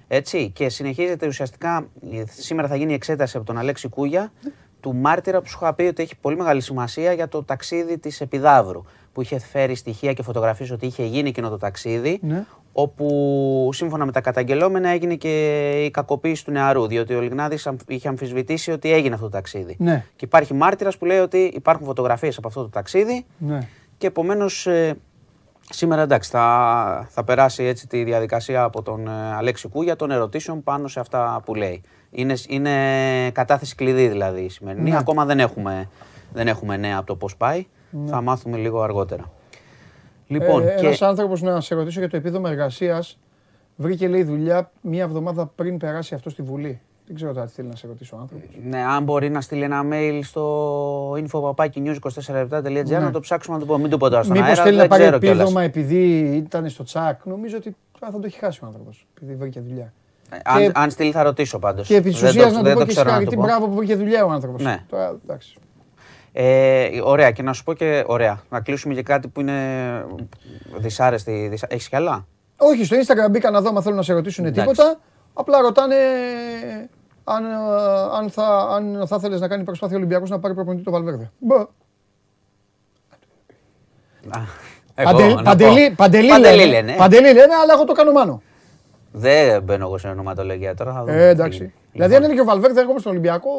Έτσι, και συνεχίζεται ουσιαστικά, ε, σήμερα θα γίνει η εξέταση από τον Αλέξη Κούγια του μάρτυρα που σου είχα πει ότι έχει πολύ μεγάλη σημασία για το ταξίδι της Επιδαύρου που είχε φέρει στοιχεία και φωτογραφίες ότι είχε γίνει εκείνο το ταξίδι Ναι. όπου σύμφωνα με τα καταγγελόμενα έγινε και η κακοποίηση του νεαρού, διότι ο Λιγνάδης αμφ- είχε αμφισβητήσει ότι έγινε αυτό το ταξίδι. Ναι. Και υπάρχει μάρτυρας που λέει ότι υπάρχουν φωτογραφίες από αυτό το ταξίδι Ναι. και επομένως ε, σήμερα εντάξει θα, θα περάσει έτσι τη διαδικασία από τον ε, Αλέξη Κούγια των ερωτήσεων πάνω σε αυτά που λέει. Είναι, είναι κατάθεση κλειδί δηλαδή η σημερινή. Ναι. Ακόμα δεν έχουμε, δεν έχουμε νέα από το πώς πάει. Θα μάθουμε λίγο αργότερα. Λοιπόν, ε, και... Ένας άνθρωπος να σε ρωτήσω για το επίδομα εργασίας βρήκε λέει δουλειά μία εβδομάδα πριν περάσει αυτό στη Βουλή. Δεν ξέρω τώρα τι θέλει να σε ρωτήσω ο άνθρωπος. Ναι, αν μπορεί να στείλει ένα mail στο info.news24lεπτά.gr να το ψάξουμε να το πω. Μην το πω τώρα στον Ναι. Μήπως αέρα, θέλει να δεν πάρει ξέρω κιόλας. επίδομα επειδή ήταν στο τσακ. Νομίζω ότι τώρα θα το έχει χάσει ο άνθρωπος, επειδή βρήκε δουλειά. Ε, Αν, Και- αν στείλει θα ρωτήσω πάντως. Και επί της Δεν το- ουσίας να του δεν πω το και ξέρω να του συγχαρητήρια πω. μπράβο που βρήκε δουλειά ο άνθρωπος. Ναι. Τώρα, εντάξει. Ε, ωραία, και να σου πω και ωραία. Να κλείσουμε και κάτι που είναι δυσάρεστη. Δυσα... Έχεις κι άλλα; Όχι, στο Instagram μπήκα να δω αν θέλουν να σε ρωτήσουν Εντάξει. τίποτα. Απλά ρωτάνε αν, ε, αν, θα, αν θα ήθελες να κάνει προσπάθεια ο Ολυμπιακός να πάρει προπονητή το Βαλβέρδε. Μπα. Α, εγώ, Παντε- να Παντελή, πω. Παντελή, Παντελή λένε. λένε. Παντελή λένε, αλλά εγώ το κάνω μάνο. Δεν μπαίνω εγώ σε ονοματολογία τώρα. Θα δούμε Ε, τι εντάξει. γίνεται. Δηλαδή, αν Λοιπόν, είναι και ο Βαλβέρδε έρχομαι στον Ολυμπιακό,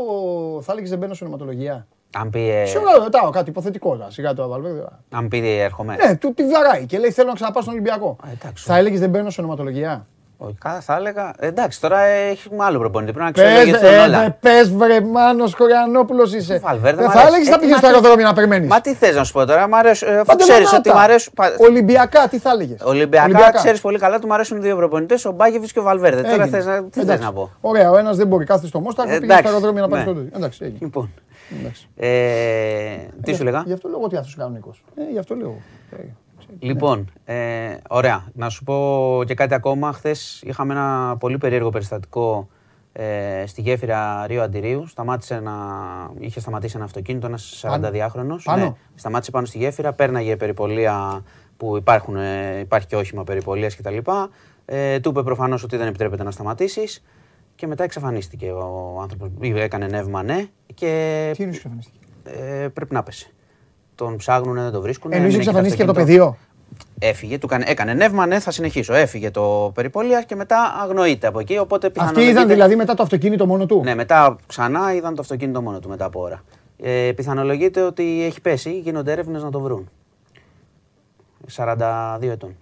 θα έλεγε δεν μπαίνω σε ονοματολογία. αν πει, ε, Σίγουρα ρωτάω κάτι υποθετικό. τώρα, Σιγά το Βαλβέρδε. αν πει έρχομαι. Ναι, του τη βαράει και λέει θέλω να ξαναπάω στον Ολυμπιακό. Α, εντάξει. Θα έλεγε δεν μπαίνω σε ονοματολογία. Όχι, κα- θα έλεγα. Εντάξει, τώρα έχουμε άλλο προπονητή. Πρέπει να Πες, αξιολογηθούν ε, όλα. δε, πες βρε Μάνος Κοριανόπουλος είσαι. Βαλβέρδε, Δεν μ' θα αρέσει. έλεγες Ε, θα πήγες μα στο τι- αεροδρόμιο να περιμένεις. Μα τι θες να σου πω τώρα, μ' αρέσουν. Αφού Πάντε ξέρεις μανάτα. ότι μ' αρέσουν. πα- Ολυμπιακά, τι θα έλεγες; Ολυμπιακά ξέρεις πολύ καλά ότι μου αρέσουν δύο προπονητές, ο Μπάγεβιτ και ο Βαλβέρδε. Τώρα Έγινε. θες να, τι θες Εντάξει. να πω; Ωραία, ο ένας δεν μπορεί, κάθεται στο Μόσταρ, πήγε Εντάξει, στο αεροδρόμιο να πάει ναι. στο τέτοιο. Εντάξει, έγινε. Λοιπόν. Εντάξει. Ε, τι σου λέγα; Γι' αυτό λέω ότι αυτός είναι κανονικός. Ε, γι' αυτό λέω. Ε, Λοιπόν, ε, ωραία. Να σου πω και κάτι ακόμα. Χθες είχαμε ένα πολύ περίεργο περιστατικό ε, στη γέφυρα Ρίο Αντιρίου. Σταμάτησε να, είχε σταματήσει ένα αυτοκίνητο, ένας 42χρονο. Πάνω. σταμάτησε πάνω στη γέφυρα, πέρναγε περιπολία που υπάρχουν, ε, υπάρχει και όχημα περιπολίας κτλ. Ε, του είπε προφανώς ότι δεν επιτρέπεται να σταματήσεις. Και μετά εξαφανίστηκε ο άνθρωπος. Έκανε νεύμα, ναι. Και Τι είναι εξαφανίστηκε; ε, πρέπει να πέσει. Τον ψάχνουν, δεν το βρίσκουν. Εννοείς έμεινε εκεί εξαφανίστηκε από το αυτοκίνητο. πεδίο; Έφυγε, του έκανε, έκανε νεύμα, ναι, θα συνεχίσω. Έφυγε το περιπολία και μετά αγνοείται από εκεί. Οπότε Αυτοί πιθανολογείται- είδαν δηλαδή μετά το αυτοκίνητο μόνο του; Ναι, μετά ξανά είδαν το αυτοκίνητο μόνο του μετά από ώρα. Ε, πιθανολογείται ότι έχει πέσει, γίνονται έρευνες να το βρουν. 42 ετών.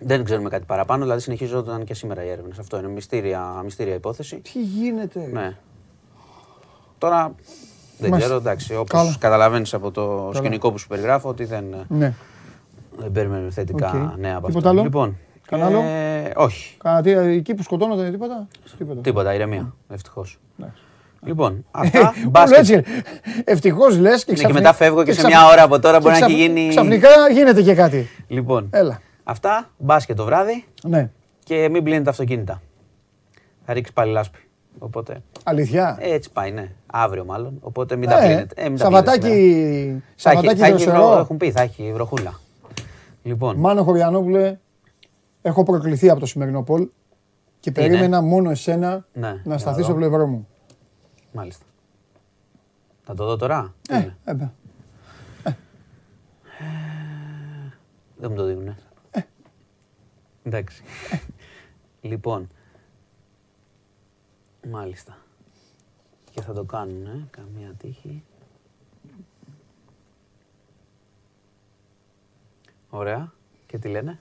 Δεν ξέρουμε κάτι παραπάνω, δηλαδή συνεχίζονταν και σήμερα οι έρευνες. Αυτό είναι μυστήρια, μυστήρια υπόθεση. Τι γίνεται; Ναι. Τώρα δεν Μάλιστα. ξέρω, εντάξει, όπως Καλά. καταλαβαίνεις από το σκηνικό που σου περιγράφω, ότι δεν, Ναι. δεν περιμένουμε θετικά Οκ. νέα από Τίποτα αυτό. άλλο; Λοιπόν, Κανένα άλλο; ε, όχι. Κάνα τι, εκεί που σκοτώνονται τίποτα; Τίποτα. Τίποτα, ηρεμία. Ευτυχώς. Εντάξει. Λοιπόν, αυτά. Όλο μπάσκετ. έτσι. Ευτυχώς λες και Ναι, και ξαφνικά. μετά φεύγω και σε ξαφ- μια ώρα από τώρα και μπορεί να ξαφ- έχει γίνει- Ξαφνικά γίνεται και κάτι. Λοιπόν, Έλα. Αυτά, μπάσκετ το βράδυ Ναι. και μην πλύνετε αυτοκίνητα. Θα ρίξεις πάλι λάσπη. Οπότε Αλήθεια; έτσι πάει, ναι. Αύριο μάλλον. Οπότε μην τα Ε, πλύνετε. Ε, μην τα Σαββατάκι, πλύνετε σήμερα. Θα έχει, Σαββατάκι θα έχει βρω- δροσερό. έχουν πει, θα έχει βροχούλα. Λοιπόν, Μάνο Χωριανόπουλε, έχω προκληθεί από το σημερινό πολ και Τι είναι; περίμενα μόνο εσένα Ναι, να για σταθείς να στο δω. πλευρό μου. μάλιστα. Θα το δω τώρα; Τι Ε, είναι; ε, ε. Δεν μου το δείνουνε. Ε. Εντάξει. Λοιπόν. Μάλιστα. Και θα το κάνουν, ε, καμία τύχη. Ωραία. Και τι λένε;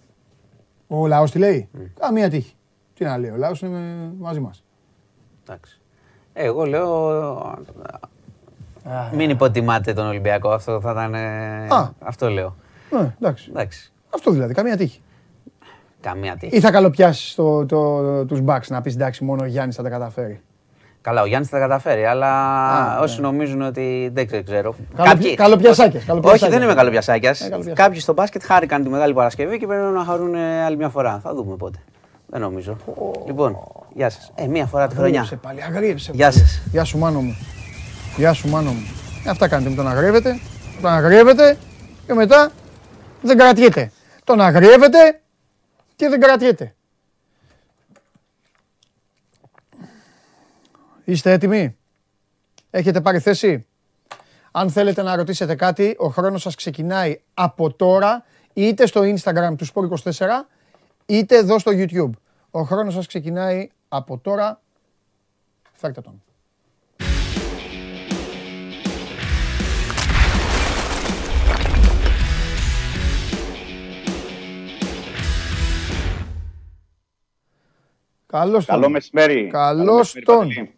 Ο λαός τι λέει; Καμία τύχη. Τι να λέει, ο λαός είναι μαζί μας. Εντάξει. Ε, Εγώ λέω. Μην υποτιμάτε τον Ολυμπιακό. Αυτό θα ήταν. ε, Α. Αυτό λέω. Ναι, εντάξει. Εντάξει. Αυτό δηλαδή, καμία τύχη. Καμία τύχη. Ή θα καλοπιάσεις το, το, τους μπακς να πεις εντάξει, μόνο ο Γιάννης θα τα καταφέρει. Καλά, ο Γιάννης θα τα καταφέρει, αλλά Α, όσοι ναι. νομίζουν ότι δεν ξέρω. ξέρω. Καλοπι- καλοπιασάκες, καλοπιασάκες. Όχι, δεν είμαι καλοπιασάκια. Ε, καλοπιασάκες. Κάποιοι στο μπάσκετ χάρηκαν τη Μεγάλη Παρασκευή και πρέπει να χαρούν ε, άλλη μια φορά. Θα δούμε πότε. Δεν νομίζω. Λοιπόν, γεια σας. Ε, μία φορά τη χρονιά. Αγρίεψε πάλι, αγρίεψε. Γεια πάλι. σας. Γεια σου, μάνο μου. Γεια σου, μάνο μου. Ε, Αυτά κάνετε με τον αγριεύετε. Τον αγριεύετε και μετά δεν κρατιέται. Τον αγριεύετε και δεν κρατιέται. Είστε έτοιμοι; Έχετε πάρει θέση; Αν θέλετε να ρωτήσετε κάτι, ο χρόνος σας ξεκινάει από τώρα, είτε στο Instagram του Sport24, είτε εδώ στο YouTube. Ο χρόνος σας ξεκινάει από τώρα. Φέρτε τον. Καλώς τον. Καλό μεσημέρι. Καλώς Καλό μεσημέρι, τον. Παντελή.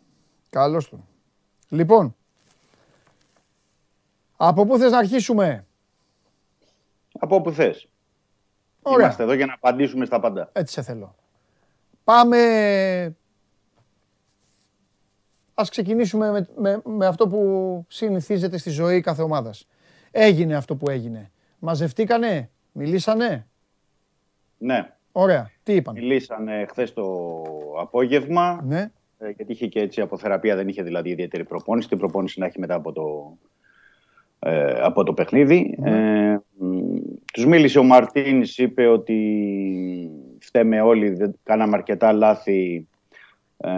Καλώς τον. Λοιπόν, από πού θες να αρχίσουμε; Από όπου θες. Ωραία. Είμαστε εδώ για να απαντήσουμε στα πάντα. Έτσι σε θέλω. Πάμε... Ας ξεκινήσουμε με, με, με αυτό που συνηθίζεται στη ζωή κάθε ομάδας. Έγινε αυτό που έγινε. Μαζευτήκανε, μιλήσανε; Ναι. Ωραία. Τι είπαν; Μιλήσανε χθες το απόγευμα. Ναι. Ε, Γιατί είχε και έτσι από θεραπεία, δεν είχε δηλαδή ιδιαίτερη προπόνηση. Την προπόνηση να έχει μετά από το, ε, από το παιχνίδι. Ναι. Ε, μ, τους μίλησε ο Μαρτίνς, είπε ότι φταίμε όλοι, δεν κάναμε αρκετά λάθη. Ε,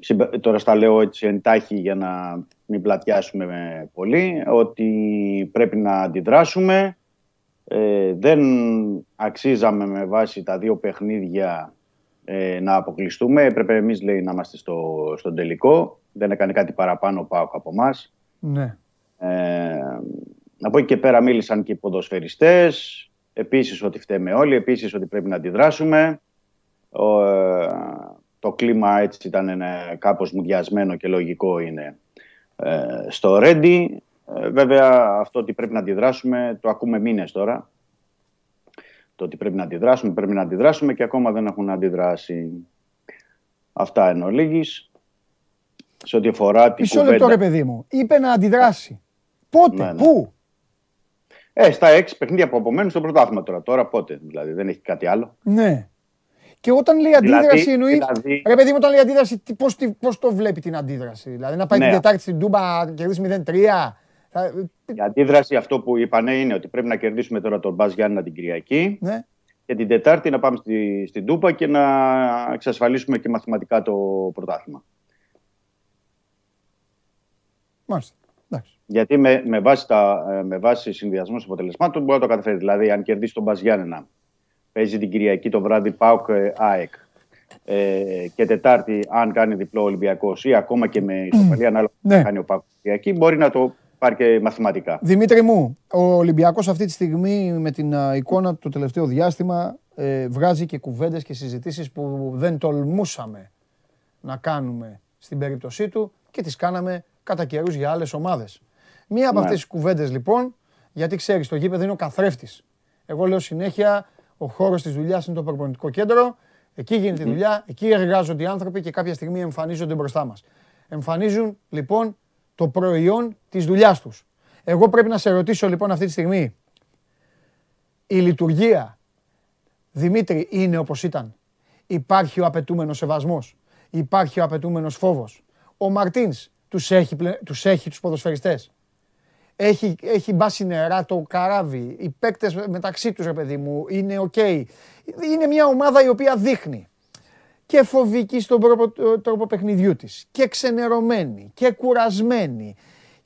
συμπε- τώρα στα λέω έτσι εντάχει για να μην πλατιάσουμε με πολύ, ότι πρέπει να αντιδράσουμε. Ε, δεν αξίζαμε με βάση τα δύο παιχνίδια ε, να αποκλειστούμε. Έπρεπε εμείς λέει, να είμαστε στο, στον τελικό. Δεν έκανε κάτι παραπάνω ο ΠΑΟΚ από εμάς. Ναι. Ε, από εκεί και πέρα μίλησαν και οι ποδοσφαιριστές. Επίσης ότι φταίμε όλοι. Επίσης ότι πρέπει να αντιδράσουμε. Ο, ε, το κλίμα έτσι ήταν ε, κάπως μουδιασμένο και λογικό είναι ε, στο Ρέντι. Ε, βέβαια αυτό ότι πρέπει να αντιδράσουμε το ακούμε μήνες τώρα. Το ότι πρέπει να αντιδράσουμε, πρέπει να αντιδράσουμε και ακόμα δεν έχουν αντιδράσει. Αυτά εν ολίγης. Σε ό,τι αφορά την Μισό κουβέντα. λεπτό ρε παιδί μου. Είπε να αντιδράσει. Πότε, Ναι, ναι. πού; Ε, στα έξι παιχνίδια που απομένουν στο πρωτάθλημα τώρα. Τώρα πότε, δηλαδή δεν έχει κάτι άλλο. Ναι. Και όταν λέει Δηλαδή- αντίδραση εννοεί. δηλαδή- Ρε παιδί μου, όταν λέει αντίδραση, τι- πώς, τι- πώς το βλέπει την αντίδραση; Δηλαδή να πάει Ναι. την Τετάρτη στην Τούμπα να κερδίσει 0-3. Θα- Η αντίδραση αυτό που είπανε είναι ότι πρέπει να κερδίσουμε τώρα τον Μπάζ Γιάννηνα την Κυριακή Ναι. και την Τετάρτη να πάμε στη, στην Τούπα και να εξασφαλίσουμε και μαθηματικά το πρωτάθλημα. Μάλιστα. Εντάξει. Γιατί με, με βάση, τα, ε, με βάση συνδυασμός αποτελεσμάτων μπορεί να το καταφέρει. Δηλαδή, αν κερδίσει τον Μπάζ Γιάννηνα, παίζει την Κυριακή το βράδυ ΠΑΟΚ ε, ΑΕΚ ε, και Τετάρτη, αν κάνει διπλό Ολυμπιακός ή ακόμα και με ισοπαλία, ανάλογα Ναι. να κάνει ο ΠΑΟΚ Κυριακή, μπορεί να το πάρει και μαθηματικά. Δημήτρη μου, ο Ολυμπιακός αυτή τη στιγμή με την α, εικόνα του το τελευταίο διάστημα ε, βγάζει και κουβέντες και συζητήσεις που δεν τολμούσαμε να κάνουμε στην περίπτωσή του και τις κάναμε κατά καιρούς για άλλες ομάδες. Μία από Ναι. αυτές τις κουβέντες λοιπόν, γιατί ξέρεις το γήπεδο είναι ο καθρέφτης. Εγώ λέω συνέχεια ο χώρος της δουλειάς είναι το προπονητικό κέντρο, εκεί γίνεται η δουλειά, εκεί εργάζονται οι άνθρωποι και κάποια στιγμή εμφανίζονται μπροστά μας. Εμφανίζουν λοιπόν το προϊόν της δουλειάς τους. Εγώ πρέπει να σε ρωτήσω λοιπόν αυτή τη στιγμή, η λειτουργία Δημήτρη, είναι όπως ήταν; Υπάρχει ο απαιτούμενος σεβασμός; Υπάρχει ο απαιτούμενος φόβος; Ο Μαρτίνς τους έχει, πλε- τους έχει τους ποδοσφαιριστές; Έχει, έχει μπάσει νερά το καράβι; Οι παίκτες μεταξύ τους, ρε παιδί μου, είναι οκ. Είναι μια ομάδα η οποία δείχνει και φοβική στον τρόπο, τρόπο παιχνιδιού της και ξενερωμένη και κουρασμένη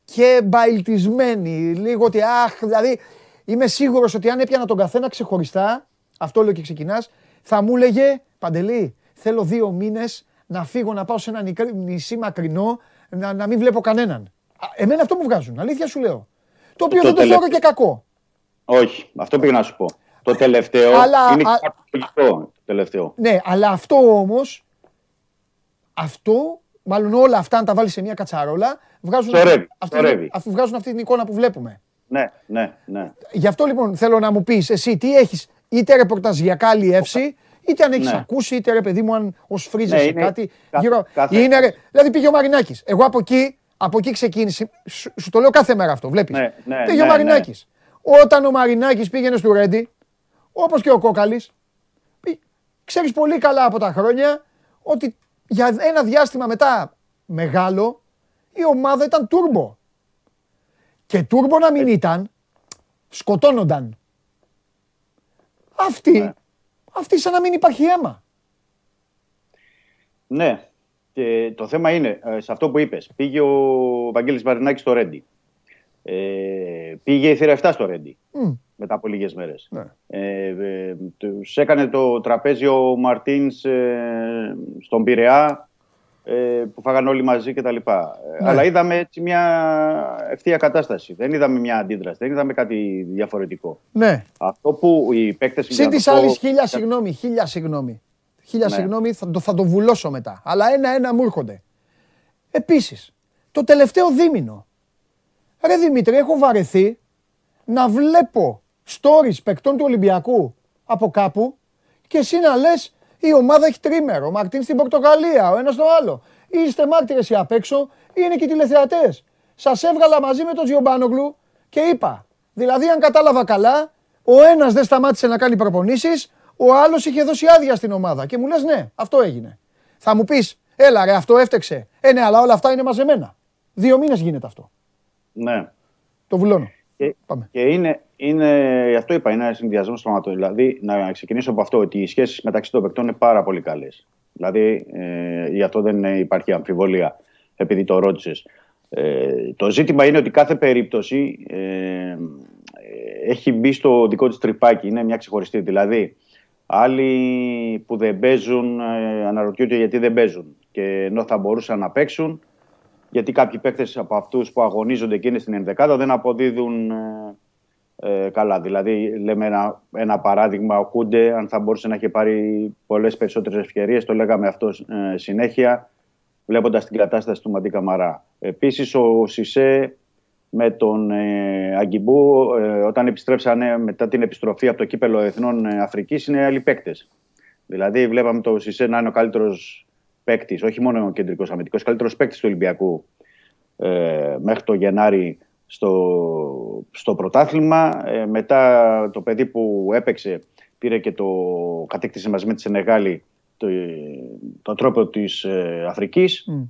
και μπαϊλτισμένη λίγο ότι αχ, δηλαδή είμαι σίγουρος ότι αν έπιανα τον καθένα ξεχωριστά, αυτό λέω και ξεκινάς, θα μου έλεγε Παντελή, θέλω δύο μήνες να φύγω να πάω σε ένα νικ- νησί μακρινό να, να μην βλέπω κανέναν. Α, Εμένα αυτό μου βγάζουν, αλήθεια σου λέω. Το οποίο Το δεν το τελευταίο- θεωρώ και κακό. Όχι, αυτό πήγα να σου πω. Το τελευταίο Αλλά- είναι α- κακολογικό. Το τελευταίο. Ναι, αλλά αυτό όμως, αυτό, μάλλον όλα αυτά αν τα βάλεις σε μια κατσαρόλα, βγάζουν, Σωρεύει, αυτή, σωρεύει. αυτή, βγάζουν αυτή την εικόνα που βλέπουμε. Ναι, ναι, ναι. Γι' αυτό λοιπόν θέλω να μου πεις εσύ τι έχεις, είτε ρεπορταζιακά αλλιεύσει, είτε αν έχεις Ναι. ακούσει, είτε ρε παιδί μου αν ως Ναι, φρίζεσαι είναι κάτι. κάθε- γύρω, κάθε- είναι, ρε, δηλαδή πήγε ο Μαρινάκης. Εγώ από εκεί, από εκεί ξεκίνησε, σου, σου το λέω κάθε μέρα αυτό, βλέπεις. Ναι, ναι, πήγε ναι, ο Μαρινάκης. Όταν ο Μαρινάκης πήγαινε στο Ρέντι, όπως και ο Κόκαλης, πή- ξέρεις πολύ καλά από τα χρόνια ότι για ένα διάστημα μετά μεγάλο η ομάδα ήταν τούρμπο. Και τούρμπο να μην ήταν, σκοτώνονταν. Αυτή, αυτή σαν να μην υπάρχει αίμα. Ναι. Και το θέμα είναι, ε, σε αυτό που είπες, πήγε ο Βαγγέλης Μαρινάκης στο Ρέντι. Ε, πήγε η θύρα 7 στο Ρέντι Μμ. μετά από λίγες μέρες. Ναι. Ε, ε, τους έκανε το τραπέζι ο Μαρτίνς ε, στον Πειραιά ε, που φάγανε όλοι μαζί κτλ. Ναι. Αλλά είδαμε έτσι μια ευθεία κατάσταση. Δεν είδαμε μια αντίδραση, δεν είδαμε κάτι διαφορετικό. Ναι. Αυτό που οι παίκτες... Συν για τη να το πω- άλλη χίλια συγγνώμη, χίλια συγγνώμη. Χίλια Ναι. συγγνώμη, θα το, θα το βουλώσω μετά. Αλλά ένα-ένα μου έρχονται. Επίσης, το τελευταίο δίμηνο. Ρε Δημήτρη, έχω βαρεθεί να βλέπω stories παικτών του Ολυμπιακού από κάπου και εσύ να λες η ομάδα έχει τρίμερο. Ο Μαρτίν στην Πορτογαλία, ο ένας στο άλλο. Είστε μάρτυρες οι απ' έξω, είναι και οι τηλεθεατές. Σας έβγαλα μαζί με τον Τζιομπάνογλου και είπα. Δηλαδή, αν κατάλαβα καλά, ο ένας δεν σταμάτησε να κάνει προπονήσεις, ο άλλος είχε δώσει άδεια στην ομάδα. Και μου λες, ναι, αυτό έγινε. Θα μου πεις, έλα ρε, αυτό έφτεξε. Ε, ναι, αλλά όλα αυτά είναι μαζεμένα. Δύο μήνες γίνεται αυτό. Ναι. Το βουλώνω. Και, Πάμε. και είναι, είναι, γι' αυτό είπα, είναι ένα συνδυασμός στρωματών. Δηλαδή, να ξεκινήσω από αυτό, ότι οι σχέσεις μεταξύ των παικτών είναι πάρα πολύ καλές. Δηλαδή, ε, γι' αυτό δεν υπάρχει αμφιβολία, επειδή το ρώτησες. Ε, το ζήτημα είναι ότι κάθε περίπτωση ε, ε, έχει μπει στο δικό της τρυπάκι, είναι μια ξεχωριστή. Δηλαδή, άλλοι που δεν παίζουν ε, αναρωτιούνται γιατί δεν παίζουν και ενώ θα μπορούσαν να παίξουν γιατί κάποιοι παίκτες από αυτούς που αγωνίζονται και είναι στην ενδεκάδα δεν αποδίδουν ε, ε, καλά. Δηλαδή, λέμε ένα, ένα παράδειγμα, ο Κούντε, αν θα μπορούσε να έχει πάρει πολλές περισσότερες ευκαιρίες, το λέγαμε αυτό ε, συνέχεια, βλέποντας την κατάσταση του Μαντί Καμαρά. Επίσης, ο Σισε με τον ε, Αγκιμπού, ε, όταν επιστρέψανε μετά την επιστροφή από το κύπελο Εθνών ε, Αφρικής, είναι άλλοι παίκτες. Δηλαδή, βλέπαμε το Σισε να είναι ο καλύτερος παίκτης, όχι μόνο ο κεντρικός αμυντικός, καλύτερος παίκτης του Ολυμπιακού ε, μέχρι το Γενάρη στο, στο πρωτάθλημα. Ε, μετά το παιδί που έπαιξε πήρε και το κατέκτησε μαζί με τη Σενεγάλη το, το τρόπο της ε, Αφρικής. Μμ.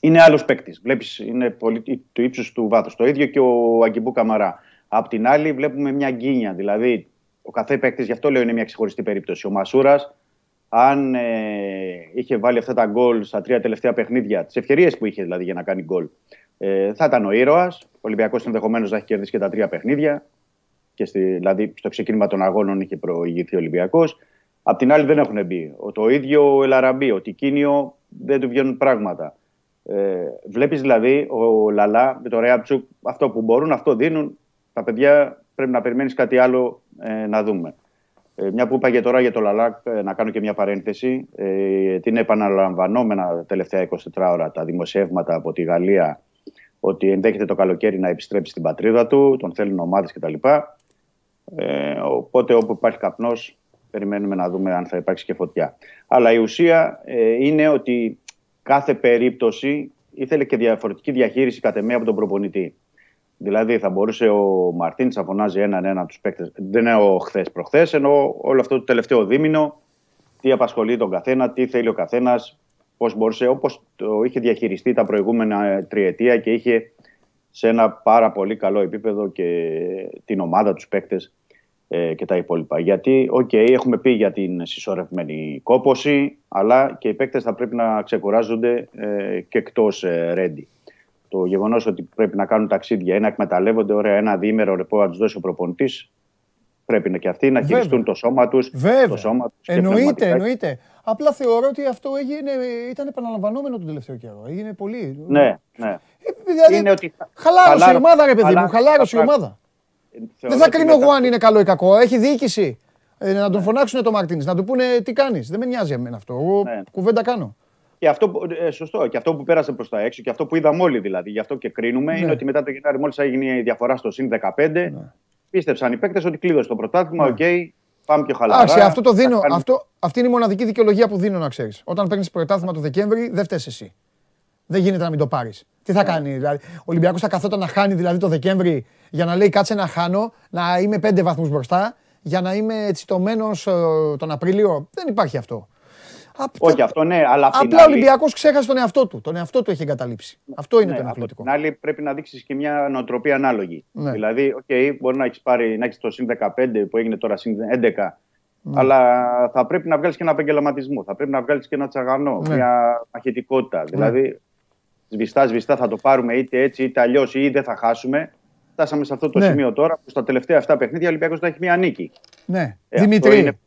Είναι άλλος παίκτης. Βλέπεις, είναι πολύ, του ύψους του βάθους. Το ίδιο και ο Αγκιμπού Καμαρά. Απ' την άλλη βλέπουμε μια γκίνια. Δηλαδή, ο καθένα παίκτης, γι' αυτό λέω είναι μια ξεχωριστή περίπτωση. Ο Μασούρας αν ε, είχε βάλει αυτά τα γκολ στα τρία τελευταία παιχνίδια, τις ευκαιρίες που είχε δηλαδή για να κάνει γκολ, ε, θα ήταν ο ήρωας. Ο Ολυμπιακός ενδεχομένως να έχει κερδίσει και τα τρία παιχνίδια. Και στη, δηλαδή στο ξεκίνημα των αγώνων είχε προηγηθεί ο Ολυμπιακός. Απ' την άλλη δεν έχουν μπει. Ο, το ίδιο ο Ελαραμπή, ο Τικίνιο δεν του βγαίνουν πράγματα. Ε, Βλέπεις δηλαδή ο Λαλά με το Ρέαψουκ αυτό που μπορούν, αυτό δίνουν. Τα παιδιά πρέπει να περιμένεις κάτι άλλο ε, να δούμε. Ε, μια που είπα για τώρα για το Λαλάκ, ε, να κάνω και μια παρένθεση. Ε, την επαναλαμβανόμενα τα τελευταία 24 ώρα τα δημοσιεύματα από τη Γαλλία ότι ενδέχεται το καλοκαίρι να επιστρέψει στην πατρίδα του, τον θέλουν ομάδες κτλ. Ε, οπότε όπου υπάρχει καπνός, περιμένουμε να δούμε αν θα υπάρξει και φωτιά. Αλλά η ουσία ε, είναι ότι κάθε περίπτωση ήθελε και διαφορετική διαχείριση κατ' εμέ από τον προπονητή. Δηλαδή θα μπορούσε ο Μαρτίν να φωνάζει έναν ένα τους παίκτες. Δεν εννοώ χθες προχθές, ενώ όλο αυτό το τελευταίο δίμηνο τι απασχολεί τον καθένα, τι θέλει ο καθένας, πώς μπορούσε, όπως το είχε διαχειριστεί τα προηγούμενα ε, τριετία και είχε σε ένα πάρα πολύ καλό επίπεδο και την ομάδα, τους παίκτες ε, και τα υπόλοιπα. Γιατί, οκ, έχουμε πει για την συσσωρευμένη κόπωση, αλλά και οι παίκτες θα πρέπει να ξεκουράζονται ε, και εκτός ε, Ρέντη. Το γεγονός ότι πρέπει να κάνουν ταξίδια ή να εκμεταλλεύονται ωραία ένα διήμερο ρεπό να τους δώσει ο προπονητής, πρέπει να και αυτοί να Βέβαια. χειριστούν το σώμα τους. Βέβαια. Το σώμα τους και Εννοείται, πνευματικά. εννοείται. Απλά θεωρώ ότι αυτό έγινε, ήταν επαναλαμβανόμενο τον τελευταίο καιρό. Έγινε πολύ. Ναι, ναι. Ε, δηλαδή, Είναι ότι χαλάρωσε η χαλάρο- ομάδα, ρε παιδί μου, χαλά- χαλάρωσε η χαλά- ομάδα. Θεωρώ Δεν θα ότι κρίνω μετά- εγώ αν είναι καλό ή κακό. Έχει διοίκηση. Ε, να τον φωνάξουν το Μαρτίνη, να του πούνε τι κάνεις. Δεν με νοιάζει εμένα αυτό. Εγώ Ναι. κουβέντα κάνω. Και αυτό, που- ε, σωστό. Και αυτό που πέρασε προς τα έξω και αυτό που είδαμε όλοι δηλαδή, γι' αυτό και κρίνουμε, Ναι. είναι ότι μετά το Γενάρη, μόλις έγινε η διαφορά στο συν 15, πίστεψαν οι παίκτες ότι κλείδωσε το πρωτάθλημα. Οκ, πάμε πιο χαλαρά. Ναι. Εντάξει, αυτό το δίνω. θα κάνουμε- Αυτό, αυτή είναι η μοναδική δικαιολογία που δίνω να ξέρεις. Όταν παίρνεις πρωτάθλημα το Δεκέμβρη, δεν φταις εσύ. Δεν γίνεται να μην το πάρεις. Τι Ναι. θα κάνει, δηλαδή. Ο Ολυμπιακός θα καθόταν να χάνει δηλαδή το Δεκέμβρη για να λέει κάτσε να χάνω, να είμαι πέντε βαθμούς μπροστά, για να είμαι τσιτωμένος τον Απρίλιο. Δεν υπάρχει αυτό. Απ' Όχι, τα- αυτό ναι, αλλά απ' την Απλά ο άλλη- Ολυμπιακός ξέχασε τον εαυτό του. Τον εαυτό του έχει εγκαταλείψει. Αυτό είναι Ναι, το από ενοχλητικό. την άλλη, πρέπει να δείξεις και μια νοοτροπία ανάλογη. Ναι. Δηλαδή, οκ, μπορεί να έχεις πάρει να έχεις το συν 15 που έγινε τώρα συν 11, Ναι. αλλά θα πρέπει να βγάλεις και ένα επαγγελματισμό. Θα πρέπει να βγάλεις και ένα τσαγανό, Ναι. μια μαχητικότητα. Δηλαδή, σβηστά, σβηστά θα το πάρουμε είτε έτσι είτε αλλιώς ή δεν θα χάσουμε. Φτάσαμε σε αυτό το Ναι. σημείο τώρα που στα τελευταία αυτά παιχνίδια ο Ολυμπιακός θα έχει μια νίκη. Ναι. Ε, αυτό Δημήτρη, είναι-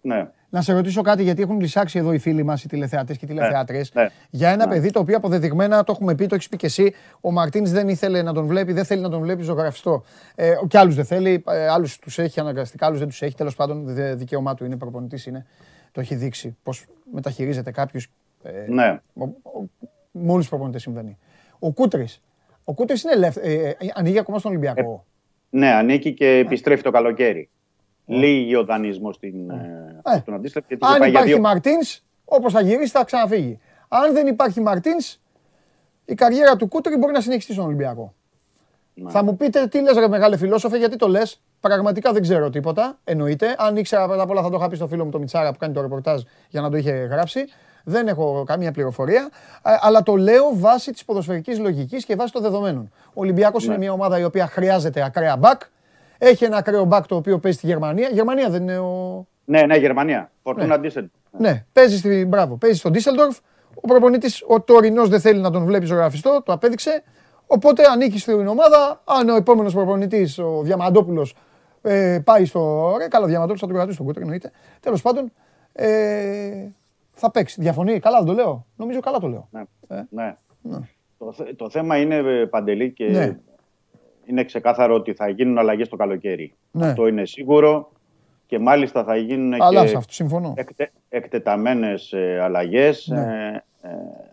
Ναι. Να σε ρωτήσω κάτι, γιατί έχουν λυσσάξει εδώ οι φίλοι μας, οι τηλεθεατές και οι τηλεθεάτριες. ναι. Για ένα Ναι. παιδί το οποίο αποδεδειγμένα, το έχουμε πει, το έχεις πει και εσύ, ο Μαρτίνς δεν ήθελε να τον βλέπει, δεν θέλει να τον βλέπει ζωγραφιστό. Ε, και άλλους δεν θέλει, ε, άλλους τους έχει αναγκαστικά, άλλους δεν τους έχει. Τέλος πάντων, δε- δικαίωμά του είναι, προπονητής είναι. Το έχει δείξει πώς μεταχειρίζεται κάποιου. Ε, Ναι. ο- ο- με όλου του προπονητέ συμβαίνει. Ο Κούτρης. Ο Κούτρης είναι ελεύθερος. Ε, ε, ανοίγει ακόμα στον Ολυμπιακό. Ναι, ανήκει και επιστρέφει το καλοκαίρι. Λίγη ο δανεισμό στην, ε, Ε. στον αντίστοιχο. γιατί είχε Αν πάει για υπάρχει δύο- Μαρτίνς, όπως θα γυρίσει, θα ξαναφύγει. Αν δεν υπάρχει Μαρτίνς, η καριέρα του Κούτρι μπορεί να συνεχιστεί στον Ολυμπιακό. Ναι. Θα μου πείτε τι λες ρε μεγάλε φιλόσοφε, γιατί το λες. Πραγματικά δεν ξέρω τίποτα, εννοείται. Αν ήξερα πρώτα απ' όλα θα το είχα πει στο φίλο μου το Μιτσάρα που κάνει το ρεπορτάζ για να το είχε γράψει. Δεν έχω καμία πληροφορία, ε, αλλά το λέω βάσει της ποδοσφαιρικής λογικής και βάσει των δεδομένων. Ο Ολυμπιακός είναι μια ομάδα η οποία χρειάζεται ακραία μπακ. Έχει ένα ακραίο μπακ το οποίο παίζει στη Γερμανία. Γερμανία δεν είναι ο, Ναι, ναι, Γερμανία. Φορτούνα Ντίσελ. ναι, παίζει, στη, μπράβο, παίζει στον Ντίσσελντορφ. Ο προπονητής, ο τωρινός δεν θέλει να τον βλέπει ζωγραφιστό, το απέδειξε. Οπότε ανήκει στην ομάδα. Αν ο επόμενος προπονητής, ο Διαμαντόπουλος, ε, πάει στο. Ρε, καλά, ο Διαμαντόπουλος θα τον κρατήσει στον κούτρο, εννοείται. Τέλος πάντων, ε, θα παίξει. Διαφωνεί, καλά δεν το λέω. Νομίζω καλά το λέω. Ναι. Ε. ναι. Το, θε- το θέμα είναι ε, παντελή και Ναι. Είναι ξεκάθαρο ότι θα γίνουν αλλαγές το καλοκαίρι. Ναι. Αυτό είναι σίγουρο και μάλιστα θα γίνουν Αλλά και σε αυτό συμφωνώ. εκτε, εκτεταμένες ε, αλλαγές Ναι. ε, ε,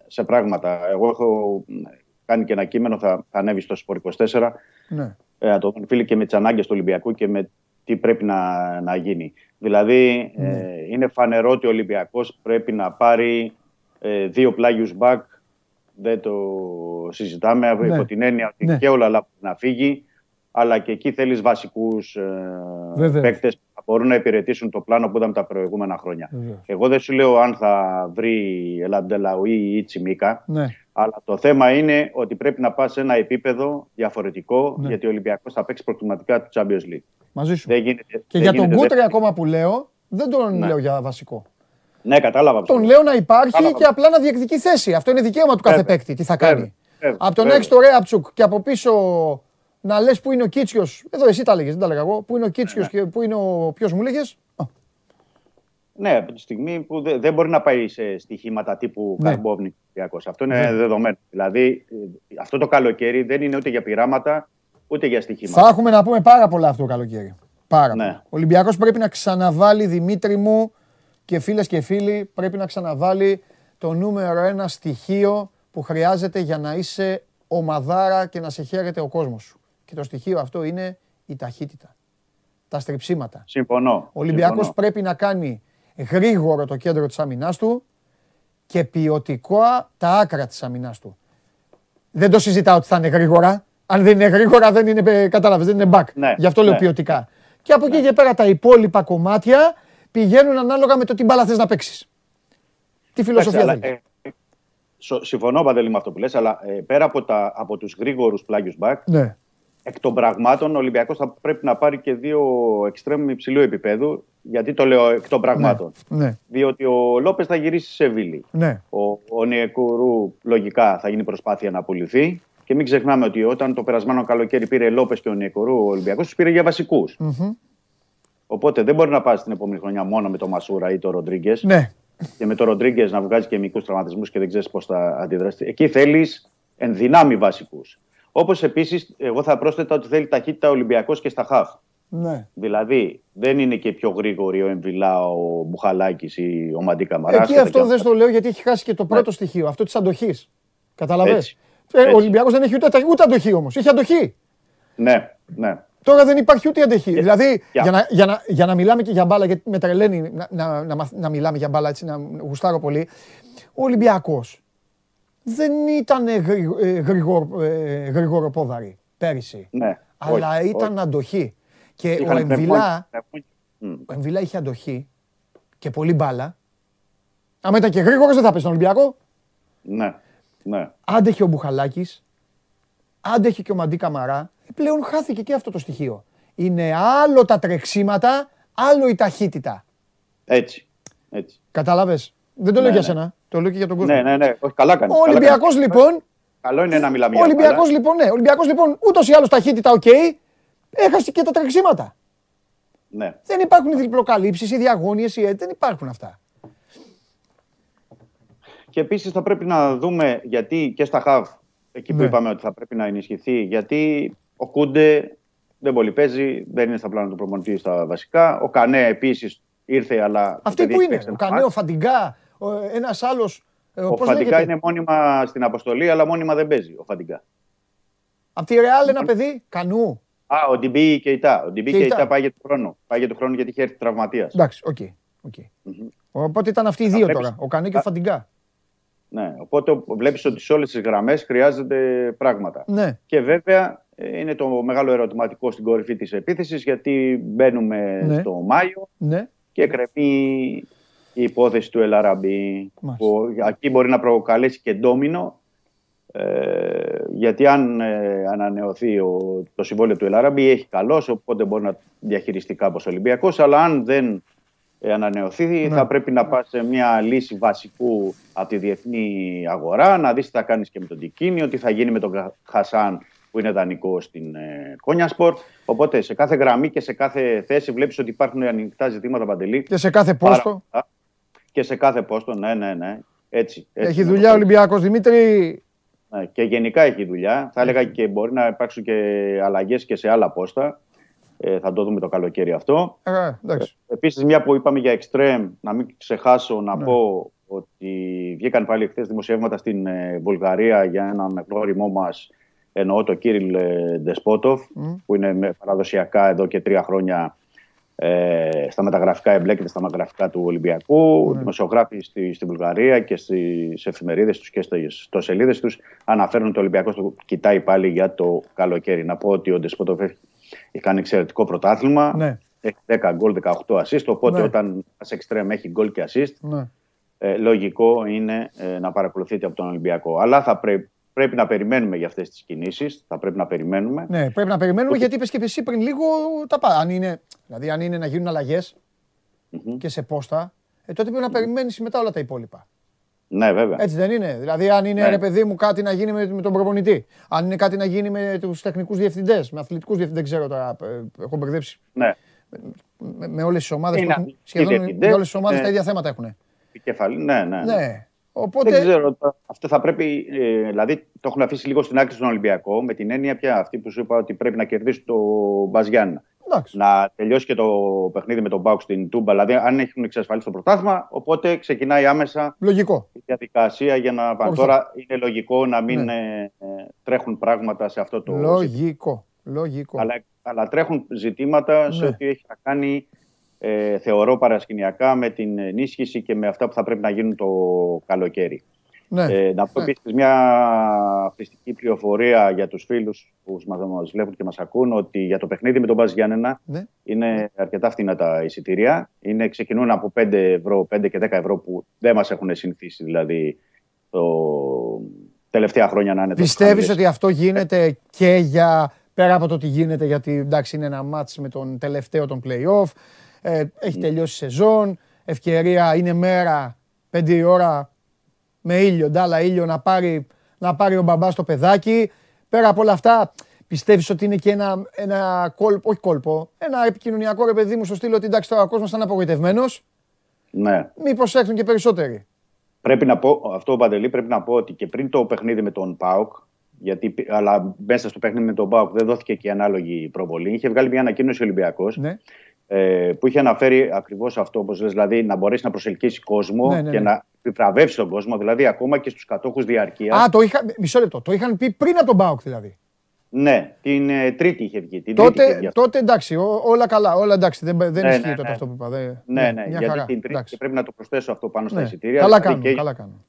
σε πράγματα. Εγώ έχω κάνει και ένα κείμενο, θα, θα ανέβει στο Σπορ 24, Ναι. ε, το φίλοι και με τις ανάγκες του Ολυμπιακού και με τι πρέπει να, να γίνει. Δηλαδή, Ναι. ε, είναι φανερό ότι ο Ολυμπιακός πρέπει να πάρει ε, δύο πλάγιους μπακ. Δεν το συζητάμε Ναι. υπό την έννοια ότι Ναι. και όλα αλλά να φύγει, αλλά και εκεί θέλεις βασικούς ε, Βεβαίως. παίκτες που θα μπορούν να υπηρετήσουν το πλάνο που ήταν τα προηγούμενα χρόνια. Βεβαίως. Εγώ δεν σου λέω αν θα βρει Ελαντελαουή ή Τσιμίκα, Ναι. αλλά το θέμα είναι ότι πρέπει να πας σε ένα επίπεδο διαφορετικό, Ναι. γιατί ο Ολυμπιακός θα παίξει προκριματικά του Champions League. Μαζί σου. Δεν γίνεται, Και δεν για τον γίνεται Κούτρι δεύτερη. ακόμα που λέω, δεν τον Ναι. λέω για βασικό. Ναι, κατάλαβα. Τον λέω να υπάρχει Κατάλαβα. και απλά να διεκδικεί θέση. Αυτό είναι δικαίωμα του κάθε Βέβαια. παίκτη. Τι θα Βέβαια. κάνει. Βέβαια. Από τον να Βέβαια. έχει το Ρέαψουκ και από πίσω να λες που είναι ο Κίτσιος. Εδώ εσύ τα λέγες, δεν τα λέγα εγώ. Πού είναι ο Κίτσιος και πού είναι ο. Ποιος μου λέγες. Ναι, από τη στιγμή που δεν, δεν μπορεί να πάει σε στοιχήματα τύπου Ναι. Καρμπόβνη Ολυμπιακός. Αυτό είναι Βέβαια. δεδομένο. Δηλαδή, ε, αυτό το καλοκαίρι δεν είναι ούτε για πειράματα, ούτε για στοιχήματα. Θα έχουμε να πούμε πάρα πολλά αυτό το καλοκαίρι. Πάρα Ναι. πολλά. Ο Ολυμπιακός πρέπει να ξαναβάλει Δημήτρη μου και φίλες και φίλοι, πρέπει να ξαναβάλει το νούμερο ένα στοιχείο που χρειάζεται για να είσαι ομαδάρα και να σε χαίρεται ο κόσμος σου. Και το στοιχείο αυτό είναι η ταχύτητα. Τα στριψίματα. Συμφωνώ. Ο Ολυμπιακός Συμφωνώ. πρέπει να κάνει γρήγορο το κέντρο της αμυνάς του και ποιοτικό τα άκρα της αμυνάς του. Δεν το συζητάω ότι θα είναι γρήγορα, Αν δεν είναι γρήγορα, δεν είναι, κατάλαβες, δεν είναι back. Ναι, Γι' αυτό λέω ναι. ποιοτικά. Και από εκεί και πέρα τα υπόλοιπα κομμάτια πηγαίνουν ανάλογα με το τι μπάλα θες να παίξεις. Τι φιλοσοφία Εντάξει, θέλεις. αλλά, ε, σο- συμφωνώ, Παντελή, με αυτό που λες, αλλά ε, πέρα από, τα, από τους γρήγορους πλάγιους μπακ, Ναι. εκ των πραγμάτων ο Ολυμπιακός θα πρέπει να πάρει και δύο εξτρέμ υψηλού επίπεδου. Γιατί το λέω εκ των πραγμάτων. Ναι. Διότι ο Λόπες θα γυρίσει σε Βίλη. Ναι. Ο, ο Νιεκουρού λογικά θα γίνει προσπάθεια να πουληθεί. Και μην ξεχνάμε ότι όταν το περασμένο καλοκαίρι πήρε Λόπες και ο Νιεκουρού, ο Ολυμπιακός τους πήρε για βασικούς. Μμμ. Οπότε δεν μπορεί να πας την επόμενη χρονιά μόνο με τον Μασούρα ή τον Ροντρίγκες. Ναι. Και με τον Ροντρίγκες να βγάζει και μικρού τραυματισμούς και δεν ξέρεις πώς θα αντιδράσει. Εκεί θέλεις ενδυνάμει βασικούς. Όπως επίσης, εγώ θα πρόσθετα ότι θέλει ταχύτητα Ολυμπιακός και στα χαφ. Ναι. Δηλαδή, δεν είναι και πιο γρήγοροι ο Εμβιλά, ο Μπουχαλάκης ή ο Μαντί Καμαρά. Εκεί αυτό δεν στο λέω γιατί έχει χάσει και το πρώτο στοιχείο, αυτό της αντοχής. Καταλαβες; Έτσι. Ε, ο Έτσι. Ολυμπιακός δεν έχει ούτε, ούτε αντοχή όμως. Έχει αντοχή. Ναι, ναι. Τώρα δεν υπάρχει ούτε αντοχή. Δηλαδή, Για- για, να, για, να, για να μιλάμε και για μπάλα, γιατί με τρελαίνει να, να, να, μαθ- να μιλάμε για μπάλα έτσι, να γουστάρω πολύ. Ο Ολυμπιακός δεν ήταν γρήγορο, ε, γρηγοροπόδαρη πέρυσι. ναι. Αλλά Όχι, ήταν αντοχή. Και ο Είχαν Εμβιλά, πνευμόνια- Μμ. ο Εμβιλά είχε αντοχή και πολύ μπάλα. Άμα ήταν και γρήγορος, δεν θα πει στον Ολυμπιακό. Ναι, ναι. Άντεχε ο Μπουχαλάκης, άντεχε και ο Μαντί Καμαρά. Ε, Πλέον χάθηκε και αυτό το στοιχείο. Είναι άλλο τα τρεξίματα, άλλο η ταχύτητα. Έτσι. έτσι. Κατάλαβε. Δεν το λέω Ναι, για ναι. σένα. Το λέω και για τον κόσμο. Ναι, ναι, ναι. Όχι, καλά κάνεις. Ο Ολυμπιακός λοιπόν, Καλό είναι να μιλάμε ο για Ολυμπιακός μπάλα. λοιπόν, ναι, ο Ολυμπιακός λοιπόν ούτως ή άλλως ταχύτητα, οκ, έχασε και τα τρεξίματα. Ναι. Δεν υπάρχουν οι διπλοκαλύψεις, οι διαγώνιες, οι... δεν υπάρχουν αυτά. Και επίσης θα πρέπει να δούμε γιατί και στα ΧΑΒ, εκεί που Ναι. είπαμε ότι θα πρέπει να ενισχυθεί, γιατί ο Κούντε δεν πολύ παίζει, δεν είναι στα πλάνα του προπονητή στα βασικά. Ο Κανέ επίσης ήρθε, αλλά. το Αυτοί παιδί που έχει είναι, παίξει ο ένα Κανέ, ο μάτς. Φαντιγκά, ένας άλλος. Ο Φαντιγκά είναι μόνιμα στην αποστολή, αλλά μόνιμα δεν παίζει ο Φαντιγκά. Από τη Ρεάλ ένα παιδί, Κανού. Α, ο Ντιμπί Κεϊτά. Ο Ντιμπί Κεϊτά. Κεϊτά πάει για τον χρόνο. Πάει για τον χρόνο γιατί είχε έρθει τραυματίας. Εντάξει, OK. OK. Οπότε ήταν αυτοί οι Θα δύο βλέπεις- τώρα, ο Κανέ και ο θα- Φαντιγκά. Ναι, οπότε βλέπεις ότι σε όλες τις γραμμές χρειάζονται πράγματα. Ναι. Και βέβαια ε, είναι το μεγάλο ερωτηματικό στην κορυφή της επίθεσης, γιατί μπαίνουμε Ναι. στο Μάιο Ναι. και εκκρεμεί η υπόθεση του Ελ Αραμπί. Μάλιστα. Που εκεί μπορεί να προκαλέσει και ντόμινο. Ε, γιατί αν ε, ανανεωθεί ο, το συμβόλαιο του Ελ Αραμπί έχει καλώς, οπότε μπορεί να διαχειριστεί κάπως ο Ολυμπιακός, αλλά αν δεν ε, ανανεωθεί Ναι. θα πρέπει να πας σε μια λύση βασικού από τη διεθνή αγορά, να δεις τι θα κάνεις και με τον Τικίνιο, τι θα γίνει με τον Κα- Χασάν που είναι δανεικό στην ε, Κόνιασπορ. Οπότε σε κάθε γραμμή και σε κάθε θέση βλέπεις ότι υπάρχουν ανοιχτά ζητήματα παντελή. Και σε κάθε Πάρα πόστο. πολλά. Και σε κάθε πόστο, ναι, ναι, ναι. Έτσι. έτσι Έχει να το δουλειά ο πω. Ολυμπιακός Δημήτρη; Ναι, και γενικά έχει δουλειά. Θα έλεγα και μπορεί να υπάρξουν και αλλαγές και σε άλλα πόστα. Ε, θα το δούμε το καλοκαίρι αυτό. Ε, εντάξει. Επίσης, μια που είπαμε για extreme, να μην ξεχάσω να Ναι. πω ότι βγήκαν πάλι χθες δημοσιεύματα στην ε, Βουλγαρία για έναν γνώριμό μας. Εννοώ το Κύριλ ε, Ντεσπότοφ, Μμ. που είναι με- παραδοσιακά εδώ και τρία χρόνια ε, στα μεταγραφικά, εμπλέκεται στα μεταγραφικά του Ολυμπιακού. Ναι. Δημοσιογράφοι στη, στη Βουλγαρία και στις εφημερίδες τους και στις ιστοσελίδε τους αναφέρουν ότι ο Ολυμπιακός το κοιτάει πάλι για το καλοκαίρι. Να πω ότι ο Ντεσπότοφ έχει έχει κάνει εξαιρετικό πρωτάθλημα. Ναι. Έχει 10 γκολ, 18 assist. Οπότε Ναι. όταν ένας εξτρέμ έχει γκολ και assist, Ναι. ε, λογικό είναι ε, να παρακολουθείτε από τον Ολυμπιακό. Αλλά θα πρέ- πρέπει να περιμένουμε για αυτές τις κινήσεις. Θα πρέπει να περιμένουμε. ναι, πρέπει να περιμένουμε γιατί είπες και εσύ πριν λίγο τα πάντα. Αν είναι, δηλαδή, αν είναι να γίνουν αλλαγές Μμμ. και σε πόστα, ε, τότε πρέπει να περιμένεις μετά όλα τα υπόλοιπα. Ναι, βέβαια. Έτσι δεν είναι. Δηλαδή, αν είναι Ναι. ρε παιδί μου κάτι να γίνει με, με τον προπονητή, αν είναι κάτι να γίνει με τους τεχνικούς διευθυντές, με αθλητικούς διευθυντές, δεν ξέρω τώρα. ε, Έχω μπερδέψει Ναι. με, με όλες τις ομάδες. Είναι αθλητικοί Σχεδόν διευθυντές, με όλες τις ομάδες ναι. τα ίδια θέματα έχουν. Επικεφαλή. Ναι, ναι. Ναι. Οπότε. Δεν ξέρω. το- Αυτό θα πρέπει. Ε, δηλαδή το έχουν αφήσει λίγο στην άκρη στον Ολυμπιακό με την έννοια πια αυτή που σου είπα ότι πρέπει να κερδίσει το Μπαζιάννα. Εντάξει. Να τελειώσει και το παιχνίδι με τον Μπάουκ στην Τούμπα. Δηλαδή, αν έχουν εξασφαλίσει το πρωτάθλημα, οπότε ξεκινάει άμεσα Λογικό. η διαδικασία για να πάνε. Ορθό. Τώρα είναι λογικό να μην Ναι. ε, ε, τρέχουν πράγματα σε αυτό το ζήτημα. Λογικό. Λογικό. Αλλά, αλλά τρέχουν ζητήματα σε Ναι. ό,τι έχει να κάνει, ε, θεωρώ, παρασκηνιακά με την ενίσχυση και με αυτά που θα πρέπει να γίνουν το καλοκαίρι. Ναι. Ε, να πω Ναι. επίσης μια φυστική πληροφορία για τους φίλους που μας βλέπουν και μας ακούν ότι για το παιχνίδι με τον Μπάζ Γιάννενα Ναι. είναι αρκετά φθηνά τα εισιτήρια. Είναι, ξεκινούν από 5 ευρώ, 5 και 10 ευρώ που δεν μας έχουν συνηθίσει δηλαδή το τελευταία χρόνια να είναι τόσο Πιστεύεις χαμηλές. ότι αυτό γίνεται και για, πέρα από το ότι γίνεται γιατί εντάξει είναι ένα μάτς με τον τελευταίο των play-off, ε, έχει τελειώσει η σεζόν, ευκαιρία είναι μέρα, 5 η ώρα με ήλιο, ντάλα ήλιο να πάρει, να πάρει ο μπαμπάς το παιδάκι. Πέρα από όλα αυτά, πιστεύεις ότι είναι και ένα, ένα κόλπο, όχι κόλπο, ένα επικοινωνιακό ρε παιδί μου στο στήλο ότι εντάξει τώρα ο κόσμος ήταν απογοητευμένος, Ναι. μήπως έρθουν και περισσότεροι; Πρέπει να πω, αυτό Παντελή, πρέπει να πω ότι και πριν το παιχνίδι με τον ΠΑΟΚ, γιατί, π- αλλά μέσα στο παιχνίδι με τον ΠΑΟΚ δεν δόθηκε και η ανάλογη προβολή, είχε βγάλει μια ανακοίνωση ο Ολυμπιακός, Ναι. Ε, που είχε αναφέρει ακριβώς αυτό, όπως λες, δηλαδή να μπορέσει να προσελκύσει κόσμο Ναι, ναι, και ναι. να επιβραβεύσει τον κόσμο, δηλαδή ακόμα και στους κατόχους διαρκείας. Α, το είχα, μισό λεπτό, το είχαν πει πριν από τον Μπάουκ δηλαδή. Ναι, την ε, Τρίτη είχε βγει. Την τρίτη είχε Τότε, βγει αυτό. τότε εντάξει, ό- όλα καλά, όλα εντάξει, δεν, δεν Ναι, ισχύει ναι, τότε ναι. αυτό που είπα. δεν- Ναι, ναι, μια γιατί χαρά, την Τρίτη εντάξει. και πρέπει να το προσθέσω αυτό πάνω στα Ναι. εισιτήρια. Καλά δηλαδή κάνουν, και- καλά κάνουν.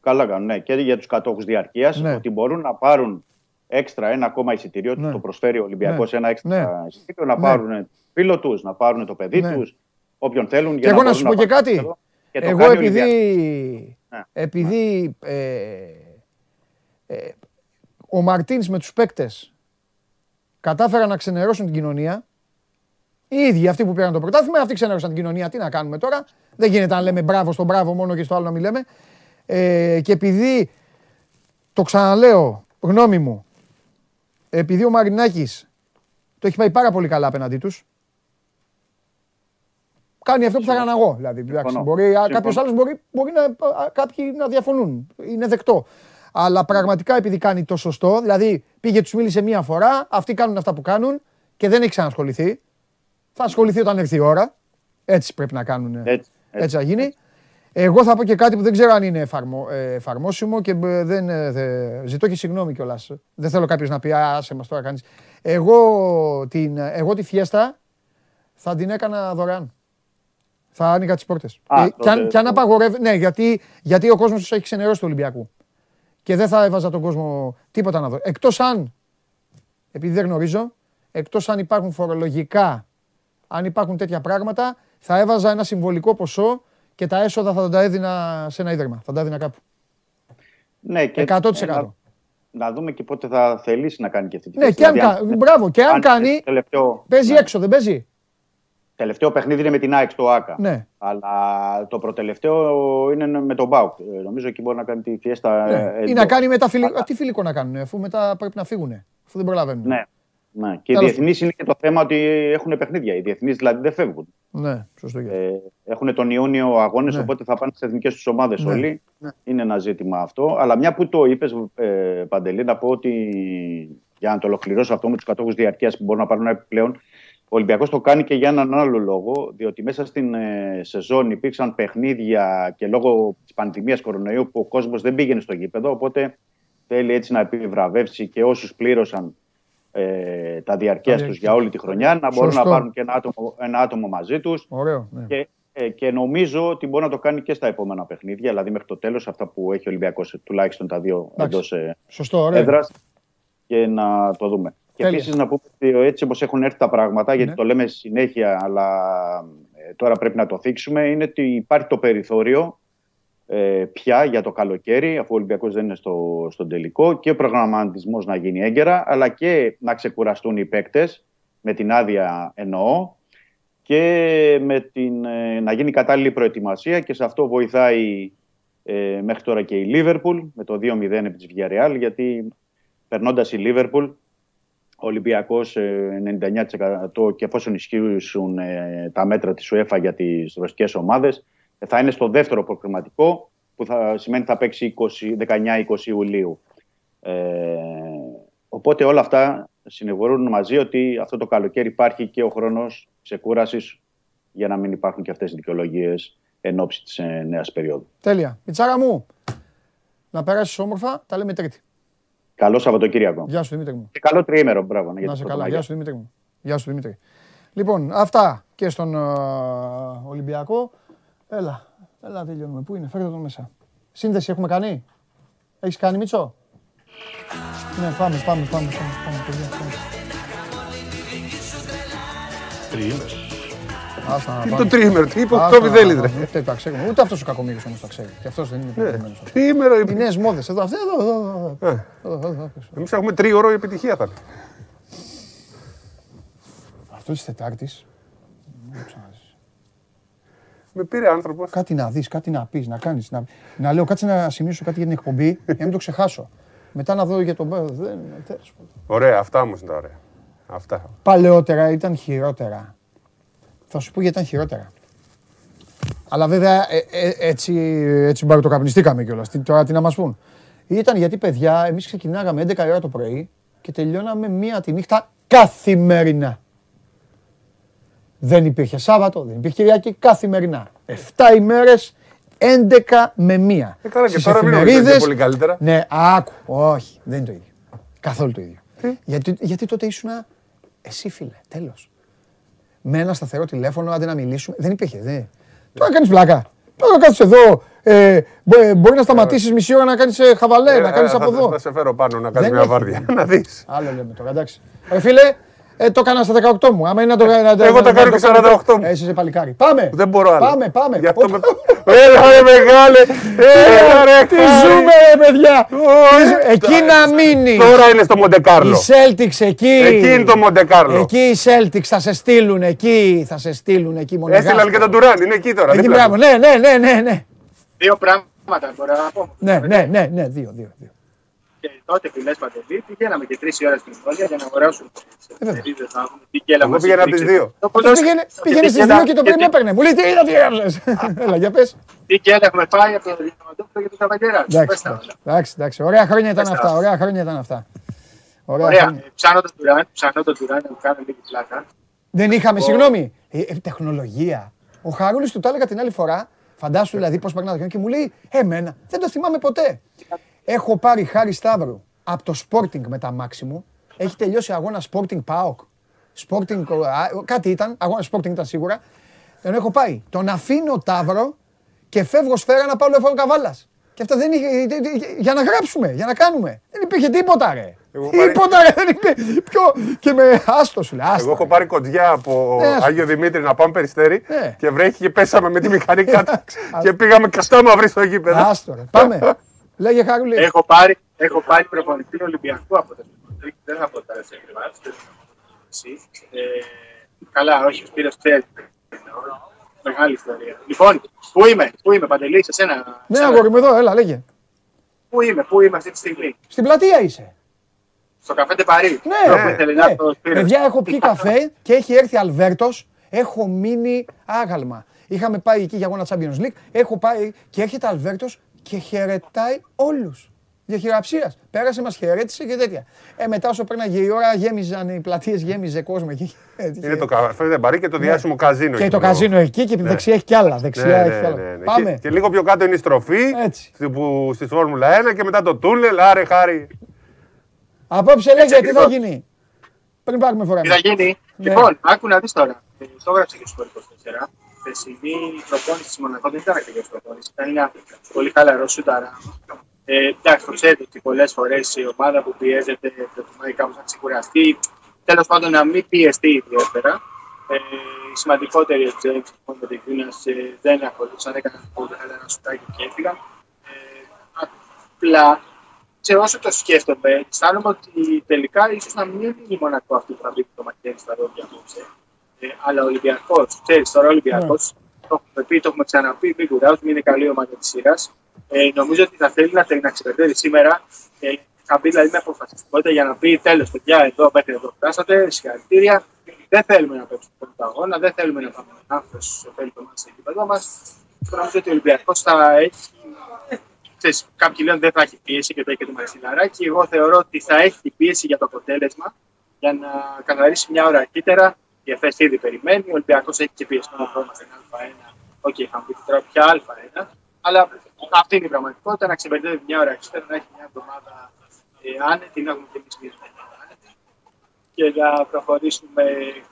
Καλά κάνουν, ναι. Και για τους κατόχους διαρκείας Ναι. ότι μπορούν να πάρουν έξτρα ένα ακόμα εισιτήριο, Ναι. το προσφέρει ο Ολυμπιακός Ναι. ένα έξτρα Ναι. εισιτήριο, να Ναι. πάρουν φίλο τους, να πάρουν το παιδί Ναι. τους, όποιον θέλουν. Και εγώ να σου πω και κάτι. Και το Εγώ κάνει ο επειδή, Ολυμπιακός. Ναι. επειδή ε, ε, ο Μαρτίνς με τους παίκτες κατάφεραν να ξενερώσουν την κοινωνία, οι ίδιοι αυτοί που πήραν το πρωτάθλημα, αυτοί ξενέρωσαν την κοινωνία. Τι να κάνουμε τώρα; Δεν γίνεται να λέμε μπράβο στον μπράβο μόνο και στο άλλο να μην λέμε. Ε, και επειδή, το ξαναλέω, γνώμη μου, επειδή ο Μαρινάκης το έχει πάει πάρα πολύ καλά απέναντί τους, κάνει αυτό που θα έκανα εγώ. Δηλαδή, εντάξει, Συμφωνώ. μπορεί, Συμφωνώ. κάποιος άλλος μπορεί, μπορεί να, α, κάποιοι να διαφωνούν. Είναι δεκτό. Αλλά πραγματικά επειδή κάνει το σωστό, δηλαδή πήγε, τους μίλησε μία φορά, αυτοί κάνουν αυτά που κάνουν και δεν έχει ξανασχοληθεί. Θα ασχοληθεί όταν έρθει η ώρα. Έτσι πρέπει να κάνουν. Έτσι, έτσι. Έτσι θα γίνει. Εγώ θα πω και κάτι που δεν ξέρω αν είναι εφαρμο, ε, εφαρμόσιμο και ε, δεν, ε, δε- ζητώ και συγγνώμη κιόλας. Δεν θέλω κάποιος να πει Α, άσε μας τώρα κάνεις. Εγώ, την, εγώ τη φιέστα θα την έκανα δωρεάν. Θα άνοιγα τις πόρτες. Α, και, αν, τότε- και αν απαγορεύει. Ναι, γιατί, γιατί ο κόσμος έχει ξενερώσει του Ολυμπιακού. Και δεν θα έβαζα τον κόσμο τίποτα να δω. Εκτός αν, επειδή δεν γνωρίζω, εκτός αν υπάρχουν φορολογικά, αν υπάρχουν τέτοια πράγματα, θα έβαζα ένα συμβολικό ποσό και τα έσοδα θα τα έδινα σε ένα ίδρυμα. Θα τα έδινα κάπου. Ναι, και 100%. ε, να, να δούμε και πότε θα θελήσει να κάνει και αυτή τη Ναι, θέση. και αν, Δηλαδή, κα- μπράβο, και αν κάνει, Τελευταίο, παίζει ναι. έξω, δεν παίζει. Τελευταίο παιχνίδι είναι με την ΑΕΚ στο ΆΚΑ. Ναι. Αλλά το προτελευταίο είναι με τον ΠΑΟΚ. Ε, Νομίζω εκεί μπορεί να κάνει τη φιέστα. Ναι. ε, Ή εντός. να κάνει μετά φιλικό. Τι φιλικό να κάνουν, αφού μετά πρέπει να φύγουν. Αφού δεν προλαβαίνουν. Ναι. ναι. Και οι Τέλος. διεθνείς είναι και το θέμα ότι έχουν παιχνίδια. Οι διεθνείς δηλαδή δεν φεύγουν. Ναι, σωστό. και αυτό. Ε, έχουν τον Ιούνιο αγώνες, Ναι. οπότε θα πάνε στι εθνικές τους ομάδες Ναι. όλοι. Ναι. Είναι ένα ζήτημα αυτό. Αλλά μια που το είπες, ε, Παντελή, να πω ότι για να το ολοκληρώσω αυτό με τους κατόχους διαρκείας που μπορούν να πάρουν επιπλέον, ο Ολυμπιακός το κάνει και για έναν άλλο λόγο, διότι μέσα στην ε, σεζόν υπήρξαν παιχνίδια και λόγω της πανδημίας κορονοϊού που ο κόσμος δεν πήγαινε στο γήπεδο. Οπότε θέλει έτσι να επιβραβεύσει και όσους πλήρωσαν ε, τα διαρκεία Τα τους για όλη τη χρονιά, να μπορούν Σωστό. να πάρουν και ένα άτομο, ένα άτομο μαζί τους. Ωραίο. Ναι. Και, ε, και νομίζω ότι μπορεί να το κάνει και στα επόμενα παιχνίδια, δηλαδή μέχρι το τέλος, αυτά που έχει ο Ολυμπιακός, τουλάχιστον τα δύο Εντάξει. εντός Σωστό, ωραίο. έδρας, και να το δούμε. Και Τέλεια. επίσης να πούμε ότι έτσι όπως έχουν έρθει τα πράγματα, γιατί Ναι. το λέμε συνέχεια, αλλά ε, τώρα πρέπει να το θίξουμε, είναι ότι υπάρχει το περιθώριο ε, πια για το καλοκαίρι, αφού ο Ολυμπιακός δεν είναι στο, στον τελικό, και ο προγραμματισμός να γίνει έγκαιρα, αλλά και να ξεκουραστούν οι παίκτες, με την άδεια εννοώ, και με την, ε, να γίνει κατάλληλη προετοιμασία και σε αυτό βοηθάει ε, μέχρι τώρα και η Λίβερπουλ με το 2-0 επί της Villarreal γιατί περνώντας η Λίβερπουλ ο Ολυμπιακός ε, 99% και εφόσον ισχύουν ε, τα μέτρα της UEFA για τις ρωσικές ομάδες ε, θα είναι στο δεύτερο προκριματικό που θα σημαίνει θα παίξει 20 19-20 Ιουλίου. Ε, οπότε όλα αυτά συνηγορούν μαζί ότι αυτό το καλοκαίρι υπάρχει και ο χρόνος ξεκούρασης για να μην υπάρχουν και αυτές οι δικαιολογίες εν ώψη της ε, νέας περίοδου. Τέλεια. Πιτσάρα μου, να περάσεις όμορφα, τα λέμε τρίτη. Καλό Σαββατοκύριακο. Γεια σου Δημήτρη μου. Και καλό τριήμερο, μπράβο. ναι, για Να το σε καλά. Πρωτομαγιά. Γεια σου Δημήτρη μου. Γεια σου Δημήτρη. Λοιπόν, αυτά και στον ε, Ολυμπιακό. Έλα, έλα τελειώνουμε. Πού είναι, φέρτε τον μέσα. Σύνδεση έχουμε κάνει; Έχεις κάνει Μίτσο; Ναι, πάμε, πάμε, πάμε, πάμε, πάμε, Τι πάμε. το τρίμερο, τι είπε Άστα ο να Βιδέλης, πάμε. ρε. Ούτε τα ξέρουμε. Ούτε αυτός ο κακομύρης όμως τα ξέρει. Και αυτός δεν είναι προηγούμενος. Τρίμερο, Οι νέες μόδες. Εδώ, αυτή, εδώ, εδώ, εδώ, Ε, εδώ, εδώ, εδώ. Εμείς έχουμε τρίωρο η επιτυχία θα είναι. Αυτός της Τετάρτης. δεν ξαναζήσεις. Με πήρε άνθρωπος. Κάτι να δεις, κάτι να πεις, να κάνεις. Να, να λέω κάτσε να σημειώσω κάτι για την εκπομπή για να μην το ξεχάσω. Μετά να δω για τον Μπέρ. Δεν τέλος πάντων. Ωραία, αυτά όμως είναι τα ωραία. Αυτά. Παλαιότερα ήταν χειρότερα. Θα σου πω γιατί ήταν χειρότερα. Αλλά βέβαια ε, ε, έτσι, έτσι μπαρτοκαπνιστήκαμε κιόλας. Τι, τώρα τι να μας πούν. Ήταν γιατί παιδιά, εμείς ξεκινάγαμε 11 η ώρα το πρωί και τελειώναμε μία τη νύχτα καθημερινά. Δεν υπήρχε Σάββατο, δεν υπήρχε Κυριακή, καθημερινά. 7 ημέρες, 11 με 1. Ε, καλά, και Στις τώρα μην νομίζετε εφημερίδες- πολύ καλύτερα. Ναι, άκου, όχι, δεν είναι το ίδιο. Καθόλου το ίδιο. Γιατί, γιατί τότε ήσουν εσύ φίλε, τέλος. Με ένα σταθερό τηλέφωνο, άντε να μιλήσουμε. Δεν υπήρχε, δεν. Τώρα κάνεις πλάκα. Τώρα κάτσεις εδώ, ε, μπο- μπορεί να σταματήσεις μισή ώρα να κάνεις ε, χαβαλέ, να Ε, κάνεις θα- από θα- εδώ. Θα σε φέρω πάνω να κάνεις Δεν μια έχει. βάρδια. Να δεις. Άλλο λέμε τώρα, εντάξει. Ρε φίλε, ε, το έκανα στα 18 μου. Άμα είναι να το να- να- Εγώ να- τα να κάνω το και 48 μου. Ε, Εσύ είσαι παλικάρι. Πάμε. Δεν μπορώ άλλο. Πάμε, πάμε. Γι' αυτό Όπα. με... Έλα ρε μεγάλε! Έλα ρε Τι χάρη. ζούμε ρε παιδιά. Ω, Τι ζου- Εκεί να μείνεις. Τώρα είναι στο Οι Μοντεκάρλο. Celtics εκεί. Εκεί είναι το Μοντεκάρλο. Εκεί οι Celtics θα σε στείλουν εκεί. Θα σε στείλουν εκεί μόνο. Έστειλαν και τον Τουράν, είναι εκεί τώρα. Εκεί δίπλα μπράβο. του. Ναι, ναι, ναι, ναι, ναι. Δύο πράγματα μπορώ να πω. Ναι, ναι, ναι, ναι, δύο, δύο. δύο. Και τότε που λες Παντελή, πηγαίναμε και τρεις ώρες στην πόλη για να αγοράσουμε τις βέβαια. εφημερίδες, να δούμε τι γκέλα Εγώ μας πήγαινα υπήρξε. τις δύο. Το Τότε ποδόσφαιρο. πήγαινε, Και πήγαινε τι στις γκέλα- δύο και το πριν τι- έπαιρνε. Μου λέει τι είδα, τι έγραψες. (laughs) Έλα, για πες. Τι γκέλα έχουμε πάει από το Διαμαντόπουλο και τον Καβαγγέρα. Εντάξει, εντάξει, εντάξει. Ωραία χρόνια ήταν Πες τα. αυτά. Ωραία χρόνια ήταν αυτά. Ωραία Ωραία. χρόνια. Ε, Ψάνω τον Τουράν, ψάνω τον Τουράν να μου κάνω λίγη πλάκα. Δεν είχαμε, συγγνώμη. Ε, ε, τεχνολογία. Ο Χαρούλης του το έλεγα την άλλη φορά. Φαντάσου δηλαδή πώς περνά το χρόνο και μου λέει Εμένα δεν το θυμάμαι ποτέ. Έχω πάρει χάρη Σταύρου από το Sporting με τα μάξι μου. Έχει τελειώσει αγώνας Sporting PAOK. Sporting, α, κάτι ήταν, αγώνας Sporting ήταν σίγουρα. Τον έχω πάει. Τον αφήνω Ταύρο και φεύγω σφαίρα να πάω λεφόνο καβάλας. Και αυτά δεν είχε. Για να γράψουμε, για να κάνουμε. Δεν υπήρχε τίποτα, ρε. Εγώ πάρει- Τίποτα, ρε. Δεν υπήρχε. Ποιο. Και με άστο σου λέει. άστα, Εγώ έχω ρε. πάρει κοντζιά από Ναι, ας- Άγιο Δημήτρη να πάμε περιστέρι Ναι. και βρέχει και πέσαμε με τη μηχανή κάτω (laughs) και πήγαμε καστά μαύρη στο γήπεδο. Άστο, ρε. Πάμε. (laughs) Λέγε Χαρούλη. Έχω πάρει, έχω πάρει προπονητή Ολυμπιακού από το Σπορτρίκ. Δεν θα πω τα σε ακριβάς. Ε, καλά, όχι, ο Σπύρος ξέρει. Μεγάλη ιστορία. Λοιπόν, πού είμαι, πού είμαι, Παντελή, σε σένα. Ναι, σένα. αγόρι μου εδώ, έλα, λέγε. Πού είμαι, πού είμαι αυτή τη στιγμή; Στην πλατεία είσαι. Στο καφέ Παρί. Ναι, που ήθελε να ναι. έρθει ο Σπύρος. Παιδιά, έχω πιει καφέ και έχει έρθει Αλβέρτος. Έχω μείνει άγαλμα. Είχαμε πάει εκεί για αγώνα Champions League. Έχω πάει και έρχεται Αλβέρτος και χαιρετάει όλους. Για χειραψίας. Πέρασε, μας χαιρέτησε και τέτοια. Ε, μετά όσο πέρναγε η ώρα, γέμιζαν οι πλατείες, γέμιζε κόσμο εκεί. Είναι το καφέ Δεμπαρί και το διάσημο καζίνο. Ναι. Και εκεί το που- καζίνο εκεί και δεξιά έχει κι άλλα. Δεξιά Ναι, έχει ναι, κι άλλα. ναι, ναι. Πάμε. Και, και λίγο πιο κάτω είναι η στροφή Έτσι. στη- που, στη Φόρμουλα 1 και μετά το τούνελ. Άρε χάρη. Απόψε λέγε τι θα ακριβώς. γίνει. Πριν πάρουμε φορά. Τι θα γίνει. Ναι. Λοιπόν, άκου να δεις τώρα. Ε, Το έγραψε και στο 24. Χθεσινή προπόνηση της Μονακό δεν ήταν ακριβώς προπόνηση. Ήταν ένα πολύ χαλαρό σούταρα. Ε, εντάξει, το ξέρετε ότι πολλές φορές η ομάδα που πιέζεται προτιμάει κάπως να ξεκουραστεί. Τέλος πάντων, να μην πιεστεί ιδιαίτερα. Ε, οι σημαντικότεροι ο Τζέιμ λοιπόν, με την Κούνα δεν ακολούθησαν, έκαναν πολύ χαλαρά σουτάκι και έφυγαν. Ε, απλά σε όσο το σκέφτομαι, αισθάνομαι ότι τελικά ίσως να μην είναι η Μονακό αυτή που θα μπει το μαχαίρι στα ρόδια απόψε. Ε, αλλά ο Ολυμπιακός, ξέρεις τώρα ο Ολυμπιακός, το έχουμε πει, το έχουμε ξαναπεί, μην κουράζουμε, είναι καλή ομάδα της σειράς. Ε, νομίζω ότι θα θέλει να, να ξεπερδεύει σήμερα. Ε, θα μπει δηλαδή με αποφασιστικότητα για να πει τέλος, παιδιά, εδώ μέχρι εδώ φτάσατε, συγχαρητήρια. Δεν θέλουμε να παίξουμε τον αγώνα, δεν θέλουμε να πάμε με άνθρωπος θέλει το μάτι στο γήπεδο μας. Νομίζω ότι ο Ολυμπιακός θα έχει ξέρεις, κάποιοι λένε δεν θα έχει πίεση και το έχει και το μαξιλαράκι. Εγώ θεωρώ ότι θα έχει πίεση για το αποτέλεσμα για να καθαρίσει μια ώρα αρχίτερα. Η Εφές ήδη περιμένει. Ο Ολυμπιακός έχει και πίεση μόνο ακόμα στην Α1. Οκ, είχαμε πει τώρα πια Α1. Αλλά αυτή είναι η πραγματικότητα. Να ξεπερδεύει μια ώρα αρχίτερα, να έχει μια εβδομάδα ε, άνετη, να έχουμε και εμείς μια εβδομάδα άνετη. Και να προχωρήσουμε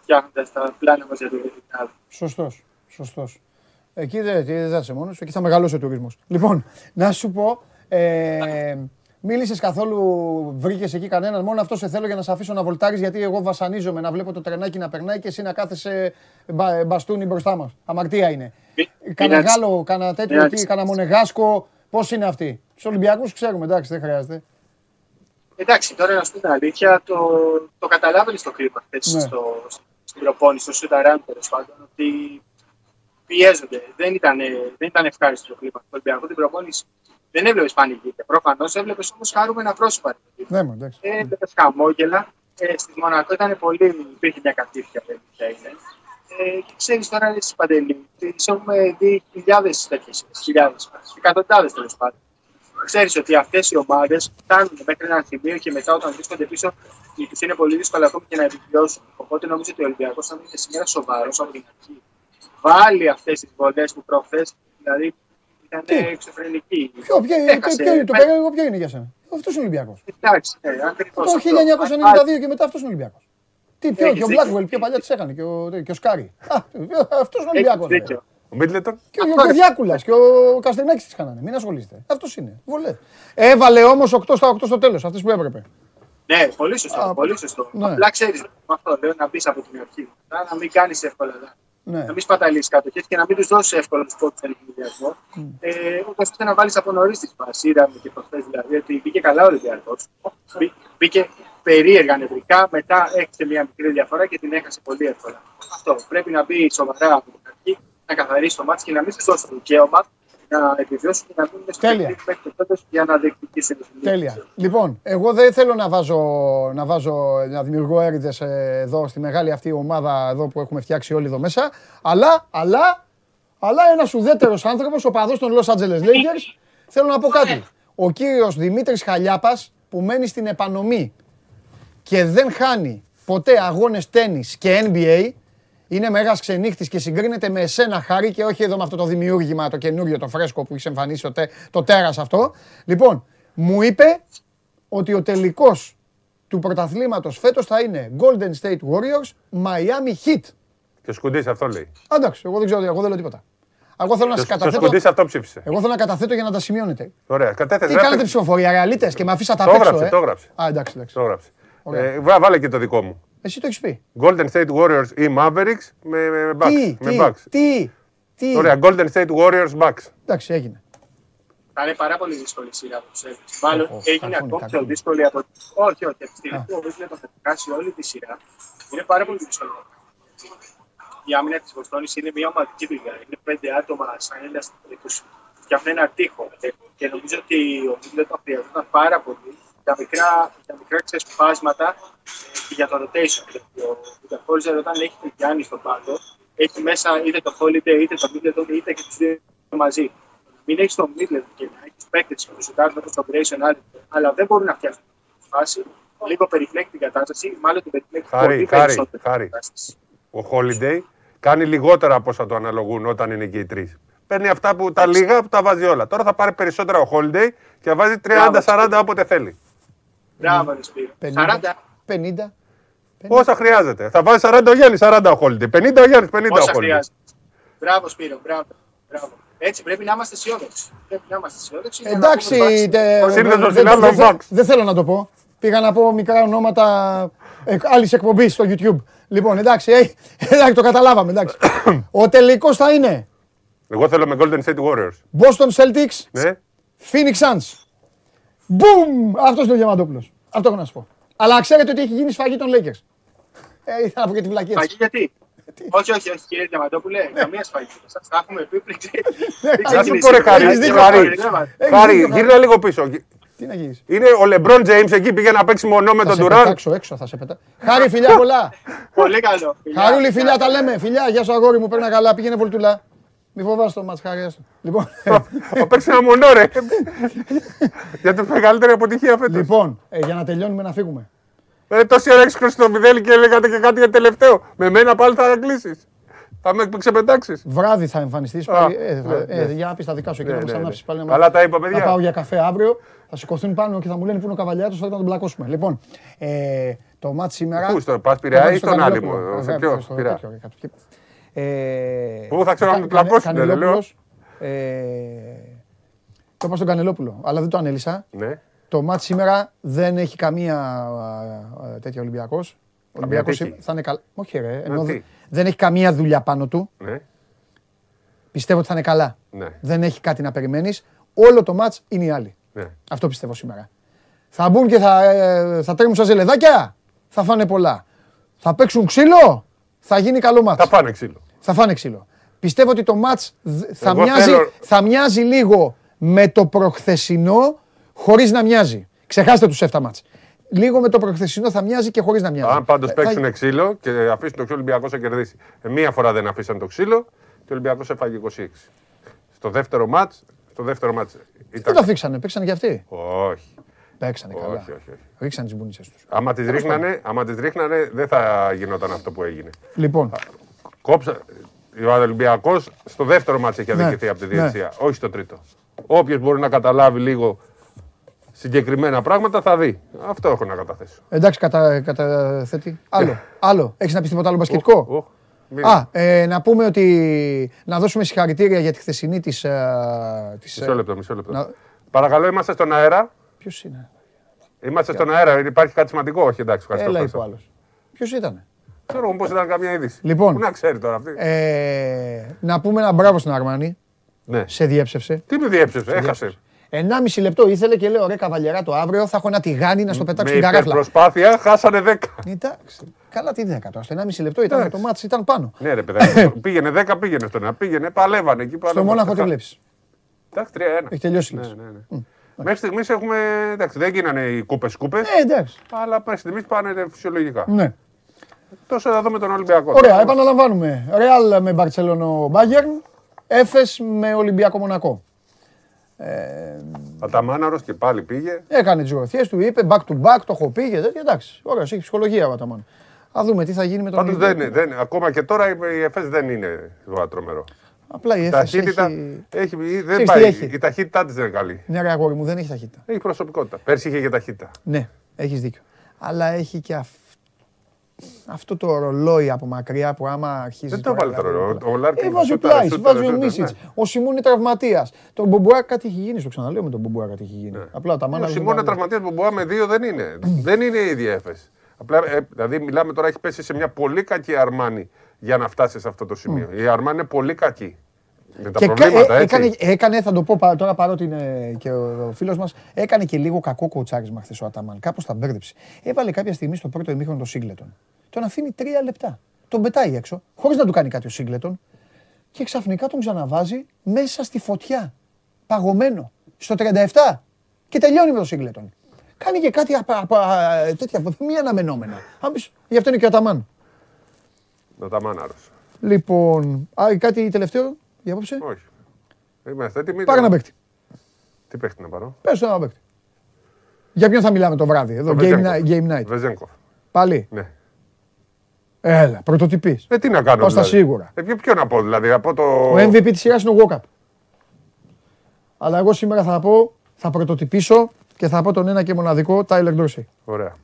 φτιάχνοντας τα πλάνα μας για το Ελληνικό. Σωστός. Σωστός. Εκεί δεν, δεν θα είσαι μόνος, εκεί θα μεγαλώσει ο τουρισμός. Λοιπόν, να σου πω. Ε, Μίλησες καθόλου, βρήκες εκεί κανέναν. Μόνο αυτό σε θέλω για να σε αφήσω να βολτάρεις. Γιατί εγώ βασανίζομαι να βλέπω το τρενάκι να περνάει και εσύ να κάθεσαι μπα, μπαστούνι μπροστά μας. Αμαρτία είναι. Κάνα Εντάξει. Γάλλο, κάνα τέτοιο Εντάξει. εκεί, κάνα Μονεγάσκο. Πώς είναι αυτοί. Τους Ολυμπιακούς ξέρουμε, εντάξει, δεν χρειάζεται. Εντάξει, τώρα να σου πω την αλήθεια, το, το καταλάβαινε στο κλίμα χθες Ναι. στο, στην προπόνηση, στο Σουταράν τέλος πάντων, ότι πιέζονται. Δεν ήταν, δεν ήταν ευχάριστο το κλίμα τους Ολυμπιακούς. Την προπόνηση δεν έβλεπες πανηγύρια. Προφανώς έβλεπες όμως χαρούμενα πρόσωπα. Ναι, μου, εντάξει. Έβλεπες χαμόγελα. Ε, στη Μονακό ήταν πολύ, υπήρχε μια κατήφια, δεν είναι. Ε, και ξέρεις τώρα στη Παντελή, τις έχουμε δει χιλιάδες τέτοιες, χιλιάδες, εκατοντάδες τέλος πάντων. Ξέρεις ότι αυτές οι ομάδες φτάνουν μέχρι ένα σημείο και μετά όταν βρίσκονται πίσω, τους είναι πολύ δύσκολο ακόμη και να επιβιώσουν. Οπότε νομίζω ότι ο Ολυμπιακός θα είναι σήμερα σοβαρό από την αρχή. Βάλει αυτές τις βολές που προχθές, δηλαδή ήταν Τι; εξωφρενική. Ποιο, ποιο, Έχασε- ποιο, ποιο, το περίεργο ποιο είναι για σένα; Αυτός είναι Ολυμπιακός. Εντάξει, ναι, ακριβώς Το αυτό. 1992 και μετά αυτός είναι Ολυμπιακός. Τι, ποιο, Έχεις και ο δίκιο. Blackwell πιο παλιά τις έκανε και ο, και ο Σκάρι. Αυτός είναι Ολυμπιακός. Έχεις δίκιο. Ο Μίτλετον; Και ο, ο Διάκουλας και ο Καστενάκη τις κάνανε. Μην ασχολείστε. Αυτός είναι. Βολέ. Έβαλε όμως 8 στα 8 στο τέλος, αυτές που έπρεπε. Ναι, πολύ σωστό. Α, πολύ σωστό. ναι. Απλά ξέρεις, με αυτό λέω να μπεις από την αρχή. Να να μην κάνεις εύκολα. Δά. Ναι. Να μην σπαταλείς κατοχέ και να μην τους δώσεις εύκολα τους πόντους στον ενθουσιασμό. Ε, Ούτω ώστε να βάλεις από νωρίς τη φάση. Είδαμε και προχθές δηλαδή ότι μπήκε καλά ο Ολυμπιακό. Μπήκε περίεργα νευρικά, μετά έχασε μια μικρή διαφορά και την έχασε πολύ εύκολα. Αυτό. Πρέπει να μπει σοβαρά από την αρχή, να καθαρίσει το μάτι και να μην του δώσει το δικαίωμα να επιβιώσουν και να μείνουν στο Τέλεια. παιχνίδι μέχρι το τέλο για να διεκδικήσουν την Τέλεια. Λοιπόν, εγώ δεν θέλω να βάζω, να, βάζω, να δημιουργώ έρηδες ε, εδώ στη μεγάλη αυτή ομάδα εδώ που έχουμε φτιάξει όλοι εδώ μέσα, αλλά, αλλά, αλλά ένας ουδέτερος άνθρωπος, ο παδός των Los Angeles Lakers, θέλω να πω κάτι. Ο κύριος Δημήτρης Χαλιάπας που μένει στην επανομή και δεν χάνει ποτέ αγώνες τέννις και NBA, είναι μέγα ξενύχτης και συγκρίνεται με εσένα, Χάρη, και όχι εδώ με αυτό το δημιούργημα, το καινούριο, το φρέσκο που έχει εμφανίσει το, τε, το τέρας αυτό. Λοιπόν, μου είπε ότι ο τελικός του πρωταθλήματος φέτος θα είναι Golden State Warriors, Miami Heat. Και ο Σκουντή αυτό λέει; Α, Εντάξει, εγώ δεν ξέρω, εγώ δεν λέω τίποτα. Εγώ θέλω να σας Και ο καταθέτω. Σκουντή αυτό ψήφισε; Εγώ θέλω να καταθέτω για να τα σημειώνετε. Ωραία, κατέθεσε. Τι κάνετε ψηφοφορία, ρεαλίτες και με αφήσατε Το απ' έξω, έγραψε, ε; το έγραψε. Α, εντάξει, εντάξει. Το έγραψε. Ωραία. Ε, βά- βάλε και το δικό μου. Εσύ το έχεις πει. Golden State Warriors ή Mavericks με, με, με Bucks. Τι, με τι, Bucks. τι, τι. Ωραία, Golden State Warriors Bucks. Εντάξει, έγινε. Θα είναι πάρα πολύ δύσκολη η σειρά που ξέρεις. Μάλλον Οχ, έγινε κακούνι, ακόμη πιο κακούνι. δύσκολη από. Όχι, όχι. Από τη στιγμή που ο Βίτλετον θα χάσει όλη τη σειρά, είναι πάρα πολύ δύσκολο. Η άμυνα της Βοστόνης είναι μια ομαδική δουλειά. Είναι πέντε άτομα σαν ένας που φτιάχνουν ένα τείχο. Ε, Και νομίζω ότι ο Βίτλετον χρειαζόταν πάρα πολύ τα μικρά, τα μικρά ξεσπάσματα ε, και για το rotation. Γιατί ο Βιταχόλζερ όταν έχει τον Γιάννη στον πάγκο, έχει μέσα είτε το Holiday είτε το Middleton είτε και τους δύο μαζί. Μην έχεις τον Middleton και να έχεις παίκτες που σου κάνουν όπως τον Grayson Allen, αλλά δεν μπορούν να φτιάξουν τη φάση. Λίγο περιπλέκει την κατάσταση, μάλλον την περιπλέκει Χάρη, πολύ χάρη, περισσότερο. χάρη. Ο Holiday κάνει λιγότερα από όσα του αναλογούν όταν είναι και οι τρεις. Παίρνει αυτά που τα λίγα που τα βάζει όλα. Τώρα θα πάρει περισσότερα ο Holiday και θα βάζει 30-40 όποτε θέλει. Μπράβο, ρε Σπύρο. 50, 40 50. Όσα χρειάζεται. Θα βάζει 40 ο Γιάννη, 40 ο Holiday. 50 ο Γιάννη, 50 όσα ο Holiday. χρειάζεται. Μπράβο, Σπύρο, μπράβο. μπράβο. Έτσι πρέπει να είμαστε αισιόδοξοι. Πρέπει να είμαστε αισιόδοξοι. για να Εντάξει, πούμε τε- ότι- Σύνδεσμος δεν- στην δεν- Arnold δεν- Bucks. Δεν θέλω να το πω. Πήγα να πω μικρά ονόματα άλλης εκπομπής στο YouTube. Λοιπόν, εντάξει, ε, εντάξει, το καταλάβαμε. Εντάξει. (coughs) Ο τελικός θα είναι; Εγώ θέλω με Golden State Warriors. Boston Celtics, Ναι. Phoenix Suns. Boom! Αυτός είναι ο Διαμαντόπουλος. Αυτό έχω να σου πω. Αλλά ξέρετε ότι έχει γίνει σφαγή των Lakers. Ε, ήθελα να πω και τη βλακία Σφαγή της. γιατί; όχι, όχι, όχι, κύριε Διαμαντόπουλε, καμία σφαγή. Σας τα έχουμε πει πριν. ξε- πριν Να σου ξεκινήσει. πω ρε Χάρη, Έχεις δίκιο, Χάρη, Χάρη, δεν μας- Έχεις Χάρη, δίκιο, γύρνα λίγο πίσω. Τι να γίνεις. Είναι ο LeBron James εκεί πήγε να παίξει μονό με Θα τον σε Durant. πετάξω έξω, θα σε πετάξω. Χάρη, φιλιά πολλά. Πολύ καλό. Φιλιά, Χαρούλη, φιλιά, τα λέμε. Φιλιά, γεια σου αγόρι μου, παίρνα καλά, πήγαινε βολτουλά. Μη φοβάσαι το μάτς, χάρη, άστο. Λοιπόν, Θα παίξει ένα μονό ρε. Για την μεγαλύτερη αποτυχία φέτος. λοιπόν ε, για να τελειώνουμε να φύγουμε. Ε, τόση ώρα έχεις κρούσει το μηδέλι και λέγατε και κάτι για τελευταίο. Με μένα πάλι θα κλείσεις. Θα με ξεπετάξεις. Βράδυ θα εμφανιστείς Α, πάλι. Ε, θα- ναι, ε, ναι. Για να πεις τα δικά σου εκεί Ναι, να ναι, ανάψεις ναι. πάλι. να- Καλά τα είπα, παιδιά. Θα πάω για καφέ αύριο. Θα σηκωθούν πάνω και θα μου λένε πού είναι ο καβαλιάτος, θα να τον μπλακώσουμε. Λοιπόν, ε, το μάτς σήμερα. Πού, στο Πας Πειραιά Θα ή στο στον άλλη Κανελόπουλο. μου, σε Βέβαια, ποιο, στο Πειραιά. τέτοιο, κάτω εκεί. Ε, Πού θα ξέρω να Κα- με πλακώσουν, Κανε- δεν λέω. Κανελόπουλος, ε, Το είπα στον Κανελόπουλο, αλλά δεν το ανέλησα. Ναι. Το μάτς σήμερα δεν έχει καμία α, α, τέτοια Ολυμπιακός. Ο Ολυμπιακός τύχη. θα είναι καλά. Όχι ρε, ενώ τι; δε- δεν έχει καμία δουλειά πάνω του. Ναι, Πιστεύω ότι θα είναι καλά. ναι, Δεν έχει κάτι να περιμένεις. Όλο το μάτς είναι οι άλλοι. ναι. Αυτό πιστεύω σήμερα. Θα μπουν και θα, ε, θα τρέμουν σαν ζελεδάκια. Θα φάνε πολλά. Θα παίξουν ξύλο. Θα γίνει καλό μάτς. Θα πάνε ξύλο. Θα φάνε ξύλο. Πιστεύω ότι το μάτς δ- θα, Εγώ μοιάζει, θέλω- θα μοιάζει λίγο με το προχθεσινό χωρίς να μοιάζει. Ξεχάστε τους 7 μάτς. Λίγο με το προχθεσινό θα μοιάζει και χωρίς να μοιάζει. Αν πάντως Ε, θα- παίξουν ξύλο και αφήσουν το ξύλο, ο Ολυμπιακός θα κερδίσει. Ε, μία φορά δεν αφήσαν το ξύλο και ο Ολυμπιακός έφαγε 26. Στο δεύτερο μάτ. Στο δεύτερο μάτς Δεν ήταν. τα φίξανε, παίξανε κι αυτοί. Όχι. Παίξανε καλά. όχι, όχι, όχι. Ρίξανε τις μπουνίτσες τους. Άμα τις ρίχνανε, άμα τις ρίχνανε, δεν θα γινόταν αυτό που έγινε. Λοιπόν, Κόψα. Ο Ολυμπιακός στο δεύτερο μάτς έχει Ναι, αδικηθεί από τη ναι. διαιτησία, όχι στο τρίτο. Όποιος μπορεί να καταλάβει λίγο συγκεκριμένα πράγματα θα δει. Αυτό έχω να καταθέσω. εντάξει, κατα, καταθέτει. Άλλο, άλλο. Έχεις να πεις τίποτα άλλο μπασκετικό; Οχ, μην- Α, ε, να πούμε ότι να δώσουμε συγχαρητήρια για τη χθεσινή της... ε, της Μισό λεπτό, μισό λεπτό. να- Παρακαλώ, είμαστε στον αέρα. Ποιος είναι; Είμαστε στον αέρα. Υπάρχει κάτι σημαντικό; Όχι, εντάξει, ευχαριστώ. Έλα είπε ευχαριστώ. ο άλλος. Ποιος ήταν; Ξέρω πώς ήταν καμία είδηση. Λοιπόν. Πού να ξέρει τώρα αυτή. Ε, να πούμε ένα μπράβο στην Αρμάνη. ναι. Σε διέψευσε. Τι με διέψευσε, έχασε. 1,5 λεπτό ήθελε και λέω ρε καβαλιέρα το αύριο θα έχω ένα τηγάνι να στο πετάξω Με στην καράφλα. υπερπροσπάθεια χάσανε 10. Εντάξει. Καλά τι 10 τώρα. Στο 1,5 λεπτό ήταν Εντάξει. το μάτι ήταν πάνω. Ναι, ρε παιδάκι. (coughs) πήγαινε 10, πήγαινε στον ένα. Πήγαινε, παλεύανε εκεί. Στο παλεύανε. Μόναχο τι βλέπεις. Εντάξει, 3-1. Έχει τελειώσει. Ναι, λες. ναι, ναι. Μέχρι στιγμής έχουμε. Εντάξει, δεν γίνανε οι κούπες κούπες. Ε, εντάξει. Αλλά μέχρι στιγμής πάνε φυσιολογικά. Ναι. Τόσο εδώ με τον Ολυμπιακό. Ωραία, επαναλαμβάνουμε. Ρεάλ με Μπαρσελόνο Μπάγκερν. Έφες με Ολυμπιακό Μονακό. Αταμάναρο και πάλι πήγε. Έκανε τις γροθιές του, είπε back to back, το έχω πει και τέτοια. Εντάξει, ωραία, έχει ψυχολογία ο Αταμάν. Α δούμε τι θα γίνει με τον Πάντως δεν, Ολυμπιακό. είναι- δεν, ακόμα και τώρα η ΕΦΕΣ δεν είναι το τρομερό. Απλά η Η Έφες ταχύτητα, έχει... έχει... δεν Ξέρεις τι πάει. έχει; Η ταχύτητά της δεν είναι καλή. Ναι, ρε αγόρι μου, δεν έχει ταχύτητα. Έχει προσωπικότητα. Πέρσι είχε και ταχύτητα. Ναι, έχεις δίκιο. Αλλά έχει και αυ- αυτό το ρολόι από μακριά που άμα αρχίζεις. Δεν το βάλε το ρολόι. Ο Λάρκιν Ε, βάζει ο σούταρε, Πλάι, σούταρε, βάζει ο σούταρε, Μίσιτς. ναι. Ο Σιμών είναι τραυματίας. Τον Μπομπουά κάτι έχει γίνει. Στο ξαναλέω με τον Μπομπουά κάτι έχει γίνει. Απλά τα Ο μάνα. Σιμών είναι τραυματίας που μπορεί με δύο δεν είναι. δεν είναι η ίδια έφεση. Απλά, ε, δηλαδή, μιλάμε τώρα, έχει πέσει σε μια πολύ κακή Αρμάνη για να φτάσεις σε αυτό το σημείο. Η Αρμάνη είναι πολύ κακή. Με τα Και κα- προβλήματα, ε, έτσι. έκανε, έκανε, θα το πω πα- τώρα παρότι είναι και ο, ο φίλος μας, έκανε και λίγο κακό κοουτσάρισμα χθες ο Αταμάν. Κάπως τα μπέρδεψε. Έβαλε κάποια στιγμή στο πρώτο ημίχρονο το Σίγκλετον. Τον αφήνει τρία λεπτά. Τον πετάει έξω, χωρίς να του κάνει κάτι ο Σίγκλετον. Και ξαφνικά τον ξαναβάζει μέσα στη φωτιά. Παγωμένο. Στο 37. Και τελειώνει με τον Σίγκλετον. Κάνει και κάτι απα, απα, τέτοια μη αναμενόμενα. Αν πεις, γι' αυτό είναι και ο Αταμάν. Ο Ταμάναρος. Λοιπόν, α, κάτι τελευταίο για απόψε; Όχι. Είμαστε έτοιμοι. Πάρε ένα παίκτη. Τι παίχτη να πάρω; Πες το ένα παίκτη. Για ποιον θα μιλάμε το βράδυ, εδώ, Το game, Βεζένκοφ. night, game night. Βεζένκοφ. Πάλι; Ναι. Έλα, πρωτοτυπής. Ε, τι να κάνω. Ως τα δηλαδή. σίγουρα. Ε, ποιο, ποιο να πω, δηλαδή. Από το... Ο MVP της σειράς είναι ο Walkup. Αλλά εγώ σήμερα θα πω, θα πρωτοτυπήσω και θα πω τον ένα και μοναδικό Tyler Dorsey. Ωραία.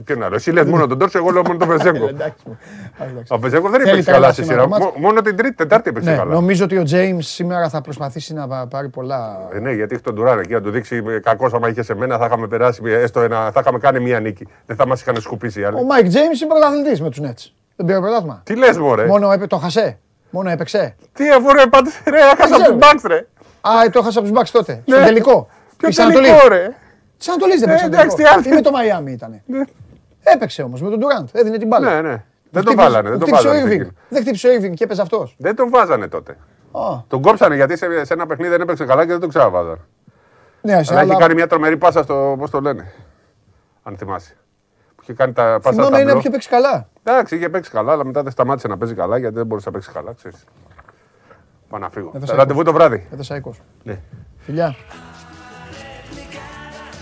Ε, ποιο να λέω. Εσύ λες μόνο τον Τόρσο, εγώ λέω μόνο τον Βεζένκοφ. Εντάξει μου. Α, εντάξει. Ο Βεζένκοφ δεν Θέλει έπαιξε τρέλα καλά στη σήμερα σειρά. το μάτς. Μο- Μόνο την Τρίτη, Τετάρτη έπαιξε Ναι, καλά. νομίζω ότι ο James σήμερα θα προσπαθήσει να πα- πάρει πολλά. Ε, ναι, γιατί έχει τον Τουράν εκεί να του δείξει κακός άμα είχε σε μένα, θα είχαμε περάσει έστω ένα, θα είχαμε κάνει μία νίκη. Δεν θα μας είχαν σκουπίσει οι άλλοι. Ο Mike James είναι πρωταθλητής με τους Nets. Δεν πήρε πρωτάθλημα. Τι λες, Μωρέ; Μόνο έπαι, το χασέ. Μόνο έπαιξε. Τι αφού ρε, πάτε, ρε, έχασα ξέρω. τους Μπάξ, ρε. Α, ε, το έχασα από τους Bucks τότε. Ναι. Στο τελικό. Ποιο Της Ανατολής. τελικό, ρε; Της Ανατολής δεν Ε, παίξε. εντάξει, τελικό. τι άλλο. Ή με το Μαϊάμι ήταν. Ναι. Έπαιξε όμως με τον Durant. Έδινε την μπάλα. Ναι, ναι. Δεν τον χτύπησε- βάλανε. Δεν τον χτύπησε ο βάζανε. Irving. Δεν χτύπησε ο Irving και έπαιζε αυτός. Δεν τον βάζανε τότε. Α, Τον κόψανε γιατί σε, σε ένα παιχνίδι δεν έπαιξε καλά και δεν τον ξαναβάζανε. Ναι, σε Αλλά έχει άλλα... κάνει μια τρομερή πάσα στο. Πώς το λένε. Αν θυμάσαι. Που είχε κάνει τα πάσα στα Θυμάμαι είναι ταμπλό. που είχε παίξει καλά. Εντάξει, είχε παίξει καλά, αλλά μετά δεν σταμάτησε να παίζει καλά γιατί δεν μπορούσε να παίξει καλά. Ξέρεις. Πάω να φύγω. Έδωσα Ραντεβού το βράδυ. Έδωσα 20. Ναι. Φιλιά.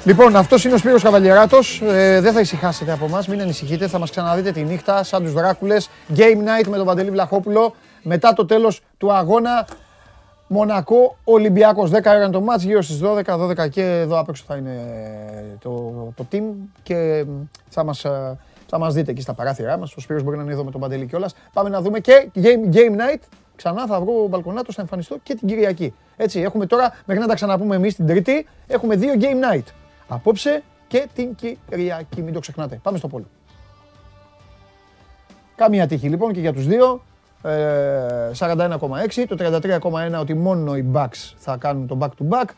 Λοιπόν, αυτός είναι ο Σπύρος Καβαλιεράτος. Ε, δεν θα ησυχάσετε από εμάς, μην ανησυχείτε. Θα μας ξαναδείτε τη νύχτα σαν τους Δράκουλες. Game night με τον Παντελή Βλαχόπουλο. Μετά το τέλος του αγώνα Μονακό Ολυμπιακός. 10 ώρα είναι το μάτς, γύρω στις 12, 12 και εδώ απ' έξω θα είναι το, το team και θα μας, ε, θα μας δείτε εκεί στα παράθυρά μας. Ο Σπύρος μπορεί να είναι εδώ με τον Παντελή κιόλας. Πάμε να δούμε και game, game night. Ξανά θα βγω μπαλκονάτος, θα εμφανιστώ και την Κυριακή. Έτσι, έχουμε τώρα, μέχρι να τα ξαναπούμε εμείς την Τρίτη, έχουμε δύο game night. Απόψε και την Κυριακή. Μην το ξεχνάτε. Πάμε στο πόλο. Καμία τύχη λοιπόν και για τους δύο. Ε, 41,6. Το 33,1 ότι μόνο οι Bucks θα κάνουν το back to back.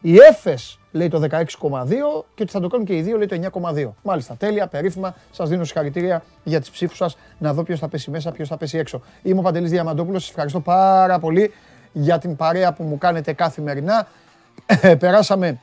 Η Έφες λέει το 16,2 και ότι θα το κάνουν και οι δύο λέει το 9,2. Μάλιστα, τέλεια, περίφημα. Σας δίνω συγχαρητήρια για τις ψήφους σας να δω ποιος θα πέσει μέσα, ποιος θα πέσει έξω. Είμαι ο Παντελής Διαμαντόπουλος. Σας ευχαριστώ πάρα πολύ για την παρέα που μου κάνετε καθημερινά. Περάσαμε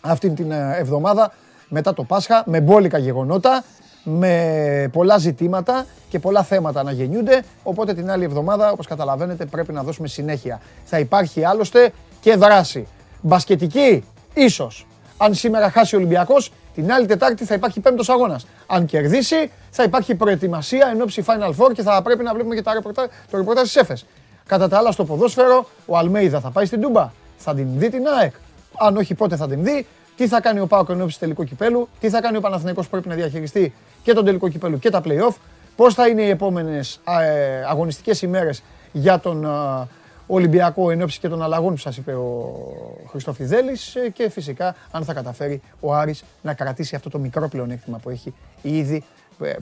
αυτήν την ε, εβδομάδα μετά το Πάσχα με μπόλικα γεγονότα, με πολλά ζητήματα και πολλά θέματα να γεννιούνται. Οπότε την άλλη εβδομάδα, όπως καταλαβαίνετε, πρέπει να δώσουμε συνέχεια. Θα υπάρχει άλλωστε και δράση. Μπασκετική, ίσως. Αν σήμερα χάσει ο Ολυμπιακός, την άλλη Τετάρτη θα υπάρχει πέμπτος αγώνας. Αν κερδίσει, θα υπάρχει προετοιμασία εν ώψη Final Four και θα πρέπει να βλέπουμε και τα ρεπορτάζ, το ρεπορτάζ της ΕΦΕΣ. Κατά τα άλλα στο ποδόσφαιρο, ο Αλμέιδα θα πάει στην Τούμπα. Θα την δει την ΑΕΚ. Αν όχι πότε θα την δει. Τι θα κάνει ο Πάοκ εν ώψη τελικού κυπέλου. Τι θα κάνει ο Παναθηναϊκός που πρέπει να διαχειριστεί και τον τελικό κυπέλου και τα play-off. Πώς θα είναι οι επόμενες ε, αγωνιστικές ημέρες για τον ε, Ολυμπιακό εν ώψη και των αλλαγών που σας είπε ο Χριστόφιδέλης ε, και φυσικά αν θα καταφέρει ο Άρης να κρατήσει αυτό το μικρό πλεονέκτημα που έχει ήδη ε,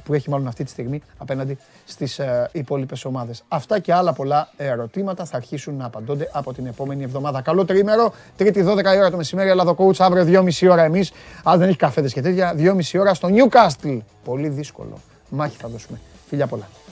που έχει μάλλον αυτή τη στιγμή απέναντι στις ε, υπόλοιπες ομάδες. Αυτά και άλλα πολλά ερωτήματα θα αρχίσουν να απαντώνται από την επόμενη εβδομάδα. Καλό τρίμερο, τρίτη 12 η ώρα το μεσημέρι, Ελλάδα Coach, αύριο 2,5 ώρα εμείς, αν δεν έχει καφέδες και τέτοια, 2,5 ώρα στο Newcastle. Πολύ δύσκολο. Μάχη θα δώσουμε. Φιλιά πολλά.